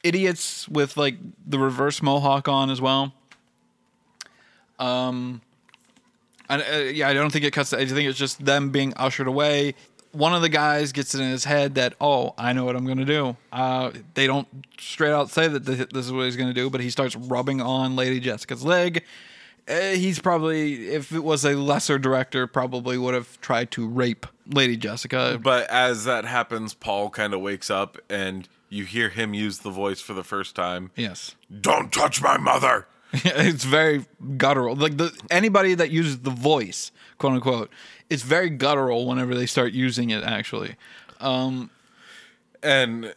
[SPEAKER 1] idiots with like the reverse mohawk on as well. Um, and uh, yeah, I don't think it cuts. I think it's just them being ushered away. One of the guys gets it in his head that oh, I know what I'm gonna do. Uh, they don't straight out say that this, this is what he's gonna do, but he starts rubbing on Lady Jessica's leg. Uh, he's probably, if it was a lesser director, probably would have tried to rape Lady Jessica.
[SPEAKER 2] But as that happens, Paul kind of wakes up and you hear him use the voice for the first time.
[SPEAKER 1] Yes,
[SPEAKER 2] Don't touch my mother.
[SPEAKER 1] it's very guttural. Like the anybody that uses the voice, quote unquote, it's very guttural whenever they start using it. Actually, um,
[SPEAKER 2] And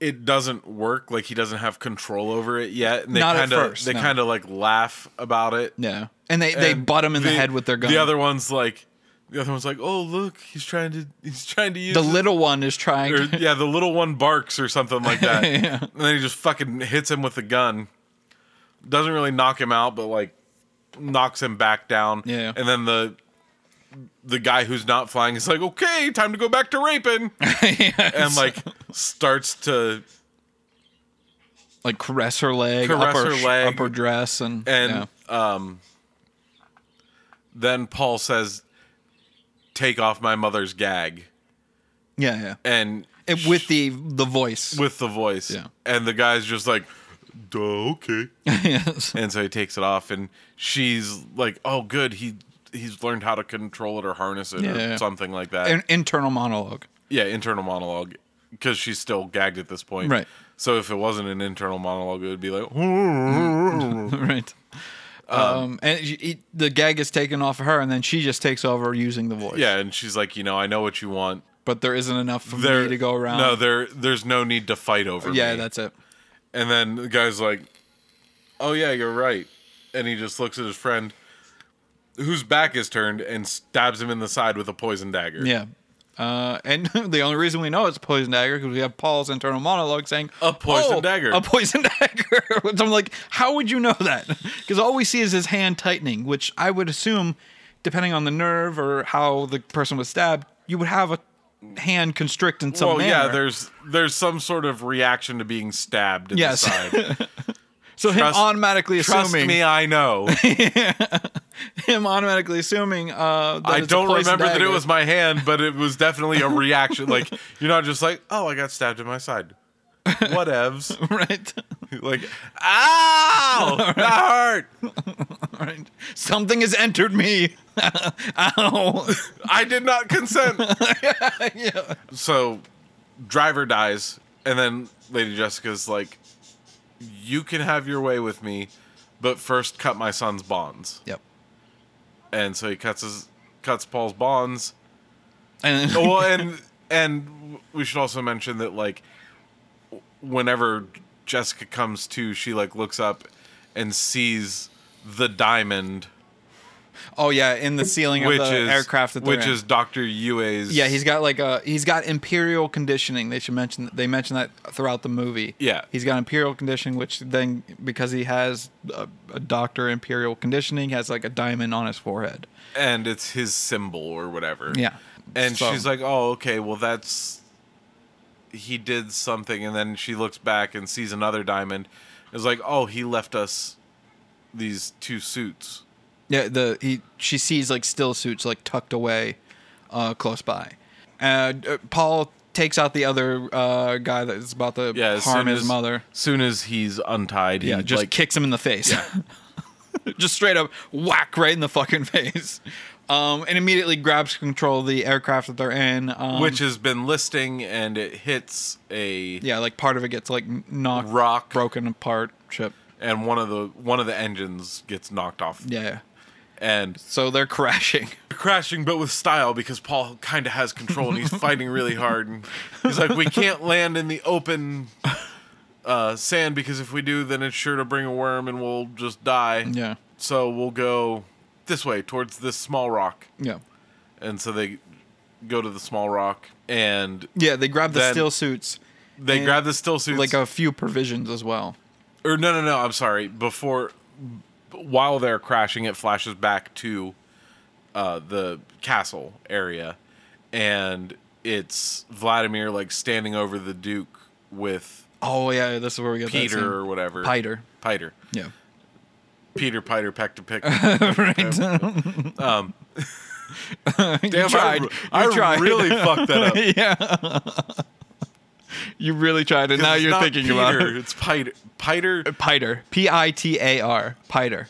[SPEAKER 2] it doesn't work. Like he doesn't have control over it yet. And they
[SPEAKER 1] Not
[SPEAKER 2] kind of
[SPEAKER 1] first,
[SPEAKER 2] they
[SPEAKER 1] no.
[SPEAKER 2] kind of like laugh about it.
[SPEAKER 1] yeah, and they they butt him in the, head with their gun.
[SPEAKER 2] The other one's like the other one's like, "Oh, look, he's trying to he's trying to use
[SPEAKER 1] The
[SPEAKER 2] it."
[SPEAKER 1] little one is trying.
[SPEAKER 2] or,
[SPEAKER 1] to,
[SPEAKER 2] yeah, the little one barks or something like that.
[SPEAKER 1] Yeah.
[SPEAKER 2] And then he just fucking hits him with the gun. Doesn't really knock him out, but like knocks him back down.
[SPEAKER 1] Yeah.
[SPEAKER 2] And then the the guy who's not flying is like, okay, time to go back to raping. and like starts to
[SPEAKER 1] like caress her leg,
[SPEAKER 2] Caress
[SPEAKER 1] upper,
[SPEAKER 2] her leg.
[SPEAKER 1] upper dress, and
[SPEAKER 2] and
[SPEAKER 1] yeah.
[SPEAKER 2] um then Paul says, Take off my mother's gag.
[SPEAKER 1] yeah, yeah.
[SPEAKER 2] And
[SPEAKER 1] And with the the voice.
[SPEAKER 2] with the voice.
[SPEAKER 1] Yeah.
[SPEAKER 2] And the guy's just like, Duh, okay.
[SPEAKER 1] yes.
[SPEAKER 2] and so he takes it off and she's like oh good he he's learned how to control it or harness it
[SPEAKER 1] Yeah.
[SPEAKER 2] or something like that
[SPEAKER 1] An internal monologue.
[SPEAKER 2] yeah internal monologue because she's still gagged at this point
[SPEAKER 1] Right.
[SPEAKER 2] so if it wasn't an internal monologue it would be like
[SPEAKER 1] right. Um, and she, he, the gag is taken off of her, and then she just takes over using the voice.
[SPEAKER 2] yeah and she's like you know i know what you want
[SPEAKER 1] but there isn't enough for
[SPEAKER 2] there
[SPEAKER 1] me to go around.
[SPEAKER 2] no there there's no need to fight over
[SPEAKER 1] yeah,
[SPEAKER 2] me.
[SPEAKER 1] that's it.
[SPEAKER 2] And then the guy's like oh yeah you're right and he just looks at his friend whose back is turned and stabs him in the side with a poison dagger
[SPEAKER 1] Yeah. Uh, and the only reason we know it's a poison dagger because we have Paul's internal monologue saying
[SPEAKER 2] A poison
[SPEAKER 1] "Oh,
[SPEAKER 2] dagger."
[SPEAKER 1] a poison dagger. Which I'm like, how would you know that? Because all we see is his hand tightening, which I would assume, depending on the nerve or how the person was stabbed, you would have a hand constrict in some
[SPEAKER 2] well, yeah, there's there's some sort of reaction to being stabbed in
[SPEAKER 1] Yes.
[SPEAKER 2] the side.
[SPEAKER 1] so him
[SPEAKER 2] trust-
[SPEAKER 1] automatically
[SPEAKER 2] Trust
[SPEAKER 1] assuming
[SPEAKER 2] me, I know.
[SPEAKER 1] him automatically assuming uh, that
[SPEAKER 2] I don't remember that it was my hand, but it was definitely a reaction. like you're not just like, oh, I got stabbed in my side. Whatevs.
[SPEAKER 1] right.
[SPEAKER 2] like, ow, that hurt.
[SPEAKER 1] right. Something has entered me. Ow.
[SPEAKER 2] I did not consent.
[SPEAKER 1] yeah.
[SPEAKER 2] So, driver dies, and then Lady Jessica's like, you can have your way with me, but first cut my son's bonds.
[SPEAKER 1] Yep.
[SPEAKER 2] And so he cuts his cuts Paul's bonds.
[SPEAKER 1] And
[SPEAKER 2] well, and and we should also mention that like whenever Jessica comes to, she like looks up and sees the diamond,
[SPEAKER 1] oh yeah, in the ceiling
[SPEAKER 2] which
[SPEAKER 1] of the
[SPEAKER 2] is
[SPEAKER 1] aircraft that
[SPEAKER 2] which
[SPEAKER 1] in.
[SPEAKER 2] is Doctor Yueh's.
[SPEAKER 1] yeah, he's got like a he's got imperial conditioning. They should mention they mention that throughout the movie.
[SPEAKER 2] Yeah.
[SPEAKER 1] he's got imperial conditioning, which then because he has a, a doctor imperial conditioning, has like a diamond on his forehead.
[SPEAKER 2] and it's his symbol or whatever.
[SPEAKER 1] Yeah,
[SPEAKER 2] and
[SPEAKER 1] So-
[SPEAKER 2] she's like, "Oh, okay, well that's." He did something, and then she looks back and sees another diamond. It's like, oh, he left us these two suits.
[SPEAKER 1] Yeah, the he she sees like still suits like tucked away, uh, close by. Uh, uh, Paul takes out the other uh, guy that's about to
[SPEAKER 2] Yeah,
[SPEAKER 1] harm his
[SPEAKER 2] as,
[SPEAKER 1] mother.
[SPEAKER 2] Soon as he's untied,
[SPEAKER 1] Yeah,
[SPEAKER 2] he
[SPEAKER 1] just
[SPEAKER 2] like
[SPEAKER 1] kicks him in the face. Yeah. just straight up whack right in the fucking face. Um, and immediately grabs control of the aircraft that they're in. Um,
[SPEAKER 2] which has been listing, and it hits a
[SPEAKER 1] yeah, like part of it gets like knocked,
[SPEAKER 2] rock,
[SPEAKER 1] broken apart, ship.
[SPEAKER 2] and one of the one of the engines gets knocked off,
[SPEAKER 1] Yeah.
[SPEAKER 2] and
[SPEAKER 1] So they're crashing.
[SPEAKER 2] crashing, but with style because Paul kind of has control and he's fighting really hard. And he's like, we can't land in the open uh, sand because if we do, then it's sure to bring a worm and we'll just die.
[SPEAKER 1] Yeah.
[SPEAKER 2] So we'll go this way towards this small rock.
[SPEAKER 1] Yeah.
[SPEAKER 2] And so they go to the small rock and
[SPEAKER 1] Yeah, they grab the
[SPEAKER 2] Then-
[SPEAKER 1] still suits.
[SPEAKER 2] they
[SPEAKER 1] And,
[SPEAKER 2] grab the still suits.
[SPEAKER 1] Like a few provisions as well.
[SPEAKER 2] or no, no, no. I'm sorry. Before, while they're crashing, it flashes back to uh, the castle area, and it's Vladimir like standing over the Duke with
[SPEAKER 1] Oh yeah, this is where we get
[SPEAKER 2] Peter or whatever.
[SPEAKER 1] Piter.
[SPEAKER 2] Piter.
[SPEAKER 1] Yeah.
[SPEAKER 2] Peter, Piter, peck to pick.
[SPEAKER 1] right.
[SPEAKER 2] Um,
[SPEAKER 1] you
[SPEAKER 2] damn,
[SPEAKER 1] tried.
[SPEAKER 2] I,
[SPEAKER 1] you
[SPEAKER 2] I
[SPEAKER 1] tried.
[SPEAKER 2] really fucked that up.
[SPEAKER 1] yeah. you really tried it. Now you're thinking
[SPEAKER 2] Peter,
[SPEAKER 1] about it.
[SPEAKER 2] It's Piter. Piter.
[SPEAKER 1] Piter. P I T A R. Piter.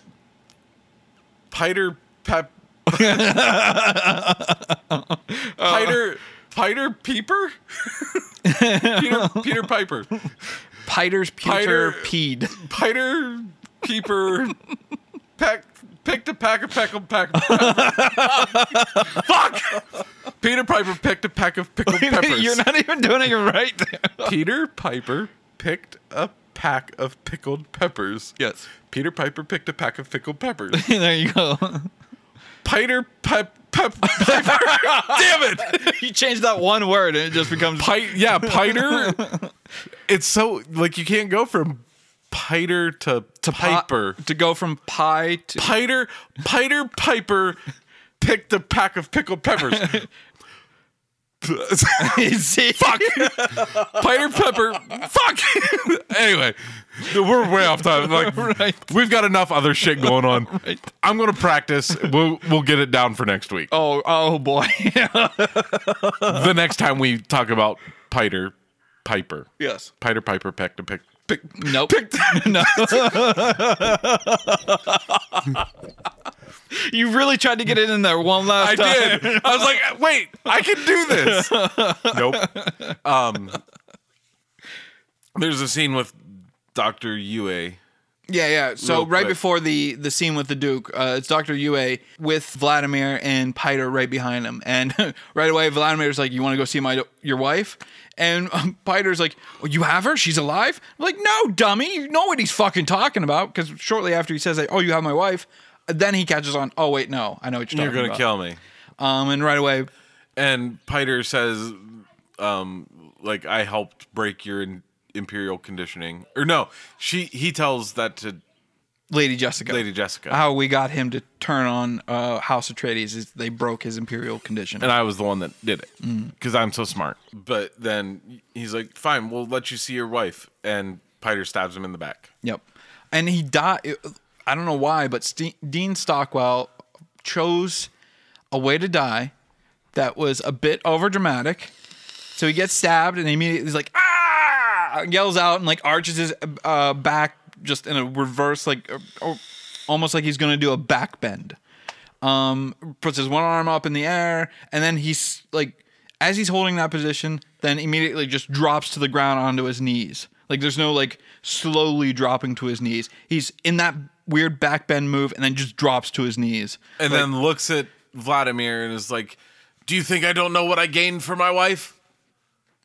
[SPEAKER 2] Piter. Pep. Piter. Piter Peeper. Peter. Peter Piper.
[SPEAKER 1] Piter's Peter
[SPEAKER 2] Piter-
[SPEAKER 1] Peed.
[SPEAKER 2] Piter Peeper Peck picked a pack of pickled pack. Fuck! Peter Piper picked a pack of pickled peppers.
[SPEAKER 1] you're not even doing it right.
[SPEAKER 2] Peter Piper picked a pack of pickled peppers.
[SPEAKER 1] yes.
[SPEAKER 2] Peter Piper picked a pack of pickled peppers.
[SPEAKER 1] there you go.
[SPEAKER 2] Peter Pep Pep- Piper. Damn it.
[SPEAKER 1] you change that one word and it just becomes
[SPEAKER 2] Pi- yeah, Piter. it's so like you can't go from Piter to, to
[SPEAKER 1] pi-
[SPEAKER 2] Piper.
[SPEAKER 1] to go from pie to
[SPEAKER 2] Piter, Piter, Piper picked a pack of pickled peppers. Fuck. Piter Pepper. Fuck. anyway, we're way off time. Like,
[SPEAKER 1] Right.
[SPEAKER 2] we've got enough other shit going on.
[SPEAKER 1] Right.
[SPEAKER 2] I'm gonna practice. We'll we'll get it down for next week.
[SPEAKER 1] Oh, oh boy.
[SPEAKER 2] The next time we talk about Piter, Piper,
[SPEAKER 1] yes.
[SPEAKER 2] Piter Piper pecked a pick. Pick
[SPEAKER 1] Nope. no. you really tried to get it in there one last
[SPEAKER 2] I
[SPEAKER 1] time.
[SPEAKER 2] did. I was like, wait, I can do this. nope. Um, there's a scene with Doctor Yueh.
[SPEAKER 1] Yeah, yeah. So
[SPEAKER 2] Real
[SPEAKER 1] right
[SPEAKER 2] quick.
[SPEAKER 1] before the the scene with the Duke, uh, it's Doctor Yueh with Vladimir and Piter right behind him, and right away Vladimir's like, "You want to go see my your wife?" And um, Piter's like, oh, "You have her? She's alive?" I'm like, "No, dummy. You know what he's fucking talking about." Because shortly after he says, that, "Oh, you have my wife," then he catches on. Oh wait, no, I know what you're talking about.
[SPEAKER 2] You're gonna kill me.
[SPEAKER 1] Um, and right away,
[SPEAKER 2] And Piter says, um, like I helped break your in- imperial conditioning. Or no, she he tells that to
[SPEAKER 1] Lady Jessica.
[SPEAKER 2] Lady Jessica.
[SPEAKER 1] How we got him to turn on uh, House Atreides is they broke his imperial condition.
[SPEAKER 2] and I was the one that did it because I'm so smart. But then he's like, "Fine, we'll let you see your wife." And Piter stabs him in the back.
[SPEAKER 1] Yep. And he died. I don't know why, but Ste Dean Stockwell chose a way to die that was a bit over dramatic. So he gets stabbed and immediately he's like, ah, yells out and like arches his uh, back just in a reverse, like uh, oh, almost like he's going to do a back bend. Um, puts his one arm up in the air and then he's like, as he's holding that position, then immediately just drops to the ground onto his knees. Like there's no like slowly dropping to his knees. He's in that weird back bend move and then just drops to his knees.
[SPEAKER 2] And then looks at Vladimir and is like, "Do you think I don't know what I gained for my wife?"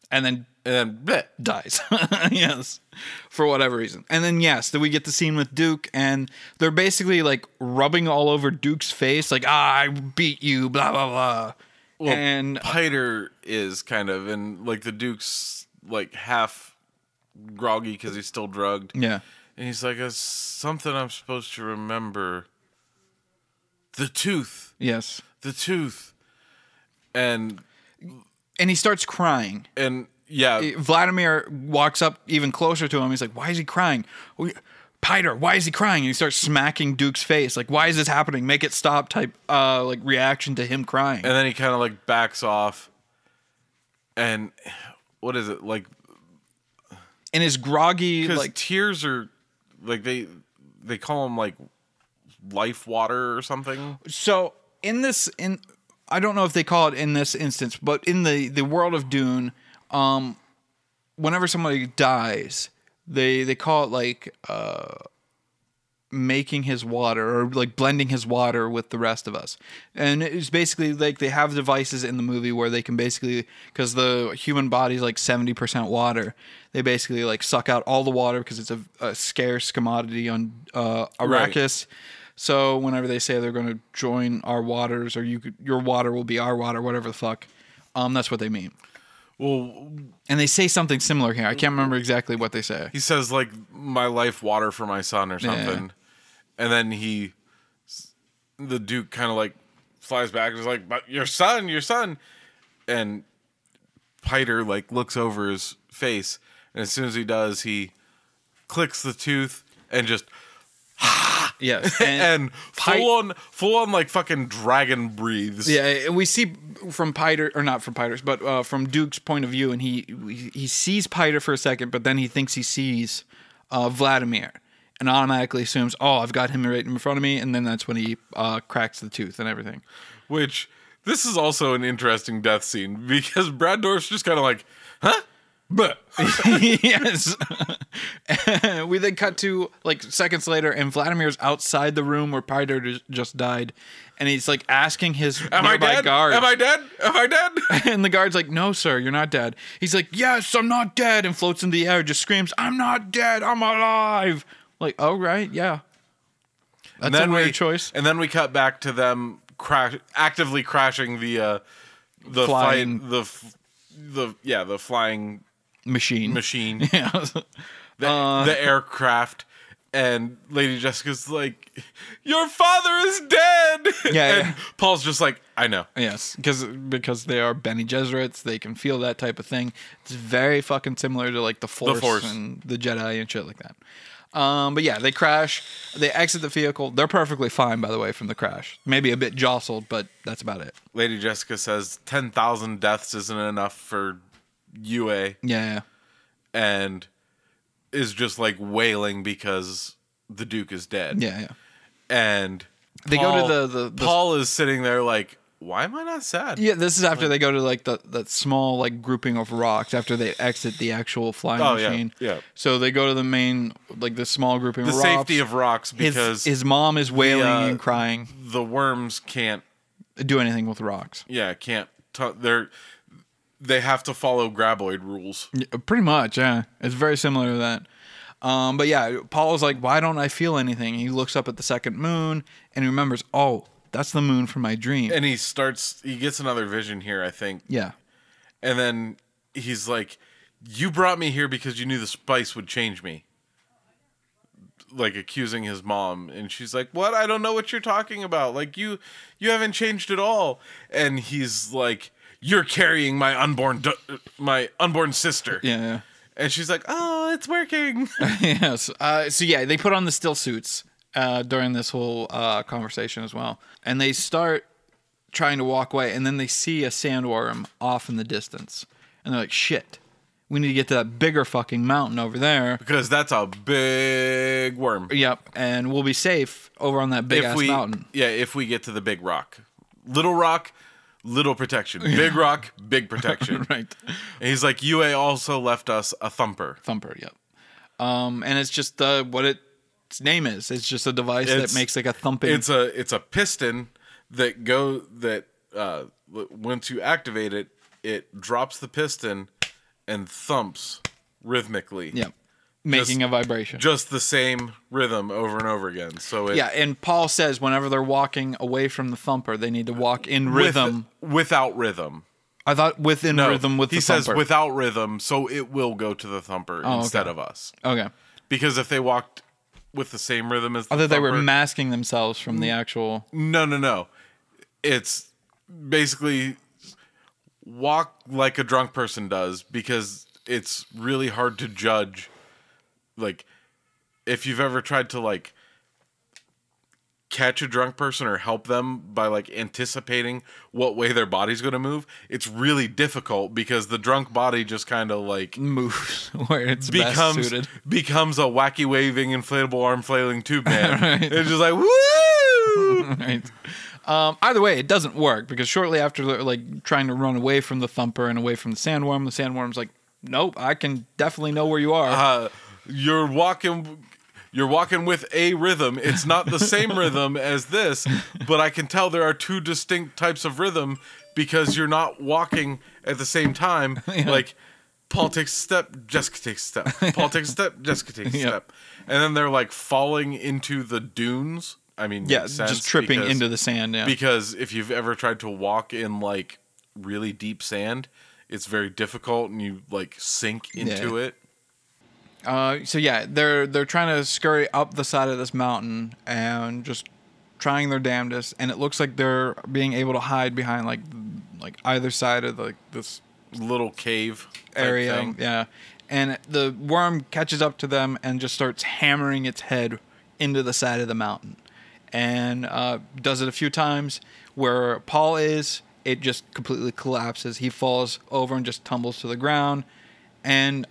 [SPEAKER 1] And then
[SPEAKER 2] And then bleh.
[SPEAKER 1] dies. yes. For whatever reason. And then yes, then we get the scene with Duke and they're basically like rubbing all over Duke's face, like, ah, I beat you, blah blah blah.
[SPEAKER 2] Well,
[SPEAKER 1] and
[SPEAKER 2] Piter is kind of, and like the Duke's like half groggy because he's still drugged.
[SPEAKER 1] yeah.
[SPEAKER 2] And he's like, "It's something I'm supposed to remember." The tooth,
[SPEAKER 1] Yes.
[SPEAKER 2] the tooth, and
[SPEAKER 1] And he starts crying.
[SPEAKER 2] and yeah,
[SPEAKER 1] Vladimir walks up even closer to him. He's like, "Why is he crying?" "We- Piter, why is he crying? And he starts smacking Duke's face. Like, why is this happening? Make it stop type uh like reaction to him crying.
[SPEAKER 2] and then he kind of like backs off. And what is it like?
[SPEAKER 1] And his groggy like
[SPEAKER 2] tears are like they they call them like life water or something.
[SPEAKER 1] so in this in I don't know if they call it in this instance, but in the the world of Dune, um whenever somebody dies, they they call it like uh making his water or like blending his water with the rest of us. And it's basically like they have devices in the movie where they can basically cuz the human body is like 70% water. They basically like suck out all the water because it's a, a scarce commodity on uh
[SPEAKER 2] Right.
[SPEAKER 1] Arrakis. So whenever they say they're going to join our waters or you could, your water will be our water whatever the fuck. Um that's what they mean.
[SPEAKER 2] Well,
[SPEAKER 1] And they say something similar here. I can't remember exactly what they say.
[SPEAKER 2] he says like my life water for my son or something and then he the duke kind of like flies back and is like but your son your son and piter like looks over his face and as soon as he does he clicks the tooth and just
[SPEAKER 1] Yes.
[SPEAKER 2] and,
[SPEAKER 1] Pi-
[SPEAKER 2] full on full on like fucking dragon breathes
[SPEAKER 1] Yeah, and we see from Piter, or not from Piter's, but uh, from Duke's point of view, and he he sees Piter for a second, but then he thinks he sees uh, Vladimir, and automatically assumes, oh, I've got him right in front of me, and then that's when he uh, cracks the tooth and everything.
[SPEAKER 2] which this is also an interesting death scene because brad Dourif's just kind of like huh
[SPEAKER 1] yes. we then cut to like seconds later, and Vladimir's outside the room where ju- just died, and he's like asking his
[SPEAKER 2] am i dead
[SPEAKER 1] guard.
[SPEAKER 2] am i dead am i dead
[SPEAKER 1] And the guard's like, "No, sir, you're not dead." He's like, "Yes, I'm not dead," and floats in the air, just screams, "I'm not dead, I'm alive!" Like, oh right, yeah, that's a weird
[SPEAKER 2] we,
[SPEAKER 1] choice.
[SPEAKER 2] And then we cut back to them crash actively crashing the uh the
[SPEAKER 1] Flying-
[SPEAKER 2] the the yeah the flying
[SPEAKER 1] Machine.
[SPEAKER 2] machine
[SPEAKER 1] Yeah.
[SPEAKER 2] the,
[SPEAKER 1] Uh,
[SPEAKER 2] the aircraft and lady jessica's like your father is dead
[SPEAKER 1] Yeah,
[SPEAKER 2] and
[SPEAKER 1] yeah.
[SPEAKER 2] paul's just like i know
[SPEAKER 1] Yes, because because they are Bene Gesserits, they can feel that type of thing. It's very fucking similar to like the Force,
[SPEAKER 2] Force.
[SPEAKER 1] and the Jedi and shit like that. Um, but yeah, they crash. They exit the vehicle. They're perfectly fine, by the way, from the crash. Maybe a bit jostled, but that's about it.
[SPEAKER 2] lady jessica says 10,000 deaths isn't enough for Yueh
[SPEAKER 1] Yeah, yeah.
[SPEAKER 2] and is just like wailing because the duke is dead
[SPEAKER 1] Yeah, yeah.
[SPEAKER 2] and
[SPEAKER 1] They go to the- the- the-
[SPEAKER 2] paul is sitting there like why am i not sad
[SPEAKER 1] Yeah, this is after they go to like the that small like grouping of rocks after they exit the actual flying
[SPEAKER 2] Oh,
[SPEAKER 1] machine.
[SPEAKER 2] yeah.
[SPEAKER 1] So they go to the main like the small grouping
[SPEAKER 2] the
[SPEAKER 1] of rocks.
[SPEAKER 2] safety of rocks because
[SPEAKER 1] his mom is wailing
[SPEAKER 2] uh,
[SPEAKER 1] and crying.
[SPEAKER 2] the worms can't
[SPEAKER 1] Do anything with rocks.
[SPEAKER 2] yeah can't t- they're they have to follow graboid rules
[SPEAKER 1] pretty much, yeah. It's very similar to that. Um, but yeah, Paul's like, why don't I feel anything? He looks up at the second moon and he remembers, oh, that's the moon from my dream.
[SPEAKER 2] and he starts he gets another vision here i think
[SPEAKER 1] yeah,
[SPEAKER 2] and then he's like you brought me here because you knew the spice would change me like accusing his mom and she's like what i don't know what you're talking about like you you haven't changed at all and he's like you're carrying my unborn my unborn sister
[SPEAKER 1] yeah,
[SPEAKER 2] and she's like oh it's working
[SPEAKER 1] yes. Uh, so yeah, they put on the still suits uh, during this whole uh, conversation as well, and they start trying to walk away, and then they see a sandworm off in the distance, and they're like, shit. We need to get to that bigger fucking mountain over there.
[SPEAKER 2] because that's a big worm
[SPEAKER 1] Yep, and we'll be safe over on that big ass
[SPEAKER 2] we
[SPEAKER 1] mountain.
[SPEAKER 2] yeah if we get to the big rock little rock little protection big rock big protection
[SPEAKER 1] Right.
[SPEAKER 2] And he's like, Yueh also left us a thumper.
[SPEAKER 1] Thumper, yep. Um, and it's just uh, what its name is. It's just a device
[SPEAKER 2] It's-
[SPEAKER 1] that makes like a thumping.
[SPEAKER 2] It's a it's a piston that go that uh, w- once you activate it, it drops the piston and thumps rhythmically.
[SPEAKER 1] yep, making a vibration.
[SPEAKER 2] Just the same rhythm over and over again. So it,
[SPEAKER 1] yeah, and Paul says whenever they're walking away from the thumper, they need to walk in
[SPEAKER 2] with-
[SPEAKER 1] rhythm.
[SPEAKER 2] without rhythm.
[SPEAKER 1] I thought within
[SPEAKER 2] No,
[SPEAKER 1] rhythm with
[SPEAKER 2] he says
[SPEAKER 1] thumper.
[SPEAKER 2] without rhythm, so it will go to the thumper
[SPEAKER 1] Oh,
[SPEAKER 2] instead
[SPEAKER 1] okay.
[SPEAKER 2] of us.
[SPEAKER 1] okay,
[SPEAKER 2] Because if they walked with the same rhythm as the
[SPEAKER 1] I thought they were masking themselves from the actual.
[SPEAKER 2] No, no, no. It's basically walk like a drunk person does because it's really hard to judge. Like, if you've ever tried to like catch a drunk person or help them by like anticipating what way their body's going to move, it's really difficult because the drunk body just kind of like
[SPEAKER 1] Moves where it's best
[SPEAKER 2] becomes
[SPEAKER 1] suited.
[SPEAKER 2] becomes a wacky waving inflatable arm flailing tube man.
[SPEAKER 1] Right.
[SPEAKER 2] It's just like woo.
[SPEAKER 1] right. Um, either way, it doesn't work because shortly after like trying to run away from the thumper and away from the sandworm, the sandworm's like, "Nope, I can definitely know where you are."
[SPEAKER 2] uh, you're walking you're walking with a rhythm. It's not the same rhythm as this but i can tell there are two distinct types of rhythm because you're not walking at the same time. Like paul takes a step jessica takes a step. Paul takes a step jessica takes a
[SPEAKER 1] Yeah.
[SPEAKER 2] step. And then they're like falling into the dunes. I mean
[SPEAKER 1] yeah, just tripping
[SPEAKER 2] because-
[SPEAKER 1] into the sand. Yeah,
[SPEAKER 2] because if you've ever tried to walk in like really deep sand it's very difficult and you like sink into
[SPEAKER 1] Yeah.
[SPEAKER 2] it
[SPEAKER 1] Uh, so yeah, they're they're trying to scurry up the side of this mountain and just trying their damnedest, and it looks like they're being able to hide behind like like either side of like this
[SPEAKER 2] little cave
[SPEAKER 1] area.
[SPEAKER 2] thing.
[SPEAKER 1] Yeah, and the worm catches up to them and just starts hammering its head into the side of the mountain, and uh, does it a few times. Where Paul is, it just completely collapses. He falls over and just tumbles to the ground, and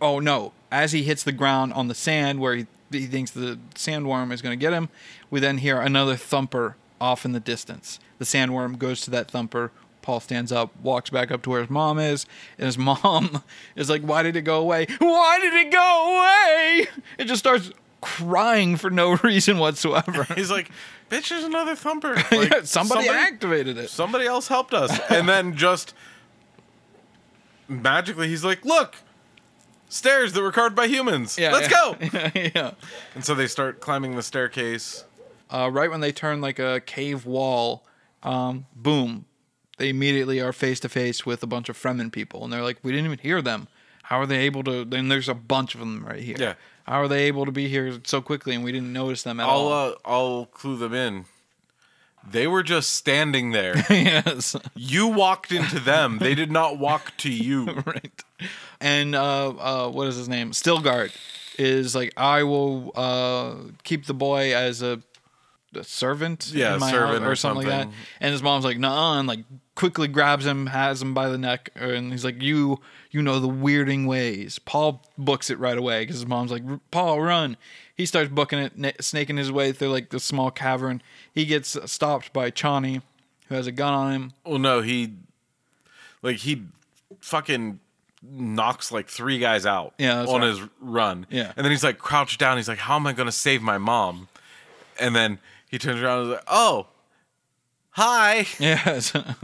[SPEAKER 1] oh no. As he hits the ground on the sand where he, he thinks the sandworm is going to get him we then hear another thumper off in the distance. The sandworm goes to that thumper. Paul stands up walks back up to where his mom is and his mom is like why did it go away? Why did it go away? It just starts crying for no reason whatsoever.
[SPEAKER 2] He's like, bitch, there's another thumper. Like,
[SPEAKER 1] Yeah, somebody, activated it.
[SPEAKER 2] somebody else helped us. And then just magically, he's like, look, stairs that were carved by humans.
[SPEAKER 1] Yeah,
[SPEAKER 2] Let's
[SPEAKER 1] yeah.
[SPEAKER 2] go.
[SPEAKER 1] yeah
[SPEAKER 2] And so they start climbing the staircase.
[SPEAKER 1] Uh, right when they turn like a cave wall, um, boom, they immediately are face to face with a bunch of Fremen people, and they're like, "We didn't even hear them. How are they able to?" Then there's a bunch of them right here.
[SPEAKER 2] Yeah.
[SPEAKER 1] How are they able to be here so quickly and we didn't notice them at
[SPEAKER 2] I'll
[SPEAKER 1] all?
[SPEAKER 2] uh, I'll clue them in. They were just standing there.
[SPEAKER 1] yes.
[SPEAKER 2] you walked into them. They did not walk to you.
[SPEAKER 1] right. And uh, uh, what is his name? Stilgart is like, I will uh, keep the boy as a, a servant,
[SPEAKER 2] Yeah,
[SPEAKER 1] in my
[SPEAKER 2] servant
[SPEAKER 1] house,
[SPEAKER 2] or
[SPEAKER 1] something, like that. And his mom's like, nah, and like quickly grabs him, has him by the neck, and he's like, you, you know the weirding ways. Paul books it right away because his mom's like, Paul, run. He starts booking it, snaking his way through like the small cavern. He gets stopped by Chani, who has a gun on him.
[SPEAKER 2] Well, no, he like he fucking knocks like three guys out
[SPEAKER 1] Yeah,
[SPEAKER 2] on
[SPEAKER 1] right.
[SPEAKER 2] his run.
[SPEAKER 1] Yeah.
[SPEAKER 2] And then he's like crouched down. He's like, How am I gonna save my mom? And then he turns around and is like, Oh, hi.
[SPEAKER 1] Yes. uh,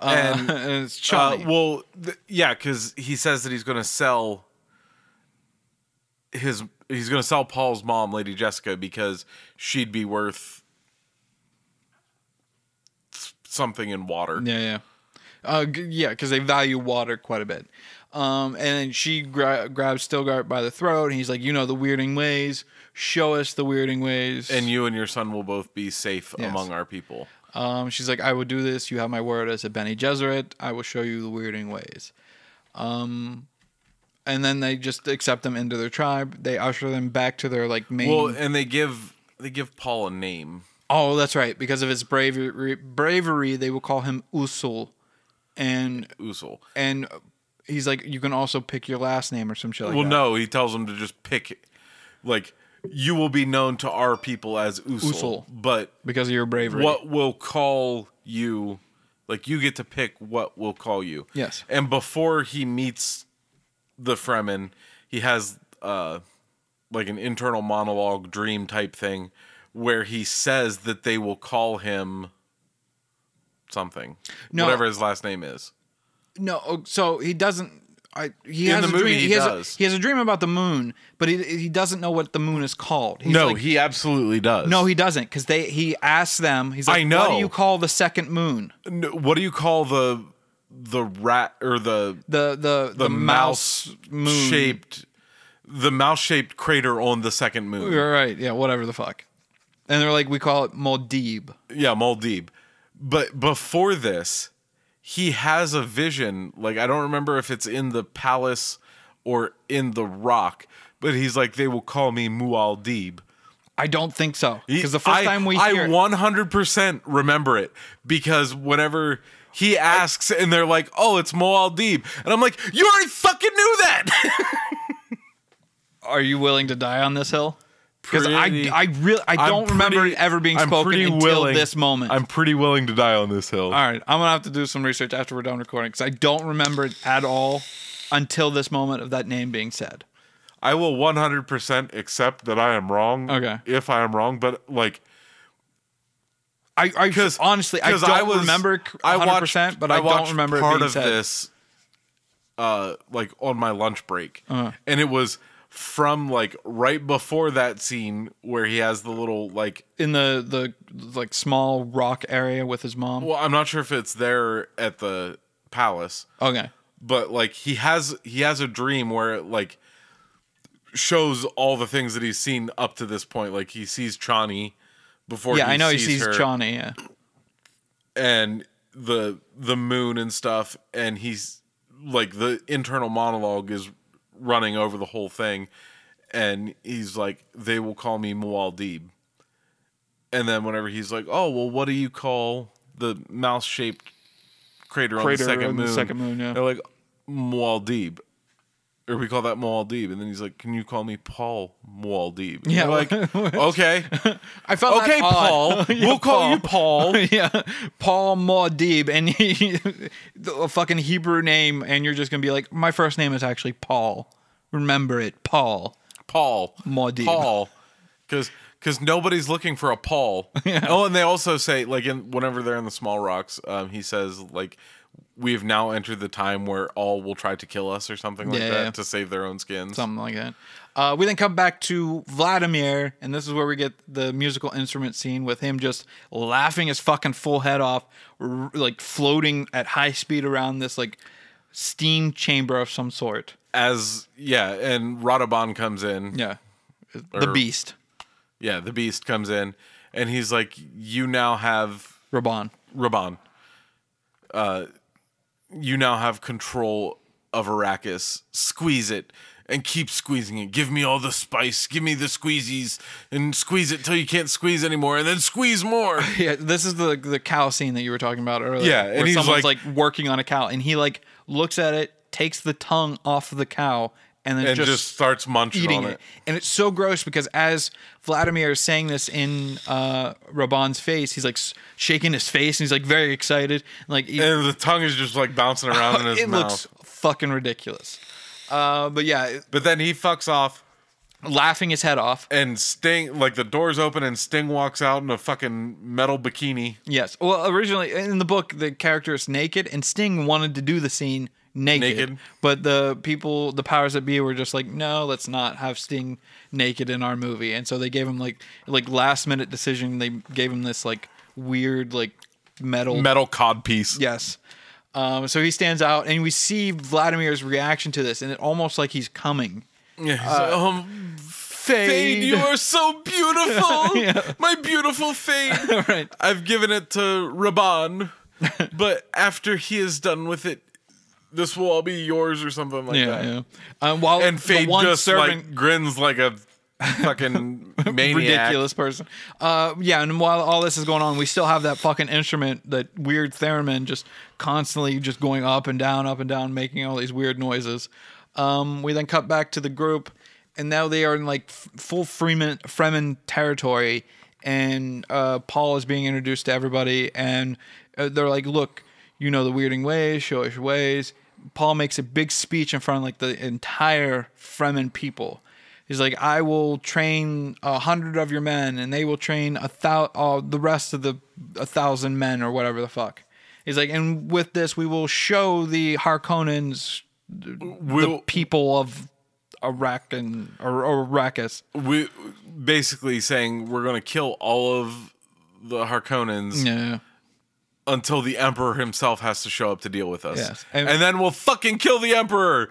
[SPEAKER 2] And,
[SPEAKER 1] and it's
[SPEAKER 2] Uh,
[SPEAKER 1] Chani.
[SPEAKER 2] well, th- yeah, because he says that he's going to sell his. He's going to sell Paul's mom, Lady Jessica, because she'd be worth something in water.
[SPEAKER 1] Yeah, yeah. Uh, g- yeah, because they value water quite a bit. Um, and then she gra- grabs Stilgart by the throat, and he's like, "You know the weirding ways. Show us the weirding ways."
[SPEAKER 2] And you and your son will both be safe
[SPEAKER 1] Yes.
[SPEAKER 2] among our people.
[SPEAKER 1] um, she's like, "I will do this. You have my word as a Bene Gesserit. I will show you the weirding ways." Um, and then they just accept them into their tribe. They usher them back to their like main.
[SPEAKER 2] Well, and they give they give Paul a name.
[SPEAKER 1] Oh, that's right. Because of his bravery, bravery, they will call him Usul, and
[SPEAKER 2] Usul.
[SPEAKER 1] and he's like, you can also pick your last name or some shit like
[SPEAKER 2] well,
[SPEAKER 1] that.
[SPEAKER 2] no, he tells them to just pick, like you will be known to our people as Usul,
[SPEAKER 1] Usul.
[SPEAKER 2] but
[SPEAKER 1] because of your bravery.
[SPEAKER 2] what will call you like you get to pick what will call you
[SPEAKER 1] Yes.
[SPEAKER 2] and before he meets the fremen he has uh like an internal monologue dream type thing where he says that they will call him something
[SPEAKER 1] No.
[SPEAKER 2] whatever his last name is
[SPEAKER 1] No, oh, so he doesn't. I he
[SPEAKER 2] In
[SPEAKER 1] has
[SPEAKER 2] the
[SPEAKER 1] a
[SPEAKER 2] movie,
[SPEAKER 1] dream.
[SPEAKER 2] he
[SPEAKER 1] has
[SPEAKER 2] does.
[SPEAKER 1] A, he has a dream about the moon, but he he doesn't know what the moon is called. He's
[SPEAKER 2] no
[SPEAKER 1] like-
[SPEAKER 2] he absolutely does
[SPEAKER 1] no, he doesn't because they he asks them. He's like,
[SPEAKER 2] I know.
[SPEAKER 1] What do you call the second moon?
[SPEAKER 2] N- what do you call the the rat or the
[SPEAKER 1] The the the,
[SPEAKER 2] the
[SPEAKER 1] mouse, moon
[SPEAKER 2] shaped the mouse shaped crater on the second moon
[SPEAKER 1] You're right. Yeah, whatever the fuck. And they're like, we call it Muad'Dib.
[SPEAKER 2] Yeah, Maldiv. But before this, he has a vision. Like I don't remember if it's in the palace or in the rock, but he's like, they will call me Muad'Dib.
[SPEAKER 1] I don't think so because the first
[SPEAKER 2] I-
[SPEAKER 1] time we
[SPEAKER 2] I
[SPEAKER 1] hear it-
[SPEAKER 2] 100% remember it because whenever he asks and they're like, "Oh, it's Muad'Dib," and I'm like, "You already fucking knew that."
[SPEAKER 1] are you willing to die on this hill? Because I, I really I
[SPEAKER 2] I'm
[SPEAKER 1] don't remember
[SPEAKER 2] pretty-
[SPEAKER 1] it ever being
[SPEAKER 2] I'm
[SPEAKER 1] spoken
[SPEAKER 2] pretty
[SPEAKER 1] until
[SPEAKER 2] willing-
[SPEAKER 1] this moment.
[SPEAKER 2] I'm pretty willing to die on this hill.
[SPEAKER 1] All right, I'm gonna have to do some research after we're done recording because I don't remember it at all until this moment of that name being said.
[SPEAKER 2] I will 100% accept that I am wrong.
[SPEAKER 1] Okay.
[SPEAKER 2] If I am wrong, but like
[SPEAKER 1] I, I
[SPEAKER 2] 'Cause-
[SPEAKER 1] honestly I
[SPEAKER 2] 'cause
[SPEAKER 1] don't
[SPEAKER 2] I was-
[SPEAKER 1] remember
[SPEAKER 2] I
[SPEAKER 1] 100,
[SPEAKER 2] watched-
[SPEAKER 1] percent but I, don't
[SPEAKER 2] watched
[SPEAKER 1] remember
[SPEAKER 2] part
[SPEAKER 1] it being
[SPEAKER 2] of
[SPEAKER 1] said.
[SPEAKER 2] this, uh, like on my lunch break,
[SPEAKER 1] Uh-huh.
[SPEAKER 2] and it was from like right before that scene where he has the little like.
[SPEAKER 1] in the the like small rock area with his mom.
[SPEAKER 2] Well, I'm not sure if it's there at the palace,
[SPEAKER 1] Okay,
[SPEAKER 2] but like he has he has a dream where it like shows all the things that he's seen up to this point. Like he sees Chani before.
[SPEAKER 1] yeah,
[SPEAKER 2] he
[SPEAKER 1] I know he
[SPEAKER 2] sees
[SPEAKER 1] sees
[SPEAKER 2] her.
[SPEAKER 1] Johnny. Yeah,
[SPEAKER 2] and the the moon and stuff and he's like the internal monologue is running over the whole thing and he's like they will call me Muad'Dib. And then whenever he's like oh well what do you call the mouse shaped crater, on the second
[SPEAKER 1] on the
[SPEAKER 2] moon?
[SPEAKER 1] second moon, yeah.
[SPEAKER 2] they're like Muad'Dib or we call that Muad'Dib and then he's like can you call me Paul Muad'Dib And
[SPEAKER 1] Yeah,
[SPEAKER 2] they're like okay
[SPEAKER 1] I felt
[SPEAKER 2] okay
[SPEAKER 1] odd.
[SPEAKER 2] Paul
[SPEAKER 1] Yeah,
[SPEAKER 2] we'll call you Paul
[SPEAKER 1] yeah, Paul Muad'Dib, and he, a fucking Hebrew name, and you're just gonna be like, my first name is actually Paul. Remember it, Paul.
[SPEAKER 2] Paul.
[SPEAKER 1] Muad'Dib.
[SPEAKER 2] Paul. Because because nobody's looking for a Paul. Oh, and they also say like in whenever they're in the small rocks, um, he says like we have now entered the time where all will try to kill us or something like
[SPEAKER 1] Yeah.
[SPEAKER 2] that to save their own skins.
[SPEAKER 1] something like that. Uh, we then come back to Vladimir, and this is where we get the musical instrument scene with him just laughing his fucking full head off, r- like floating at high speed around this like steam chamber of some sort.
[SPEAKER 2] As yeah, and Radobon comes in.
[SPEAKER 1] Yeah, the Beast,
[SPEAKER 2] Yeah, the beast comes in and he's like, You now have
[SPEAKER 1] Rabban.
[SPEAKER 2] Rabban. Uh you now have control of Arrakis. Squeeze it and keep squeezing it. Give me all the spice. Give me the squeezies and squeeze it till you can't squeeze anymore and then squeeze more.
[SPEAKER 1] Yeah, this is the the cow scene that you were talking about earlier.
[SPEAKER 2] Yeah, and
[SPEAKER 1] where
[SPEAKER 2] he's
[SPEAKER 1] someone's
[SPEAKER 2] like-
[SPEAKER 1] like, working on a cow, and he like looks at it, takes the tongue off of the cow, and then
[SPEAKER 2] and
[SPEAKER 1] just,
[SPEAKER 2] just, starts munching
[SPEAKER 1] eating
[SPEAKER 2] on
[SPEAKER 1] it.
[SPEAKER 2] it.
[SPEAKER 1] And it's so gross because as Vladimir is saying this in uh, Rabban's face, he's like shaking his face, and he's like very excited, like he-
[SPEAKER 2] And the tongue is just like bouncing around in his
[SPEAKER 1] it
[SPEAKER 2] mouth.
[SPEAKER 1] It looks fucking ridiculous. Uh, but yeah,
[SPEAKER 2] but then he fucks off
[SPEAKER 1] laughing his head off.
[SPEAKER 2] and Sting like the doors open and Sting walks out in a fucking metal bikini.
[SPEAKER 1] Yes. Well, originally in the book, the character is naked, and Sting wanted to do the scene naked,
[SPEAKER 2] Naked.
[SPEAKER 1] but the people, the powers that be, were just like, no, let's not have Sting naked in our movie, and so they gave him like, like last minute decision. They gave him this like weird like metal.
[SPEAKER 2] Metal cod piece.
[SPEAKER 1] yes. Um, so he stands out, and we see Vladimir's reaction to this, and it almost like he's coming.
[SPEAKER 2] Yeah, he's like, um,
[SPEAKER 1] Feyd.
[SPEAKER 2] Feyd, you are so beautiful.
[SPEAKER 1] Yeah.
[SPEAKER 2] My beautiful Feyd.
[SPEAKER 1] right.
[SPEAKER 2] I've given it to Rabban, but after he is done with it, this will all be yours or something like
[SPEAKER 1] Yeah,
[SPEAKER 2] that.
[SPEAKER 1] yeah. Um, while
[SPEAKER 2] And
[SPEAKER 1] the
[SPEAKER 2] Feyd
[SPEAKER 1] one
[SPEAKER 2] just
[SPEAKER 1] servant
[SPEAKER 2] like grins like a fucking maniac.
[SPEAKER 1] ridiculous person. Uh, yeah, and while all this is going on, we still have that fucking instrument, that weird theremin, just constantly just going up and down, up and down, making all these weird noises. Um, we then cut back to the group, and now they are in like f- full Freeman Fremen territory, and uh, Paul is being introduced to everybody, and uh, they're like, "Look, you know the weirding ways, show us your ways." Paul makes a big speech in front of like the entire Fremen people. He's like, I will train a hundred of your men, and they will train a thou- uh, the rest of the a thousand men, or whatever the fuck. He's like, and with this, we will show the Harkonnens the
[SPEAKER 2] We'll-
[SPEAKER 1] people of Iraq and or, or Arrakis.
[SPEAKER 2] We basically saying we're gonna kill all of the Harkonnens
[SPEAKER 1] Yeah,
[SPEAKER 2] until the Emperor himself has to show up to deal with us.
[SPEAKER 1] Yes.
[SPEAKER 2] And,
[SPEAKER 1] And-
[SPEAKER 2] then we'll fucking kill the Emperor.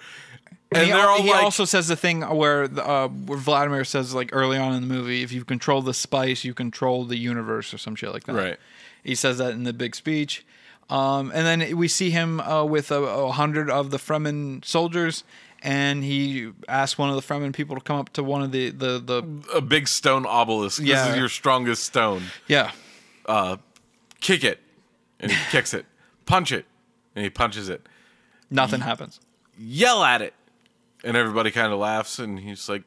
[SPEAKER 2] And,
[SPEAKER 1] he,
[SPEAKER 2] they're
[SPEAKER 1] al-
[SPEAKER 2] all
[SPEAKER 1] he
[SPEAKER 2] like,
[SPEAKER 1] also says the thing where the, uh, where Vladimir says like early on in the movie, if you control the spice, you control the universe or some shit like that.
[SPEAKER 2] Right.
[SPEAKER 1] He says that in the big speech. Um, and then we see him uh, with a, a hundred of the Fremen soldiers, and he asks one of the Fremen people to come up to one of the the, the
[SPEAKER 2] a big stone obelisk. This is your strongest stone.
[SPEAKER 1] yeah
[SPEAKER 2] Kick it. And he kicks it. Punch it. And he punches it.
[SPEAKER 1] nothing happens.
[SPEAKER 2] Yell at it. And everybody kind of laughs and he's like,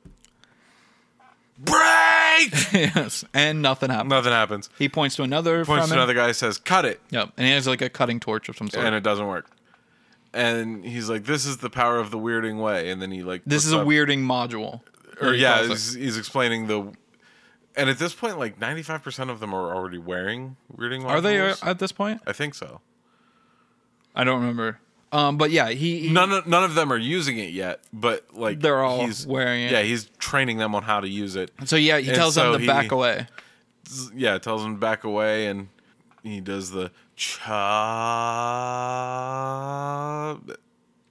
[SPEAKER 2] Break!
[SPEAKER 1] yes, and nothing happens.
[SPEAKER 2] Nothing happens.
[SPEAKER 1] He points to another
[SPEAKER 2] Points to another guy, says, Cut it.
[SPEAKER 1] Yep, and he has like a cutting torch of some sort.
[SPEAKER 2] And it doesn't work. And he's like, This is the power of the weirding way. And then he like
[SPEAKER 1] this is a
[SPEAKER 2] up-
[SPEAKER 1] weirding module.
[SPEAKER 2] or yeah, he's, he's explaining the and at this point like 95% of them are already wearing weirding
[SPEAKER 1] Are they uh, at this point?
[SPEAKER 2] I think so.
[SPEAKER 1] I don't remember. Um, but yeah, he, he
[SPEAKER 2] None of, none of them are using it yet, but like
[SPEAKER 1] They're all
[SPEAKER 2] he's,
[SPEAKER 1] wearing it.
[SPEAKER 2] Yeah, he's training them on how to use it.
[SPEAKER 1] so yeah, he
[SPEAKER 2] And
[SPEAKER 1] tells
[SPEAKER 2] so
[SPEAKER 1] them to
[SPEAKER 2] he-
[SPEAKER 1] back away.
[SPEAKER 2] Yeah, tells them to back away, and he does the cha.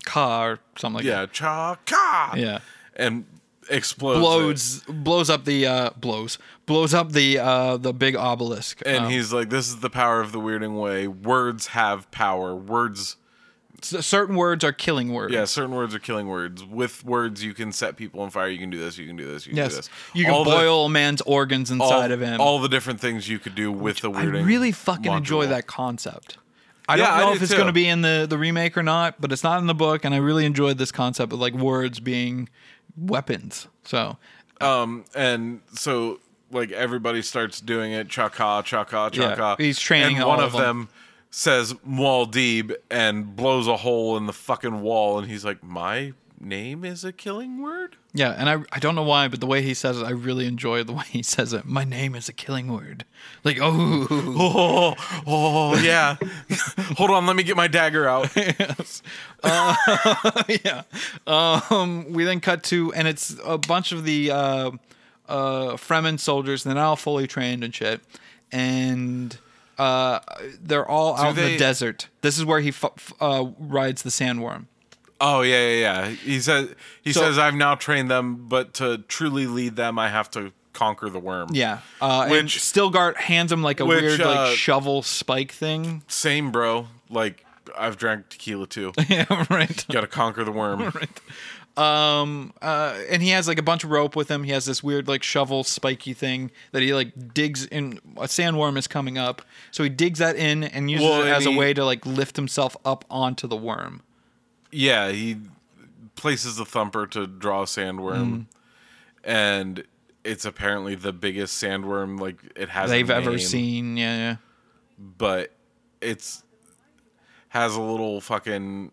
[SPEAKER 1] Ka or something like
[SPEAKER 2] Yeah, cha ka.
[SPEAKER 1] that. Yeah.
[SPEAKER 2] and explodes. it.
[SPEAKER 1] Blows blows up the uh blows. Blows up the uh the big obelisk.
[SPEAKER 2] And
[SPEAKER 1] Um,
[SPEAKER 2] he's like, "This is the power of the weirding way. Words have power. Words."
[SPEAKER 1] certain words are killing words.
[SPEAKER 2] Yeah, certain words are killing words. With words, you can set people on fire. You can do this. You can do this. You can do
[SPEAKER 1] Yes.
[SPEAKER 2] this.
[SPEAKER 1] You can
[SPEAKER 2] All the-
[SPEAKER 1] boil a man's organs
[SPEAKER 2] all,
[SPEAKER 1] inside of him.
[SPEAKER 2] All the different things you could do with the weirding.
[SPEAKER 1] I really fucking enjoy that concept. I
[SPEAKER 2] Yeah,
[SPEAKER 1] don't know
[SPEAKER 2] do
[SPEAKER 1] if it's going to be in the, the remake or not, but it's not in the book, and I really enjoyed this concept of like words being weapons. So
[SPEAKER 2] Um, and so like everybody starts doing it. Chaka, chaka,
[SPEAKER 1] Yeah,
[SPEAKER 2] chaka.
[SPEAKER 1] he's training
[SPEAKER 2] And one
[SPEAKER 1] of
[SPEAKER 2] of
[SPEAKER 1] them.
[SPEAKER 2] them says Muad'Dib and blows a hole in the fucking wall, and he's like, "My name is a killing word.
[SPEAKER 1] Yeah, and I I don't know why, but the way he says it, I really enjoy the way he says it. My name is a killing word. Like, oh,
[SPEAKER 2] Oh, oh yeah. Hold on, let me get my dagger out.
[SPEAKER 1] yes. Uh, yeah. Um, we then cut to, and it's a bunch of the uh, uh, Fremen soldiers, and they're all fully trained and shit. And uh, they're all out in the desert. This is where he fu- f- uh, rides the sandworm.
[SPEAKER 2] Oh yeah, yeah, yeah. He says he
[SPEAKER 1] So-
[SPEAKER 2] says I've now trained them, but to truly lead them, I have to conquer the worm.
[SPEAKER 1] Yeah. Uh, and
[SPEAKER 2] Which-
[SPEAKER 1] Stilgart hands him like a
[SPEAKER 2] which,
[SPEAKER 1] weird
[SPEAKER 2] uh,
[SPEAKER 1] like shovel spike thing.
[SPEAKER 2] Same, bro. Like I've drank tequila too.
[SPEAKER 1] yeah, right.
[SPEAKER 2] Got to conquer the worm.
[SPEAKER 1] Um, uh, and he has like a bunch of rope with him. He has this weird like shovel spiky thing that he like digs in. A sandworm is coming up, so he digs that in and uses
[SPEAKER 2] Well,
[SPEAKER 1] it as a way to like lift himself up onto the worm.
[SPEAKER 2] Yeah, he places the thumper to draw a sandworm,
[SPEAKER 1] Mm.
[SPEAKER 2] and it's apparently the biggest sandworm like it has.
[SPEAKER 1] They've ever seen. Yeah, yeah.
[SPEAKER 2] but it's has a little fucking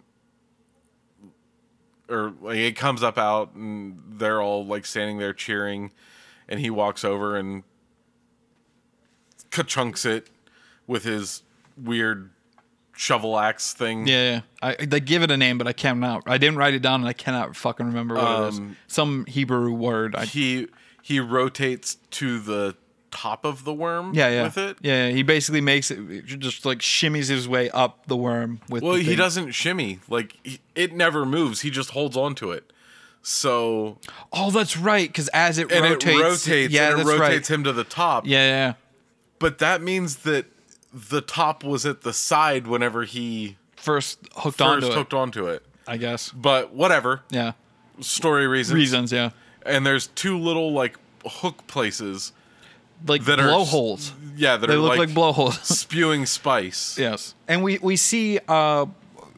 [SPEAKER 2] or like it comes up out and they're all like standing there cheering and he walks over and ka-chunks it with his weird shovel axe thing.
[SPEAKER 1] Yeah, yeah. I, they give it a name, but I cannot. I didn't write it down, and I cannot fucking remember what it is.
[SPEAKER 2] Um,
[SPEAKER 1] Some Hebrew word. I,
[SPEAKER 2] He he rotates to the top of the worm
[SPEAKER 1] yeah, yeah.
[SPEAKER 2] with it.
[SPEAKER 1] Yeah, yeah. he basically makes it just like shimmies his way up the worm with.
[SPEAKER 2] Well, he doesn't shimmy. Like he, it never moves. He just holds on to it. So
[SPEAKER 1] Oh, that's right. Because as it rotates,
[SPEAKER 2] it rotates
[SPEAKER 1] yeah,
[SPEAKER 2] it rotates
[SPEAKER 1] right.
[SPEAKER 2] him to the top.
[SPEAKER 1] Yeah, yeah.
[SPEAKER 2] But that means that the top was at the side whenever he
[SPEAKER 1] First hooked
[SPEAKER 2] first
[SPEAKER 1] onto
[SPEAKER 2] hooked
[SPEAKER 1] it,
[SPEAKER 2] onto it.
[SPEAKER 1] I guess.
[SPEAKER 2] But whatever.
[SPEAKER 1] Yeah.
[SPEAKER 2] Story reasons.
[SPEAKER 1] Reasons, yeah.
[SPEAKER 2] And there's two little like hook places
[SPEAKER 1] Like
[SPEAKER 2] that are
[SPEAKER 1] blowholes.
[SPEAKER 2] Yeah, that
[SPEAKER 1] They
[SPEAKER 2] are
[SPEAKER 1] look like,
[SPEAKER 2] like,
[SPEAKER 1] blowholes.
[SPEAKER 2] spewing spice.
[SPEAKER 1] yes. And we we see uh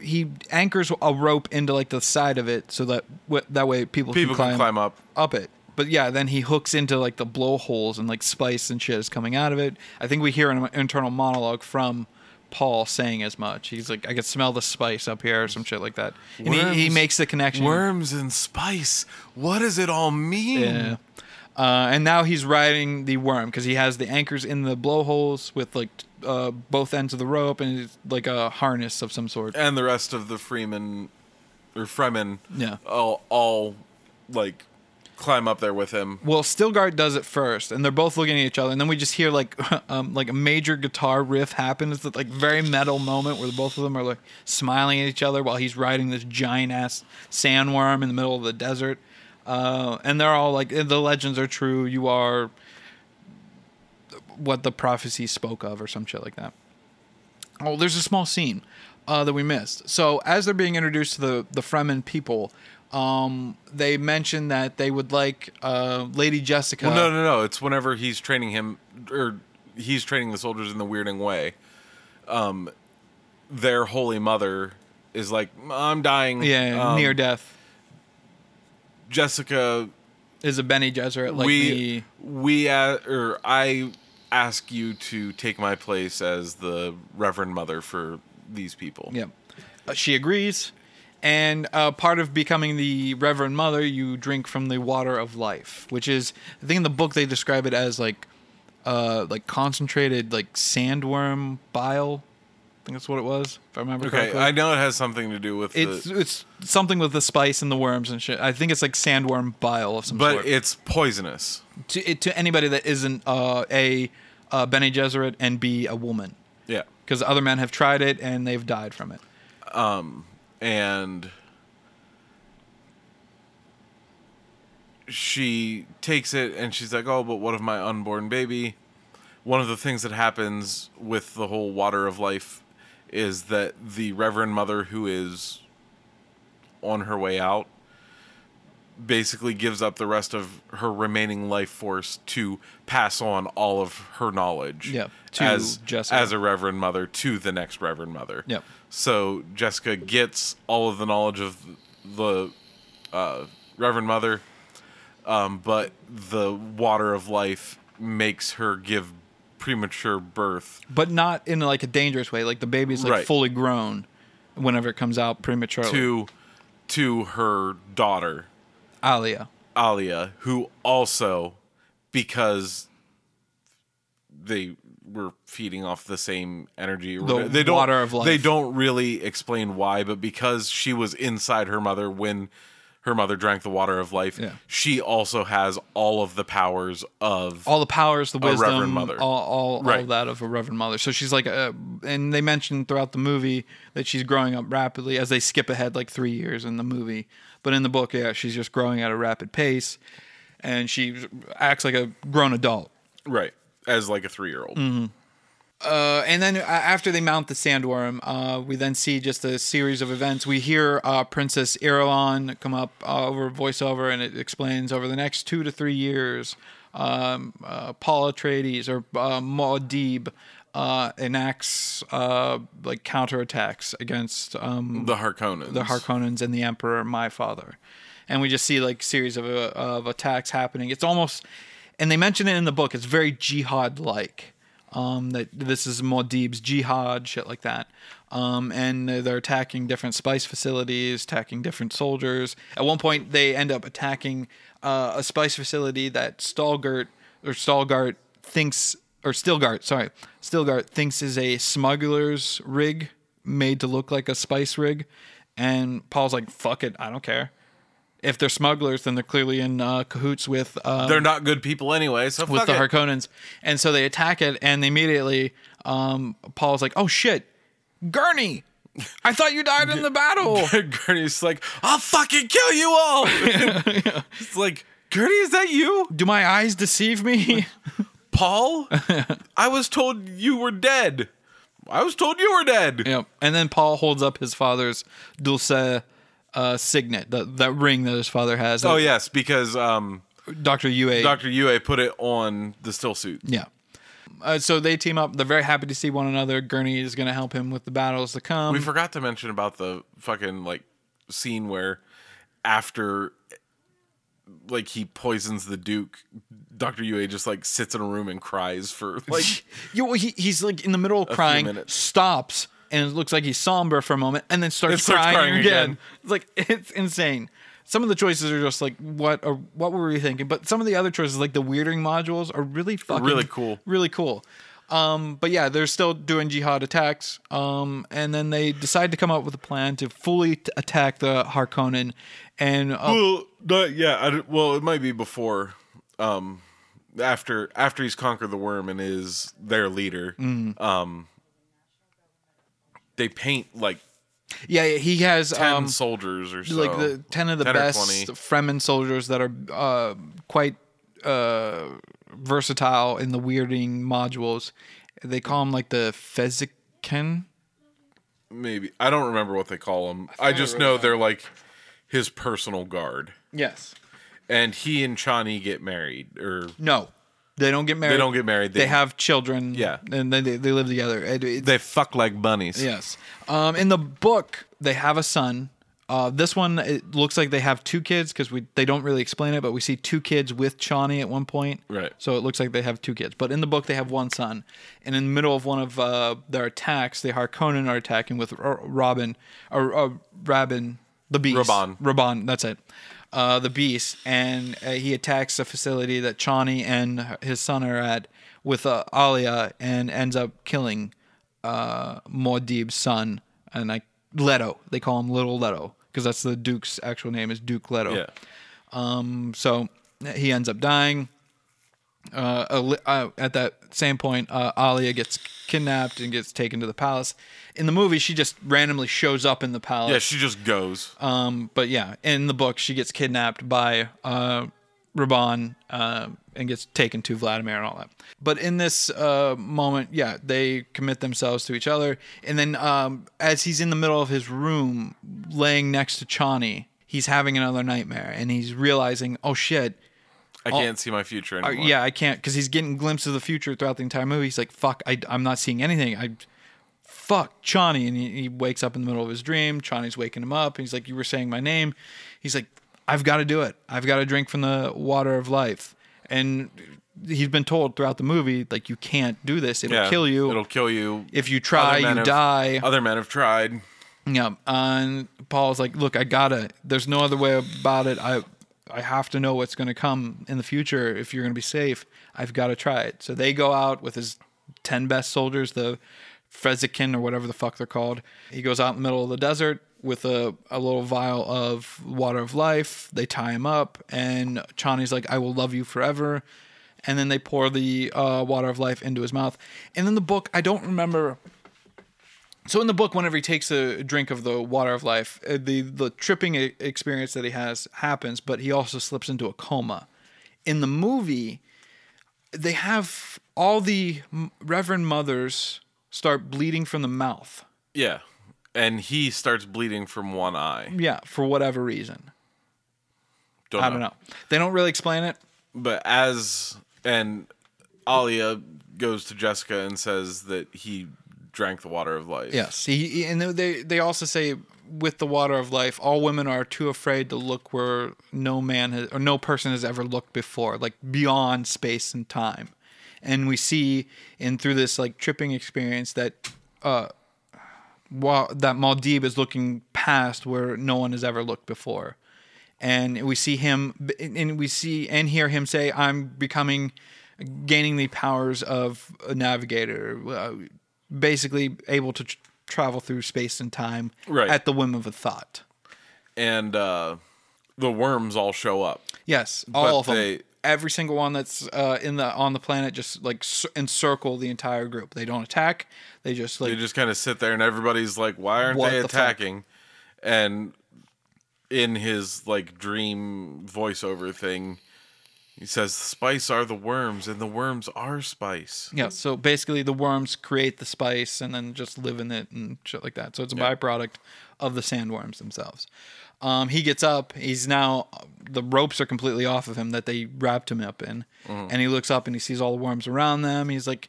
[SPEAKER 1] he anchors a rope into like the side of it so that w- that way people,
[SPEAKER 2] People
[SPEAKER 1] can,
[SPEAKER 2] can climb up.
[SPEAKER 1] up it. But yeah, then he hooks into like the blowholes and like spice and shit is coming out of it. I think we hear an internal monologue from Paul saying as much. He's like, I can smell the spice up here or some shit like that. And he, he makes the connection.
[SPEAKER 2] Worms and spice. What does it all mean?
[SPEAKER 1] Yeah. Uh, and now he's riding the worm because he has the anchors in the blowholes with like uh, both ends of the rope and like a harness of some sort.
[SPEAKER 2] And the rest of the Freeman or Fremen
[SPEAKER 1] Yeah.
[SPEAKER 2] all all like climb up there with him.
[SPEAKER 1] Well, Stilgart does it first, and they're both looking at each other, and then we just hear like um, like a major guitar riff happen. It's like very metal moment where both of them are like smiling at each other while he's riding this giant ass sandworm in the middle of the desert. Uh, and they're all like, the legends are true. You are what the prophecy spoke of, or some shit like that. Oh, there's a small scene uh, that we missed. So as they're being introduced to the the Fremen people, um, they mentioned that they would like uh, Lady Jessica.
[SPEAKER 2] Well, no, no, no. It's whenever he's training him, or he's training the soldiers in the weirding way. Um, their holy mother is like, "I'm dying."
[SPEAKER 1] Yeah,
[SPEAKER 2] Um,
[SPEAKER 1] near death
[SPEAKER 2] Jessica.
[SPEAKER 1] is a Bene Gesserit. Like
[SPEAKER 2] we
[SPEAKER 1] the,
[SPEAKER 2] we uh, or I ask you to take my place as the Reverend Mother for these people.
[SPEAKER 1] yeah, Uh, she agrees. And uh, part of becoming the Reverend Mother, you drink from the water of life, which is I think in the book they describe it as like, uh, like concentrated like sandworm bile. I think that's what it was, if I remember
[SPEAKER 2] Okay,
[SPEAKER 1] correctly.
[SPEAKER 2] I know it has something to do with
[SPEAKER 1] It's
[SPEAKER 2] the,
[SPEAKER 1] it's something with the spice and the worms and shit. I think it's like sandworm bile of some
[SPEAKER 2] but
[SPEAKER 1] sort.
[SPEAKER 2] But it's poisonous.
[SPEAKER 1] to it, to anybody that isn't uh, a uh, Bene Gesserit and b a woman,
[SPEAKER 2] Yeah.
[SPEAKER 1] because other men have tried it and they've died from it.
[SPEAKER 2] And she takes it and she's like, "Oh, but what of my unborn baby?" One of the things that happens with the whole water of life is that the Reverend Mother, who is on her way out, basically gives up the rest of her remaining life force to pass on all of her knowledge
[SPEAKER 1] Yeah, to
[SPEAKER 2] as
[SPEAKER 1] Jessica.
[SPEAKER 2] as a Reverend Mother to the next Reverend Mother.
[SPEAKER 1] Yep.
[SPEAKER 2] So Jessica gets all of the knowledge of the uh, Reverend Mother, um, but the water of life makes her give premature birth.
[SPEAKER 1] But not in like a dangerous way. Like the baby's like
[SPEAKER 2] Right.
[SPEAKER 1] fully grown whenever it comes out prematurely.
[SPEAKER 2] to to her daughter
[SPEAKER 1] Alia.
[SPEAKER 2] Alia, who also because they were feeding off the same energy.
[SPEAKER 1] The
[SPEAKER 2] they don't,
[SPEAKER 1] water of life.
[SPEAKER 2] They don't really explain why, but because she was inside her mother when her mother drank the water of life,
[SPEAKER 1] Yeah.
[SPEAKER 2] she also has all of the powers of
[SPEAKER 1] all the powers, the wisdom,
[SPEAKER 2] Reverend Mother.
[SPEAKER 1] all all, all
[SPEAKER 2] Right.
[SPEAKER 1] of that of a Reverend Mother. So she's like, a, and they mentioned throughout the movie that she's growing up rapidly as they skip ahead like three years in the movie, but in the book, yeah, she's just growing at a rapid pace, and she acts like a grown adult.
[SPEAKER 2] right as like a three year old.
[SPEAKER 1] Mm-hmm. Uh, and then uh, after they mount the sandworm, uh, we then see just a series of events. We hear uh, Princess Irulan come up uh, over voiceover, and it explains over the next two to three years, um, uh, Paul Atreides or uh, Muad'Dib uh, enacts uh, like counterattacks against um,
[SPEAKER 2] The Harkonnens.
[SPEAKER 1] the Harkonnens and the Emperor, my father. And we just see like series of uh, of attacks happening. It's almost, and they mention it in the book. It's very jihad like. Um, that this is Muad'Dib's jihad, shit like that. Um, and they're attacking different spice facilities, attacking different soldiers. At one point, they end up attacking uh, a spice facility that Stalgart or Stalgart thinks, or Stilgart, sorry, Stilgart thinks is a smuggler's rig made to look like a spice rig. And Paul's like, fuck it, I don't care. If they're smugglers, then they're clearly in uh, cahoots with uh,
[SPEAKER 2] They're not good people anyway, so
[SPEAKER 1] with
[SPEAKER 2] fuck
[SPEAKER 1] the
[SPEAKER 2] it.
[SPEAKER 1] Harkonnens. And so they attack it, and they immediately um, Paul's like, oh shit, Gurney, I thought you died in the battle.
[SPEAKER 2] Gurney's like, I'll fucking kill you all. It's like, Gurney, is that you?
[SPEAKER 1] Do my eyes deceive me?
[SPEAKER 2] Paul? I was told you were dead. I was told you were dead.
[SPEAKER 1] yep. And then Paul holds up his father's ducal uh, signet, that that ring that his father has.
[SPEAKER 2] Oh yes, because um,
[SPEAKER 1] Doctor Yueh.
[SPEAKER 2] Dr. Yueh put it on the still suit.
[SPEAKER 1] Yeah. Uh, so they team up. They're very happy to see one another. Gurney is going to help him with the battles to come.
[SPEAKER 2] We forgot to mention about the fucking like scene where after like he poisons the Duke, Dr. Yueh just like sits in a room and cries for like
[SPEAKER 1] you, well, he, he's like in the middle of crying, stops, and it looks like he's somber for a moment, and then starts,
[SPEAKER 2] starts
[SPEAKER 1] crying,
[SPEAKER 2] crying
[SPEAKER 1] again.
[SPEAKER 2] again.
[SPEAKER 1] It's like it's insane. Some of the choices are just like what or what were we thinking? But some of the other choices, like the weirding modules, are really fucking
[SPEAKER 2] Really cool.
[SPEAKER 1] Really cool. Um, but yeah, they're still doing jihad attacks. Um, and then they decide to come up with a plan to fully t- attack the Harkonnen. And uh,
[SPEAKER 2] Well, not, yeah. I, well, it might be before, um, after after he's conquered the worm and is their leader.
[SPEAKER 1] Mm.
[SPEAKER 2] Um, they paint like
[SPEAKER 1] yeah, he has
[SPEAKER 2] ten
[SPEAKER 1] um,
[SPEAKER 2] soldiers or so.
[SPEAKER 1] like the 10 of the
[SPEAKER 2] 10
[SPEAKER 1] best
[SPEAKER 2] 20.
[SPEAKER 1] Fremen soldiers that are uh, quite uh, versatile in the weirding modules. They call them like the Feziken.
[SPEAKER 2] Maybe I don't remember what they call them. I,
[SPEAKER 1] I
[SPEAKER 2] just
[SPEAKER 1] wrote
[SPEAKER 2] know
[SPEAKER 1] it
[SPEAKER 2] they're like his personal guard,
[SPEAKER 1] Yes.
[SPEAKER 2] and he and Chani get married, or
[SPEAKER 1] No, they don't get married.
[SPEAKER 2] they don't get married.
[SPEAKER 1] They, have children.
[SPEAKER 2] Yeah.
[SPEAKER 1] and then they, they live together. It- it-
[SPEAKER 2] they fuck like bunnies.
[SPEAKER 1] yes. Um, in the book, they have a son. Uh, this one it looks like they have two kids because we they don't really explain it, but we see two kids with Chani at one point.
[SPEAKER 2] Right.
[SPEAKER 1] So it looks like they have two kids. But in the book, they have one son. And in the middle of one of uh, their attacks, the Harkonnen are attacking with R- Robin, or uh, Rabin, the beast.
[SPEAKER 2] Rabban.
[SPEAKER 1] Rabban, that's it. Uh, the beast. And uh, he attacks a facility that Chani and his son are at with uh, Alia and ends up killing uh, son. And I, Leto. They call him Little Leto because that's the Duke's actual name is Duke Leto.
[SPEAKER 2] Yeah.
[SPEAKER 1] Um, so he ends up dying. Uh, Ali- uh, at that same point, uh, Alia gets kidnapped and gets taken to the palace. In the movie, she just randomly shows up in the palace.
[SPEAKER 2] Yeah, she just goes.
[SPEAKER 1] Um, but yeah, in the book, she gets kidnapped by uh, Rabban uh, and gets taken to Vladimir and all that. But in this uh, moment, yeah, they commit themselves to each other. And then um, as he's in the middle of his room, laying next to Chani, he's having another nightmare, and he's realizing, oh shit,
[SPEAKER 2] I can't see my future anymore.
[SPEAKER 1] yeah, I can't because he's getting glimpses of the future throughout the entire movie. He's like, "Fuck, I, I'm not seeing anything." I, fuck, Chani, and he, he wakes up in the middle of his dream. Chani's waking him up, and he's like, "You were saying my name." He's like, "I've got to do it. I've got to drink from the water of life." And he's been told throughout the movie, like, you can't do this. It'll
[SPEAKER 2] Yeah,
[SPEAKER 1] kill you.
[SPEAKER 2] It'll kill you.
[SPEAKER 1] if you try, you
[SPEAKER 2] have-
[SPEAKER 1] die.
[SPEAKER 2] Other men have tried.
[SPEAKER 1] Yeah, and Paul's like, "Look, I gotta. There's no other way about it. I, I have to know what's going to come in the future. If you're going to be safe, I've got to try it." So they go out with his ten best soldiers, the Frezikin or whatever the fuck they're called. He goes out in the middle of the desert with a, a little vial of water of life. They tie him up, and Chani's like, "I will love you forever." And then they pour the uh, water of life into his mouth. And in the book, I don't remember so in the book, whenever he takes a drink of the water of life, uh, the the tripping experience that he has happens, but he also slips into a coma. In the movie, they have all the Reverend mothers start bleeding from the mouth.
[SPEAKER 2] Yeah. And he starts bleeding from one eye.
[SPEAKER 1] Yeah, for whatever reason.
[SPEAKER 2] Don't
[SPEAKER 1] I don't know. They don't really explain it.
[SPEAKER 2] But as and Alia goes to Jessica and says that he drank the water of life.
[SPEAKER 1] Yes, he, and they they also say with the water of life, all women are too afraid to look where no man has, or no person has ever looked before, like beyond space and time. And we see in through this like tripping experience that uh, while that Muad'Dib is looking past where no one has ever looked before, and we see him, and we see and hear him say, "I'm becoming." Gaining the powers of a navigator, uh, basically able to tr- travel through space and time
[SPEAKER 2] Right.
[SPEAKER 1] at the whim of a thought.
[SPEAKER 2] And uh the worms all show up.
[SPEAKER 1] Yes, all
[SPEAKER 2] But
[SPEAKER 1] of them. Every single one that's uh, in the on the planet just like encircle the entire group. They don't attack. They just like
[SPEAKER 2] They just kind of sit there and everybody's like, why aren't they
[SPEAKER 1] the fuck?
[SPEAKER 2] attacking? And in his like dream voiceover thing, he says, the Spice are the worms, and the worms are spice.
[SPEAKER 1] yeah. So basically, the worms create the spice and then just live in it and shit like that. So it's a byproduct of the sandworms themselves. Um, he gets up. He's now the ropes are completely off of him that they wrapped him up in,
[SPEAKER 2] Mm-hmm.
[SPEAKER 1] and he looks up and he sees all the worms around them. He's like,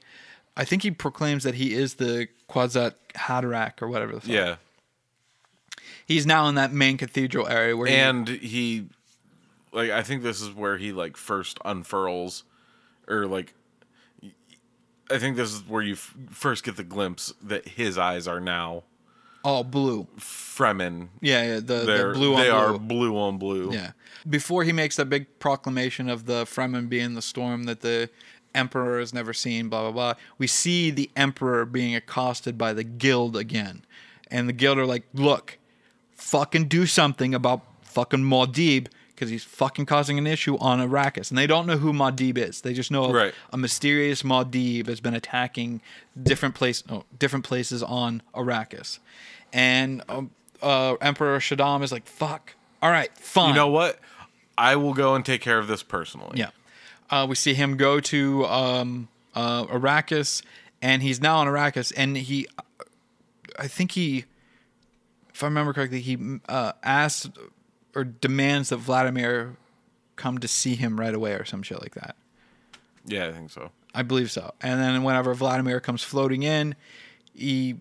[SPEAKER 1] I think he proclaims that he is the Kwisatz Haderach or whatever the fuck.
[SPEAKER 2] Yeah.
[SPEAKER 1] He's now in that main cathedral area where he,
[SPEAKER 2] And he like I think this is where he like first unfurls or like I think this is where you f- first get the glimpse that his eyes are now
[SPEAKER 1] all blue.
[SPEAKER 2] Fremen.
[SPEAKER 1] Yeah, yeah. The,
[SPEAKER 2] They're,
[SPEAKER 1] the blue on
[SPEAKER 2] they
[SPEAKER 1] blue.
[SPEAKER 2] are blue on blue.
[SPEAKER 1] Yeah. Before he makes that big proclamation of the Fremen being the storm that the Emperor has never seen, blah, blah, blah, we see the Emperor being accosted by the Guild again. And the Guild are like, look, fucking do something about fucking Muad'Dib because he's fucking causing an issue on Arrakis. And they don't know who Muad'Dib is. They just know
[SPEAKER 2] Right.
[SPEAKER 1] a mysterious Muad'Dib has been attacking different place, oh, different places on Arrakis. And um, uh, Emperor Shaddam is like, fuck. All right, fine.
[SPEAKER 2] You know what? I will go and take care of this personally.
[SPEAKER 1] Yeah. Uh, we see him go to um, uh, Arrakis, and he's now on Arrakis, and he, I think he, if I remember correctly, he uh, asked or demands that Vladimir come to see him right away or some shit like that.
[SPEAKER 2] Yeah, I think so.
[SPEAKER 1] I believe so. And then whenever Vladimir comes floating in, he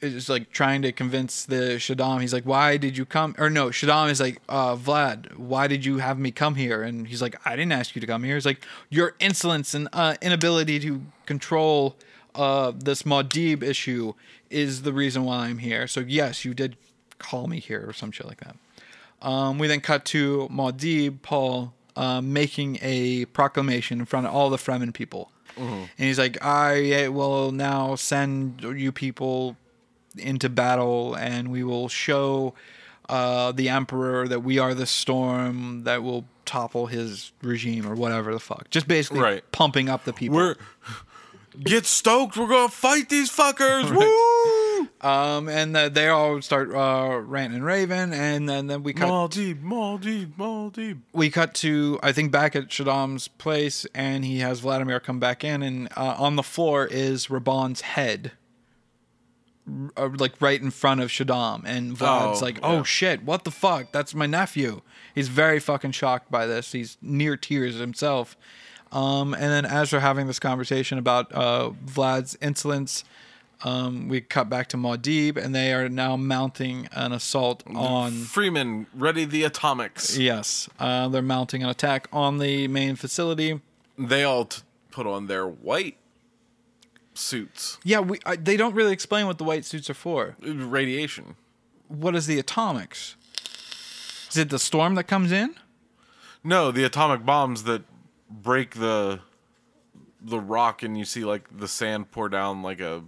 [SPEAKER 1] is like trying to convince the Shaddam. He's like, "Why did you come?" Or no, Shaddam is like, uh, "Vlad, why did you have me come here?" And he's like, "I didn't ask you to come here." He's like, "Your insolence and uh, inability to control uh, this Muad'Dib issue is the reason why I'm here." So yes, you did call me here or some shit like that. Um, we then cut to Muad'Dib, Paul, uh, making a proclamation in front of all the Fremen people. And he's like, I will now send you people into battle, and we will show uh, the Emperor that we are the storm that will topple his regime or whatever the fuck. Just basically
[SPEAKER 2] Right.
[SPEAKER 1] pumping up the people.
[SPEAKER 2] We're get stoked. We're gonna fight these fuckers. Woo!
[SPEAKER 1] Um, and uh, they all start uh, ranting and raving, and then, then we cut
[SPEAKER 2] Muad'Dib, Muad'Dib, Muad'Dib.
[SPEAKER 1] we cut to I think back at Shaddam's place, and he has Vladimir come back in, and uh, on the floor is Rabban's head, r- uh, like right in front of Shaddam, and Vlad's
[SPEAKER 2] Oh,
[SPEAKER 1] like,
[SPEAKER 2] yeah.
[SPEAKER 1] "Oh shit, what the fuck? That's my nephew." He's very fucking shocked by this. He's near tears himself. Um, and then as they're having this conversation about uh, Vlad's insolence, um, we cut back to Muad'Dib, and they are now mounting an assault on.
[SPEAKER 2] Fremen, ready the atomics.
[SPEAKER 1] Yes, uh, they're mounting an attack on the main facility.
[SPEAKER 2] They all t- put on their white suits.
[SPEAKER 1] Yeah, we I, they don't really explain what the white suits are for.
[SPEAKER 2] Radiation.
[SPEAKER 1] what is the atomics? Is it the storm that comes in?
[SPEAKER 2] No, the atomic bombs that break the the rock and you see like the sand pour down like a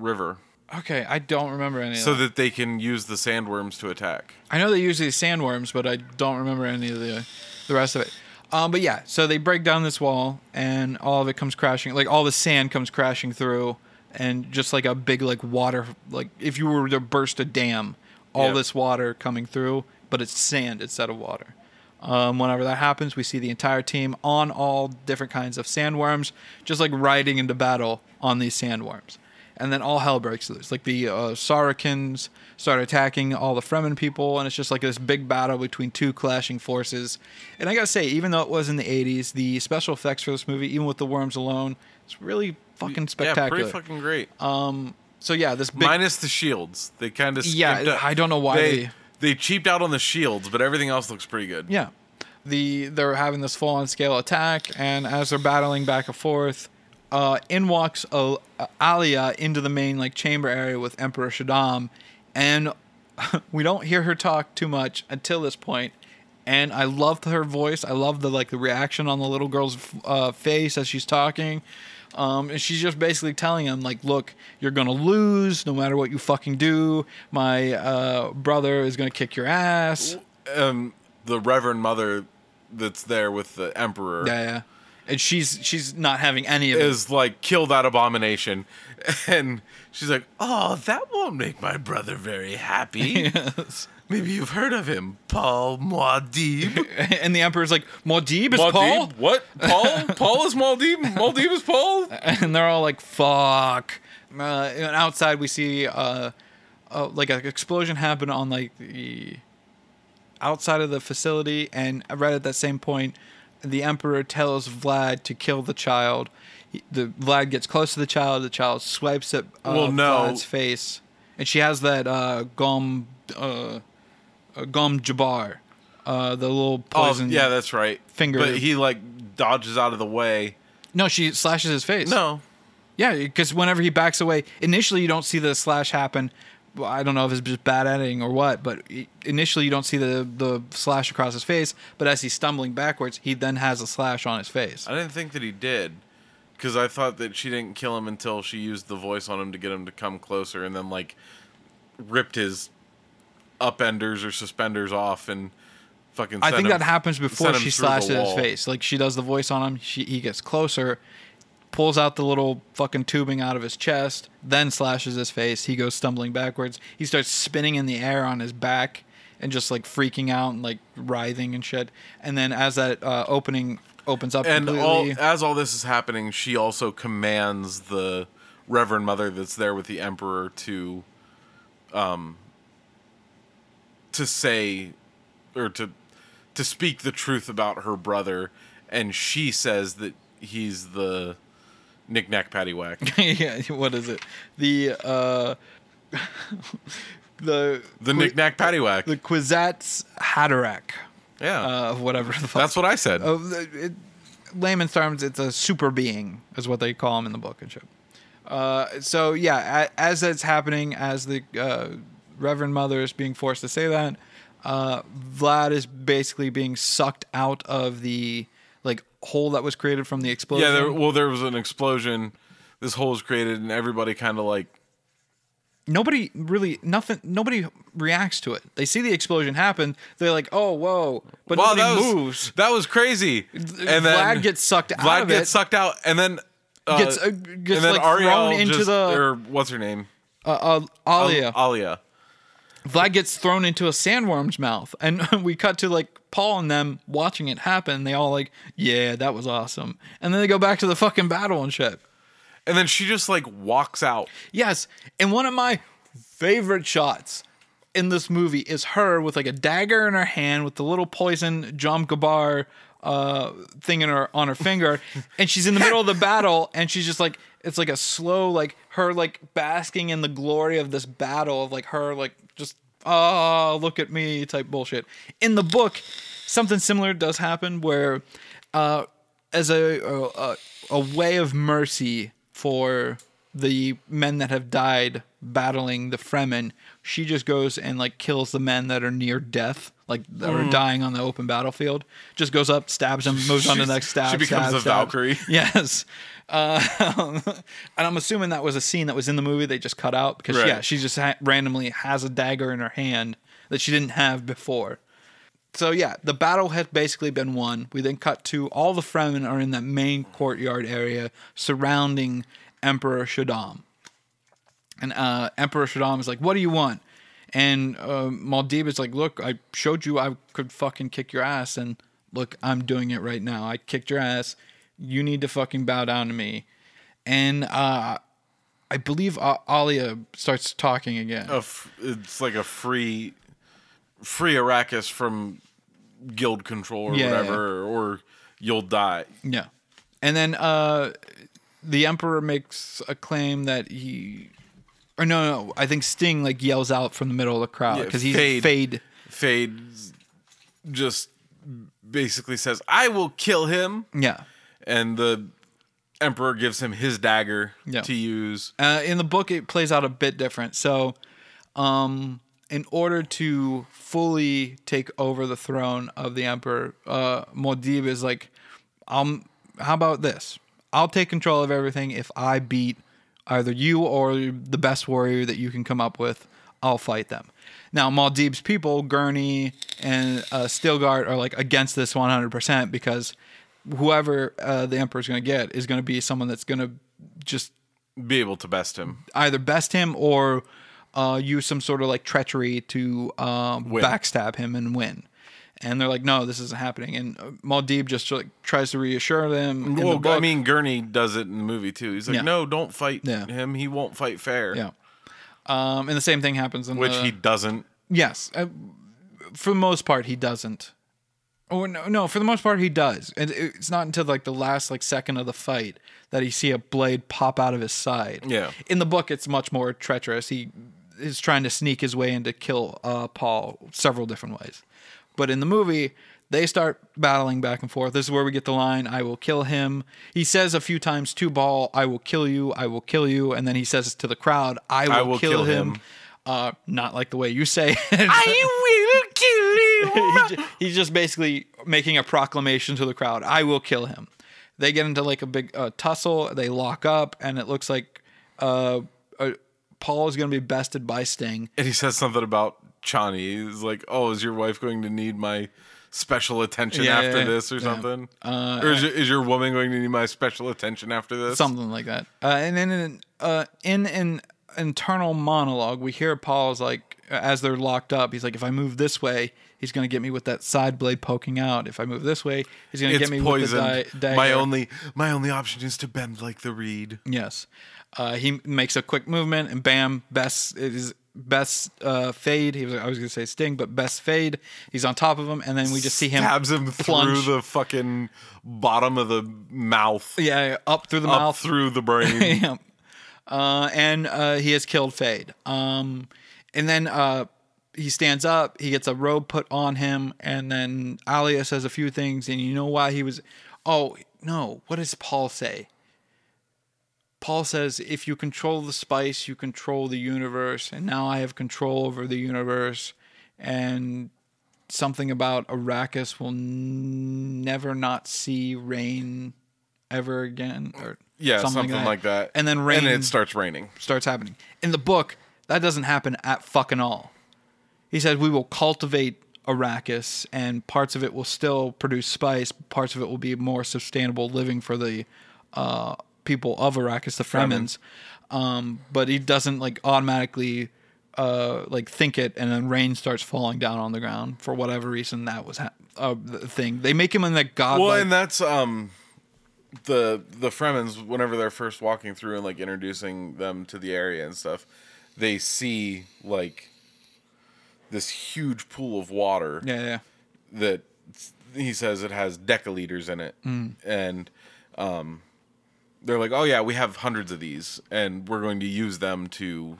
[SPEAKER 2] river
[SPEAKER 1] Okay, I don't remember any.
[SPEAKER 2] so
[SPEAKER 1] of that.
[SPEAKER 2] that they can use the sandworms to attack.
[SPEAKER 1] I know they use these sandworms, but I don't remember any of the the rest of it. Um, but yeah, so they break down this wall, and all of it comes crashing. Like all the sand comes crashing through, and just like a big like water, like if you were to burst a dam, all
[SPEAKER 2] Yep.
[SPEAKER 1] this water coming through, but it's sand instead of water. Um, whenever that happens, we see the entire team on all different kinds of sandworms, just like riding into battle on these sandworms. And then all hell breaks loose. Like the uh, Saracens start attacking all the Fremen people, and it's just like this big battle between two clashing forces. And I gotta say, even though it was in the 80s, the special effects for this movie, even with the worms alone, it's really fucking spectacular.
[SPEAKER 2] Yeah, pretty fucking great.
[SPEAKER 1] Um, so yeah, this big
[SPEAKER 2] Minus the shields. They kind of
[SPEAKER 1] Yeah, I don't know why
[SPEAKER 2] they
[SPEAKER 1] they-
[SPEAKER 2] they cheaped out on the shields, but everything else looks pretty good.
[SPEAKER 1] Yeah. The they're having this full on scale attack, and as they're battling back and forth, uh, in walks uh, Alia into the main like chamber area with Emperor Shaddam, and we don't hear her talk too much until this point. And I loved her voice. I love the like the reaction on the little girl's uh, face as she's talking. Um, and she's just basically telling him like, "Look, you're gonna lose no matter what you fucking do. My uh, brother is gonna kick your ass."
[SPEAKER 2] Um, the Reverend Mother that's there with the Emperor
[SPEAKER 1] Yeah, yeah. And she's she's not having any of it.
[SPEAKER 2] is like, kill that abomination. And she's like, oh, that won't make my brother very happy.
[SPEAKER 1] Yes.
[SPEAKER 2] Maybe you've heard of him, Paul Muad'Dib.
[SPEAKER 1] and the emperor's like, Muad'Dib is Paul,
[SPEAKER 2] What? Paul? Paul is Muad'Dib? Muad'Dib is Paul?
[SPEAKER 1] and they're all like, "Fuck." Uh, and outside, we see uh, uh, like an explosion happen on like the outside of the facility, and right at that same point, the emperor tells Vlad to kill the child. He- The Vlad gets close to the child. The child swipes at uh,
[SPEAKER 2] Well, no.
[SPEAKER 1] Vlad's face, and she has that uh, gum uh, uh, Gom Jabbar, uh, the little
[SPEAKER 2] Oh,
[SPEAKER 1] poison.
[SPEAKER 2] yeah, that's right.
[SPEAKER 1] finger-
[SPEAKER 2] But he like dodges out of the way.
[SPEAKER 1] No, she slashes his face.
[SPEAKER 2] No.
[SPEAKER 1] Yeah, because whenever he backs away, initially you don't see the slash happen. Well, I don't know if it's just bad editing or what, but initially you don't see the the slash across his face. But as he's stumbling backwards, he then has a slash on his face.
[SPEAKER 2] I didn't think that he did. Because I thought that she didn't kill him until she used the voice on him to get him to come closer and then, like, ripped his upenders or suspenders off and fucking
[SPEAKER 1] I think
[SPEAKER 2] him-
[SPEAKER 1] that happens before she slashes his face. Like she does the voice on him. She he gets closer, pulls out the little fucking tubing out of his chest, then slashes his face. He goes stumbling backwards. He starts spinning in the air on his back and just like freaking out and like writhing and shit. And then as that uh, opening opens up
[SPEAKER 2] And
[SPEAKER 1] completely,
[SPEAKER 2] all, as all this is happening, she also commands the Reverend Mother that's there with the Emperor to, um, to say, or to, to speak the truth about her brother, and she says that he's the knick-knack paddywhack,
[SPEAKER 1] yeah, what is it? The uh, the
[SPEAKER 2] the
[SPEAKER 1] Qui-
[SPEAKER 2] knick-knack paddywhack.
[SPEAKER 1] the Kwisatz Haderach,
[SPEAKER 2] yeah,
[SPEAKER 1] uh, whatever the fuck.
[SPEAKER 2] that's what I said.
[SPEAKER 1] Uh, it, layman's terms, it's a super being, is what they call him in the book and shit. Uh, so yeah, a, as that's happening, as the uh, Reverend Mother is being forced to say that, uh, Vlad is basically being sucked out of the hole that was created from the explosion.
[SPEAKER 2] yeah, there, well, there was an explosion. This hole was created, and everybody kind of like
[SPEAKER 1] nobody really nothing. Nobody reacts to it. They see the explosion happen. They're like, "Oh, whoa!" But
[SPEAKER 2] wow,
[SPEAKER 1] nobody
[SPEAKER 2] that was,
[SPEAKER 1] moves.
[SPEAKER 2] That was crazy. And
[SPEAKER 1] Vlad
[SPEAKER 2] then
[SPEAKER 1] gets sucked out
[SPEAKER 2] Vlad gets
[SPEAKER 1] it.
[SPEAKER 2] sucked out, and then uh,
[SPEAKER 1] Gets, uh, gets,
[SPEAKER 2] and then
[SPEAKER 1] like,
[SPEAKER 2] Ariel
[SPEAKER 1] thrown into
[SPEAKER 2] just-
[SPEAKER 1] the-
[SPEAKER 2] or what's her name?
[SPEAKER 1] Uh, uh, Alia.
[SPEAKER 2] Alia.
[SPEAKER 1] Vlad gets thrown into a sandworm's mouth, and we cut to like Paul and them watching it happen. They all like, "Yeah, that was awesome," and then they go back to the fucking battle and shit.
[SPEAKER 2] And then she just like walks out.
[SPEAKER 1] Yes, and one of my favorite shots in this movie is her with like a dagger in her hand with the little poison Jom Gabar uh thing in her on her finger, and she's in the middle of the battle, and she's just like it's like a slow like her like basking in the glory of this battle of like her like just oh look at me type bullshit. In the book, something similar does happen where uh as a a, a way of mercy for the men that have died battling the Fremen, she just goes and like kills the men that are near death, like that
[SPEAKER 2] Mm.
[SPEAKER 1] are dying on the open battlefield. Just goes up, stabs them, moves on to the next stab.
[SPEAKER 2] she becomes
[SPEAKER 1] stab,
[SPEAKER 2] a
[SPEAKER 1] stab.
[SPEAKER 2] Valkyrie.
[SPEAKER 1] Yes. Uh, and I'm assuming that was a scene that was in the movie they just cut out because
[SPEAKER 2] Right.
[SPEAKER 1] yeah, she just ha- randomly has a dagger in her hand that she didn't have before. So yeah, the battle has basically been won. We then cut to all the Fremen are in that main courtyard area surrounding Emperor Shaddam. And uh, Emperor Shaddam is like, "What do you want?" And uh, is like, "Look, I showed you I could fucking kick your ass, and look, I'm doing it right now. I kicked your ass. You need to fucking bow down to me." And uh, I believe Alia starts talking again.
[SPEAKER 2] F- it's like a free, free Arrakis from guild control or
[SPEAKER 1] Yeah.
[SPEAKER 2] whatever, or you'll die.
[SPEAKER 1] Yeah. And then uh the emperor makes a claim that he or no, no, I think Sting like yells out from the middle of the crowd
[SPEAKER 2] Yeah,
[SPEAKER 1] because he's
[SPEAKER 2] Feyd.
[SPEAKER 1] Feyd.
[SPEAKER 2] Feyd just basically says, "I will kill him,"
[SPEAKER 1] Yeah.
[SPEAKER 2] And the emperor gives him his dagger
[SPEAKER 1] Yeah.
[SPEAKER 2] to use.
[SPEAKER 1] Uh, in the book, it plays out a bit different. So, um, in order to fully take over the throne of the emperor, uh, Muad'Dib is like, um, how about this? I'll take control of everything if I beat either you or the best warrior that you can come up with. I'll fight them. Now, Muad'Dib's people, Gurney and uh, Stilgart, are like against this 100% because whoever uh, the emperor's going to get is going to be someone that's going to just
[SPEAKER 2] Be able to best him.
[SPEAKER 1] either best him or uh, use some sort of like treachery to um, backstab him and win. And they're like, no, this isn't happening. And Muad'Dib just like tries to reassure them. in the
[SPEAKER 2] Well, I mean, Gurney does it in the movie too. He's like,
[SPEAKER 1] Yeah.
[SPEAKER 2] "No, don't fight
[SPEAKER 1] Yeah.
[SPEAKER 2] him. He won't fight fair."
[SPEAKER 1] yeah. Um, and the same thing happens in
[SPEAKER 2] which
[SPEAKER 1] the,
[SPEAKER 2] he doesn't.
[SPEAKER 1] Yes, uh, for the most part, he doesn't. Or no, no, for the most part, he does. And it's not until like the last like second of the fight that you see a blade pop out of his side.
[SPEAKER 2] Yeah.
[SPEAKER 1] In the book, it's much more treacherous. He is trying to sneak his way in to kill uh, Paul several different ways. But in the movie, they start battling back and forth. This is where we get the line, I will kill him. He says a few times to Paul, I will kill you, I will kill you. And then he says to the crowd, I will,
[SPEAKER 2] will
[SPEAKER 1] kill,
[SPEAKER 2] kill
[SPEAKER 1] him.
[SPEAKER 2] him.
[SPEAKER 1] Uh, not like the way you say it.
[SPEAKER 2] I will kill you.
[SPEAKER 1] He he's just basically making a proclamation to the crowd I will kill him. They get into like a big uh, tussle. They lock up, and it looks like uh, uh, Paul is going to be bested by Sting.
[SPEAKER 2] and he says something about Chani. He's like, "Oh, is your wife going to need my special attention
[SPEAKER 1] Yeah,
[SPEAKER 2] after
[SPEAKER 1] yeah,
[SPEAKER 2] this, or
[SPEAKER 1] yeah.
[SPEAKER 2] something? or is your, is your woman going to need my special attention after this?"
[SPEAKER 1] something like that. Uh, and then in, uh, in an internal monologue, we hear Paul's like, as they're locked up, he's like, if I move this way, he's going to get me with that side blade poking out. If I move this way, he's going to get me
[SPEAKER 2] poisoned.
[SPEAKER 1] with the di- dagger.
[SPEAKER 2] my only my only option is to bend like the reed.
[SPEAKER 1] Yes. Uh, he makes a quick movement and bam, best it is best uh, Feyd. He was I was gonna say sting, but best Feyd. He's on top of him, and then we just see him
[SPEAKER 2] Stabs him
[SPEAKER 1] plunge.
[SPEAKER 2] through the fucking bottom of the mouth,
[SPEAKER 1] yeah up through the
[SPEAKER 2] up
[SPEAKER 1] mouth.
[SPEAKER 2] through the brain.
[SPEAKER 1] yeah. Uh, and uh, he has killed Feyd. Um, and then uh, he stands up. He gets a robe put on him, and then Alia says a few things. And you know why he was? Oh no! What does Paul say? Paul says, "If you control the spice, you control the universe, and now I have control over the universe." And something about Arrakis will n- never not see rain ever again, or
[SPEAKER 2] yeah, something, like that.
[SPEAKER 1] And then rain
[SPEAKER 2] and it starts raining.
[SPEAKER 1] starts happening. In the book, that doesn't happen at fucking all. He said we will cultivate Arrakis, and parts of it will still produce spice. Parts of it will be more sustainable living for the uh, people of Arrakis, the Fremens. Um, but he doesn't like automatically uh, like think it, and then rain starts falling down on the ground for whatever reason. That was ha- uh, the thing. They make him in that god.
[SPEAKER 2] Well, and that's um the the Fremens whenever they're first walking through and like introducing them to the area and stuff, they see like this huge pool of water
[SPEAKER 1] yeah, yeah.
[SPEAKER 2] that he says it has decaliters in it, and um, they're like, "Oh yeah, we have hundreds of these, and we're going to use them to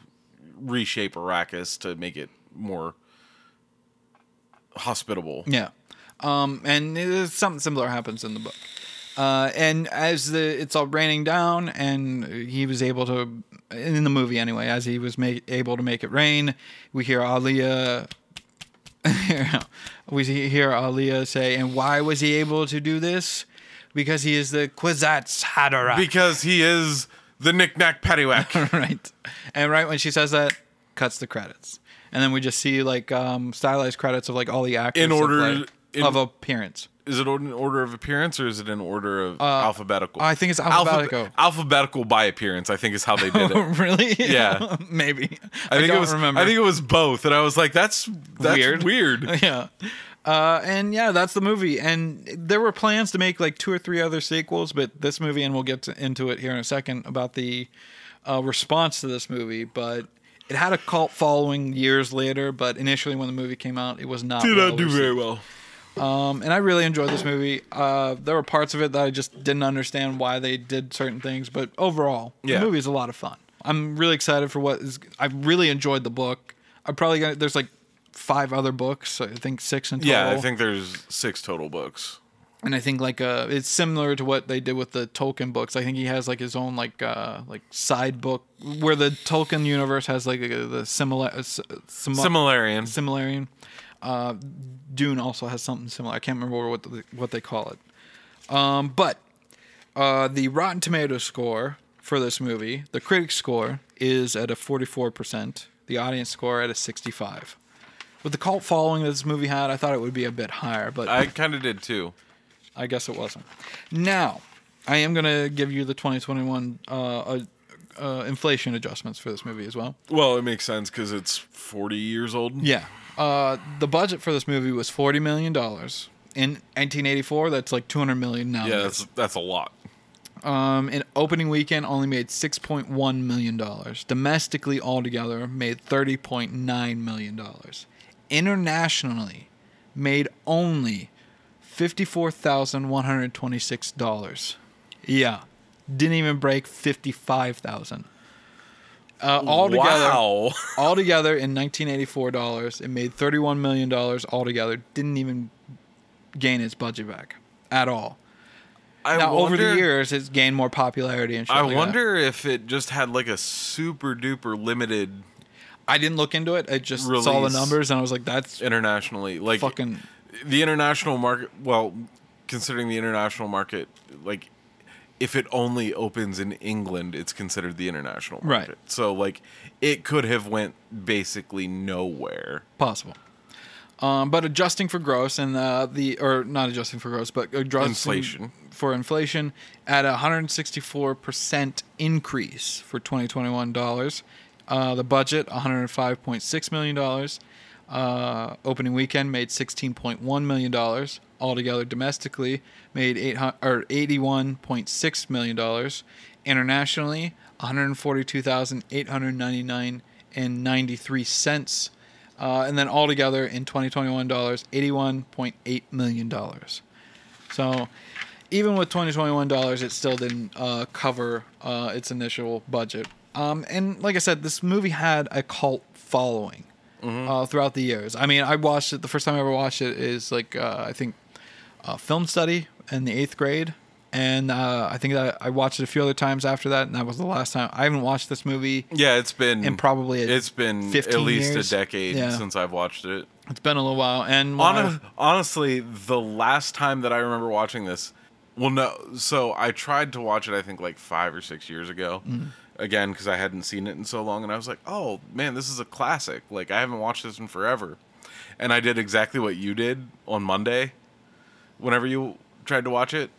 [SPEAKER 2] reshape Arrakis to make it more hospitable."
[SPEAKER 1] Yeah. Um, and something similar happens in the book. Uh, and as the it's all raining down, and he was able to in the movie anyway, as he was ma- able to make it rain, we hear Alia. we hear Alia say, "And why was he able to do this? Because he is the Kwisatz Haderach."
[SPEAKER 2] Because he is the knickknack paddywhack.
[SPEAKER 1] right. And right when she says that, cuts the credits, and then we just see like um, stylized credits of like all the actors
[SPEAKER 2] In order-
[SPEAKER 1] play-
[SPEAKER 2] in-
[SPEAKER 1] of appearance.
[SPEAKER 2] Is it in order of appearance or is it in order of alphabetical?
[SPEAKER 1] Uh, I think it's
[SPEAKER 2] Alpha-
[SPEAKER 1] alphabetical.
[SPEAKER 2] alphabetical by appearance, I think is how they did it.
[SPEAKER 1] really?
[SPEAKER 2] Yeah.
[SPEAKER 1] maybe.
[SPEAKER 2] I think
[SPEAKER 1] don't
[SPEAKER 2] it was.
[SPEAKER 1] remember.
[SPEAKER 2] I think it was both, and I was like, "That's that's
[SPEAKER 1] Weird.
[SPEAKER 2] weird."
[SPEAKER 1] yeah. Uh, and yeah, that's the movie. And there were plans to make like two or three other sequels, but this movie, and we'll get to, into it here in a second about the uh, response to this movie. But it had a cult following years later. But initially, when the movie came out, it was not. Did well not do received.
[SPEAKER 2] Very well.
[SPEAKER 1] Um, and I really enjoyed this movie. Uh, there were parts of it that I just didn't understand why they did certain things, but overall,
[SPEAKER 2] Yeah.
[SPEAKER 1] the movie is a lot of fun. I'm really excited for what is. I really enjoyed the book. I probably got there's like five other books. I think six in total.
[SPEAKER 2] Yeah, I think there's six total books.
[SPEAKER 1] and I think like uh, it's similar to what they did with the Tolkien books. I think he has like his own like uh like side book where the Tolkien universe has like a, the similar uh, sim-
[SPEAKER 2] Similarian.
[SPEAKER 1] Similarian. Uh, Dune also has something similar. I can't remember what the, what they call it. Um, but uh, the Rotten Tomato score for this movie, the critic score is at a 44%, the audience score at a 65. With the cult following that this movie had, I thought it would be a bit higher, but
[SPEAKER 2] I kind of did too.
[SPEAKER 1] I guess it wasn't. Now, I am going to give you the 2021 uh, uh, uh, inflation adjustments for this movie as well.
[SPEAKER 2] Well, it makes sense because it's 40 years old.
[SPEAKER 1] Yeah. Uh, the budget for this movie was forty million dollars in 1984. That's like 200 million now.
[SPEAKER 2] Yeah, that's that's a lot.
[SPEAKER 1] Um, in opening weekend, only made 6.1 million dollars. Domestically, altogether, made 30.9 million dollars. Internationally, made only 54,126 dollars. Yeah, didn't even break 55,000. Uh, altogether,
[SPEAKER 2] wow.
[SPEAKER 1] altogether in 1984 dollars, it made 31 million dollars altogether. Didn't even gain its budget back at all.
[SPEAKER 2] I
[SPEAKER 1] now, over the years, it's gained more popularity and shit
[SPEAKER 2] I
[SPEAKER 1] like that.
[SPEAKER 2] wonder if it just had like a super duper limited
[SPEAKER 1] I didn't look into it. I just saw the numbers and I was like, "That's
[SPEAKER 2] internationally. Like
[SPEAKER 1] fucking."
[SPEAKER 2] the international market. Well, considering the international market, like if it only opens in England, it's considered the international market. Right. So like it could have went basically nowhere.
[SPEAKER 1] possible. Um, but adjusting for gross and uh, the or not adjusting for gross, but adjusting
[SPEAKER 2] Inflation.
[SPEAKER 1] for inflation at a 164 percent increase for 2021 dollars. Uh, the budget 105.6 million dollars. Uh, opening weekend made 16.1 million dollars. Altogether, domestically made 800 or 81.6 million dollars. Internationally, 142,899 and 93 cents. Uh, and then altogether in 2021 dollars, 81.8 million dollars. So, even with 2021 dollars, it still didn't uh, cover uh, its initial budget. Um, and like I said, this movie had a cult following uh, throughout the years. I mean, I watched it. The first time I ever watched it is like uh, I think uh, film study in the eighth grade, and uh, I think that I watched it a few other times after that, and that was the last time. I haven't watched this movie
[SPEAKER 2] Yeah, it's been
[SPEAKER 1] in probably a-
[SPEAKER 2] it's been at least
[SPEAKER 1] years.
[SPEAKER 2] a decade
[SPEAKER 1] Yeah.
[SPEAKER 2] since I've watched it.
[SPEAKER 1] It's been a little while, and
[SPEAKER 2] Hon- honestly, the last time that I remember watching this, well, no, so I tried to watch it. I think like five or six years ago,
[SPEAKER 1] Mm-hmm.
[SPEAKER 2] Again because I hadn't seen it in so long, and I was like, oh man, this is a classic. Like I haven't watched this in forever, and I did exactly what you did on Monday, whenever you tried to watch it,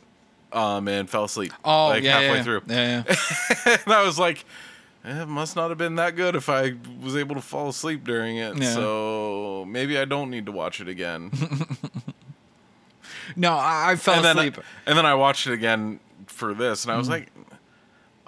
[SPEAKER 2] um, and fell asleep.
[SPEAKER 1] oh
[SPEAKER 2] like
[SPEAKER 1] yeah,
[SPEAKER 2] halfway
[SPEAKER 1] yeah,
[SPEAKER 2] through,
[SPEAKER 1] yeah, yeah.
[SPEAKER 2] and I was like. "Eh, It must not have been that good if I was able to fall asleep during it.
[SPEAKER 1] Yeah.
[SPEAKER 2] So maybe I don't need to watch it again.
[SPEAKER 1] No, I, I fell
[SPEAKER 2] and then,
[SPEAKER 1] asleep.
[SPEAKER 2] and then I watched it again for this, and I was
[SPEAKER 1] Mm.
[SPEAKER 2] like,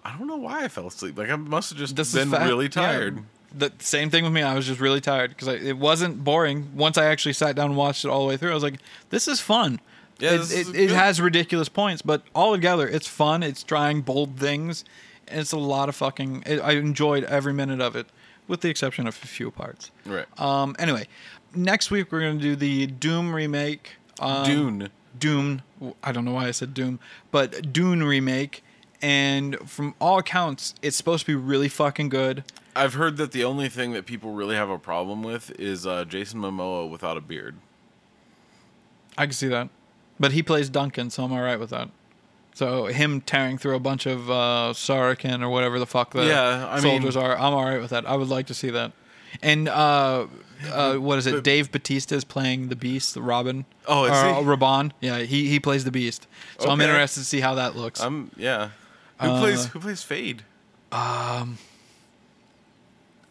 [SPEAKER 2] I don't know why I fell asleep. Like I must have just
[SPEAKER 1] This
[SPEAKER 2] been really
[SPEAKER 1] yeah.
[SPEAKER 2] tired.
[SPEAKER 1] The same thing with me. I was just really tired because it wasn't boring. Once I actually sat down and watched it all the way through, I was like, "This is fun."
[SPEAKER 2] Yeah,
[SPEAKER 1] it, it, has ridiculous points, but all together, it's fun. It's trying bold things. And it's a lot of fucking. It, I enjoyed every minute of it, with the exception of a few parts.
[SPEAKER 2] Right.
[SPEAKER 1] Um. Anyway, next week we're gonna do the Doom remake. Um,
[SPEAKER 2] Dune.
[SPEAKER 1] Doom. I don't know why I said Doom, but Dune remake. And from all accounts, it's supposed to be really fucking good.
[SPEAKER 2] I've heard that the only thing that people really have a problem with is uh, Jason Momoa without a beard.
[SPEAKER 1] I can see that. But he plays Duncan, so I'm all right with that. So him tearing through a bunch of uh, Saracen or whatever the fuck the
[SPEAKER 2] Yeah, I
[SPEAKER 1] soldiers
[SPEAKER 2] mean-
[SPEAKER 1] are, I'm all right with that. I would like to see that. And uh, uh, what is it?
[SPEAKER 2] But-
[SPEAKER 1] Dave Bautista is playing the Beast, Robin.
[SPEAKER 2] Oh, is
[SPEAKER 1] or,
[SPEAKER 2] he?
[SPEAKER 1] uh, Rabban. Yeah, he he plays the Beast. So I'm interested to see how that looks.
[SPEAKER 2] I'm yeah. Who
[SPEAKER 1] Uh,
[SPEAKER 2] plays who plays Feyd?
[SPEAKER 1] Um,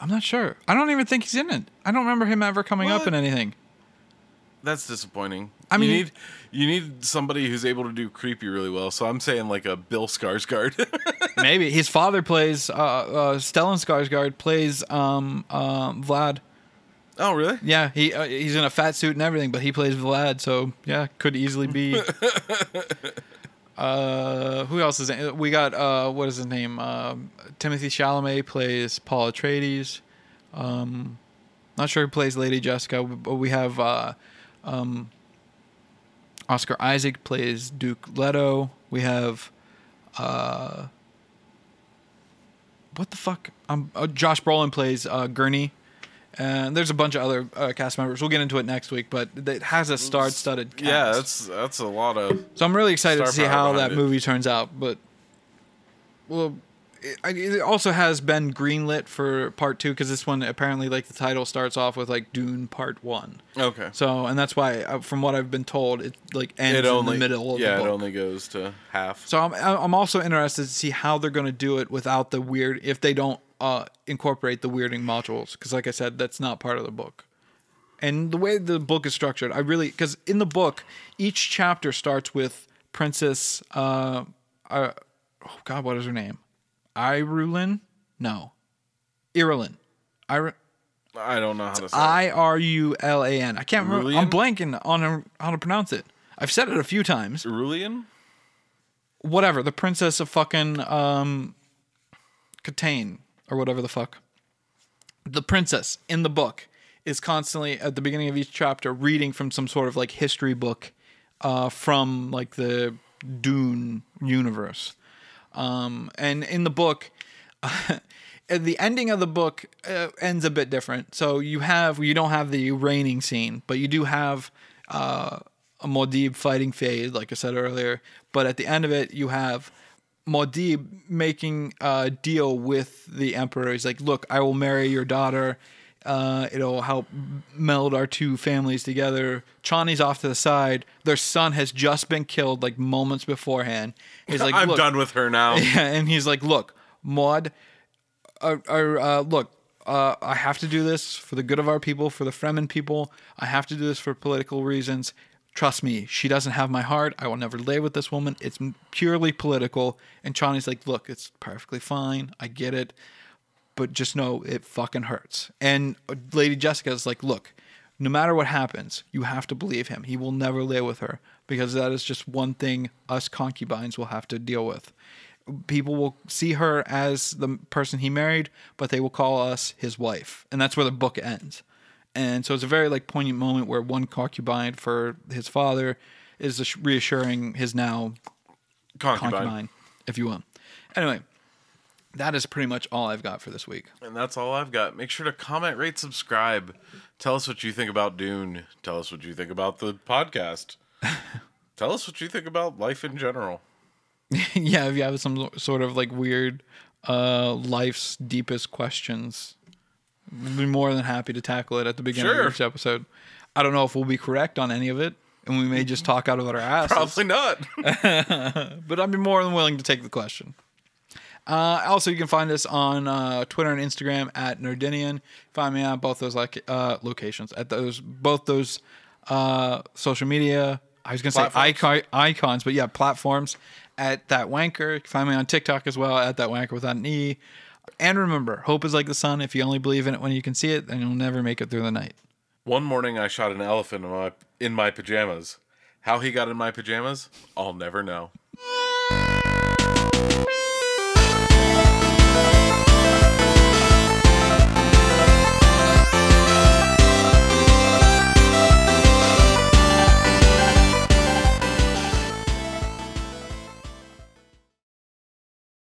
[SPEAKER 1] I'm not sure. I don't even think he's in it. I don't remember him ever coming up in anything.
[SPEAKER 2] That's disappointing.
[SPEAKER 1] I mean-
[SPEAKER 2] you need you need somebody who's able to do creepy really well. So I'm saying like a Bill Skarsgård.
[SPEAKER 1] Maybe his father plays uh, uh, Stellan Skarsgård plays um, uh, Vlad.
[SPEAKER 2] oh really?
[SPEAKER 1] Yeah, he uh, he's in a fat suit and everything, but he plays Vlad, so yeah, could easily be. uh, who else is in? We got uh, what is his name? Um Timothée Chalamet plays Paul Atreides. Um, not sure who plays Lady Jessica, but we have uh, um, Oscar Isaac plays Duke Leto. We have uh, what the fuck? Um, uh, Josh Brolin plays uh, Gurney. And there's a bunch of other uh, cast members. We'll get into it next week, but it has a star-studded cast.
[SPEAKER 2] Yeah, that's that's a lot of.
[SPEAKER 1] so I'm really excited to see how that
[SPEAKER 2] it.
[SPEAKER 1] movie turns out. But well, it, it also has been greenlit for part two because this one apparently, like the title, starts off with like Dune Part One.
[SPEAKER 2] Okay.
[SPEAKER 1] So, and that's why, uh, from what I've been told, it like ends
[SPEAKER 2] It only
[SPEAKER 1] in the middle of
[SPEAKER 2] yeah,
[SPEAKER 1] the
[SPEAKER 2] it only goes to half.
[SPEAKER 1] So I'm I'm also interested to see how they're going to do it without the weird if they don't uh, incorporate the weirding modules because like I said that's not part of the book. And the way the book is structured, I really because in the book each chapter starts with Princess uh, uh oh god what is her name? Irulin? No. Irulan. Ir-
[SPEAKER 2] I don't know how to say. it.
[SPEAKER 1] I R U L A N. I can't remember. I'm blanking on how to pronounce it. I've said it a few times
[SPEAKER 2] Cerulean?
[SPEAKER 1] whatever the princess of fucking um Kaitain or whatever the fuck the princess in the book is constantly at the beginning of each chapter reading from some sort of like history book uh from like the Dune universe um and in the book at the ending of the book uh, ends a bit different. So you have you don't have the raining scene, but you do have uh, a Muad'Dib fighting Feyd, like I said earlier. But at the end of it, you have Muad'Dib making a deal with the Emperor. He's like, "Look, I will marry your daughter. Uh, it'll help meld our two families together." Chani's off to the side. Their son has just been killed, like moments beforehand. He's like,
[SPEAKER 2] I'm
[SPEAKER 1] "Look,
[SPEAKER 2] done with her now.
[SPEAKER 1] yeah, and he's like, "Look, Maud, uh, uh, look, uh, I have to do this for the good of our people, for the Fremen people. I have to do this for political reasons. Trust me, she doesn't have my heart. I will never lay with this woman. It's purely political." And Chani's like, "Look, it's perfectly fine. I get it, but just know it fucking hurts." And uh, Lady Jessica's like, "Look." No matter what happens, you have to believe him. He will never lay with her because that is just one thing us concubines will have to deal with people will see her as the person he married, but they will call us his wife, and that's where the book ends. And so it's a very like poignant moment where one concubine for his father is reassuring his now
[SPEAKER 2] Concubine.
[SPEAKER 1] concubine, if you will. Anyway, that is pretty much all I've got for this week.
[SPEAKER 2] And that's all I've got. Make sure to comment, rate, subscribe. Tell us what you think about Dune. Tell us what you think about the podcast. Tell us what you think about life in general.
[SPEAKER 1] yeah, if you have some sort of like weird uh life's deepest questions, we'd be more than happy to tackle it at the beginning
[SPEAKER 2] Sure.
[SPEAKER 1] of each episode. I don't know if we'll be correct on any of it, and we may just talk out of our asses.
[SPEAKER 2] Probably not.
[SPEAKER 1] but I'd be more than willing to take the question. Uh, also, you can find us on uh, Twitter and Instagram at Nerdinian. Find me on both those like uh, locations at those both those uh, social media. I was gonna say icon, icons, but yeah, platforms at that wanker. You can find me on TikTok as well at that wanker without an e. And remember, hope is like the sun. If you only believe in it when you can see it, then you'll never make it through the night.
[SPEAKER 2] One morning I shot an elephant in my in my pajamas. How he got in my pajamas, I'll never know.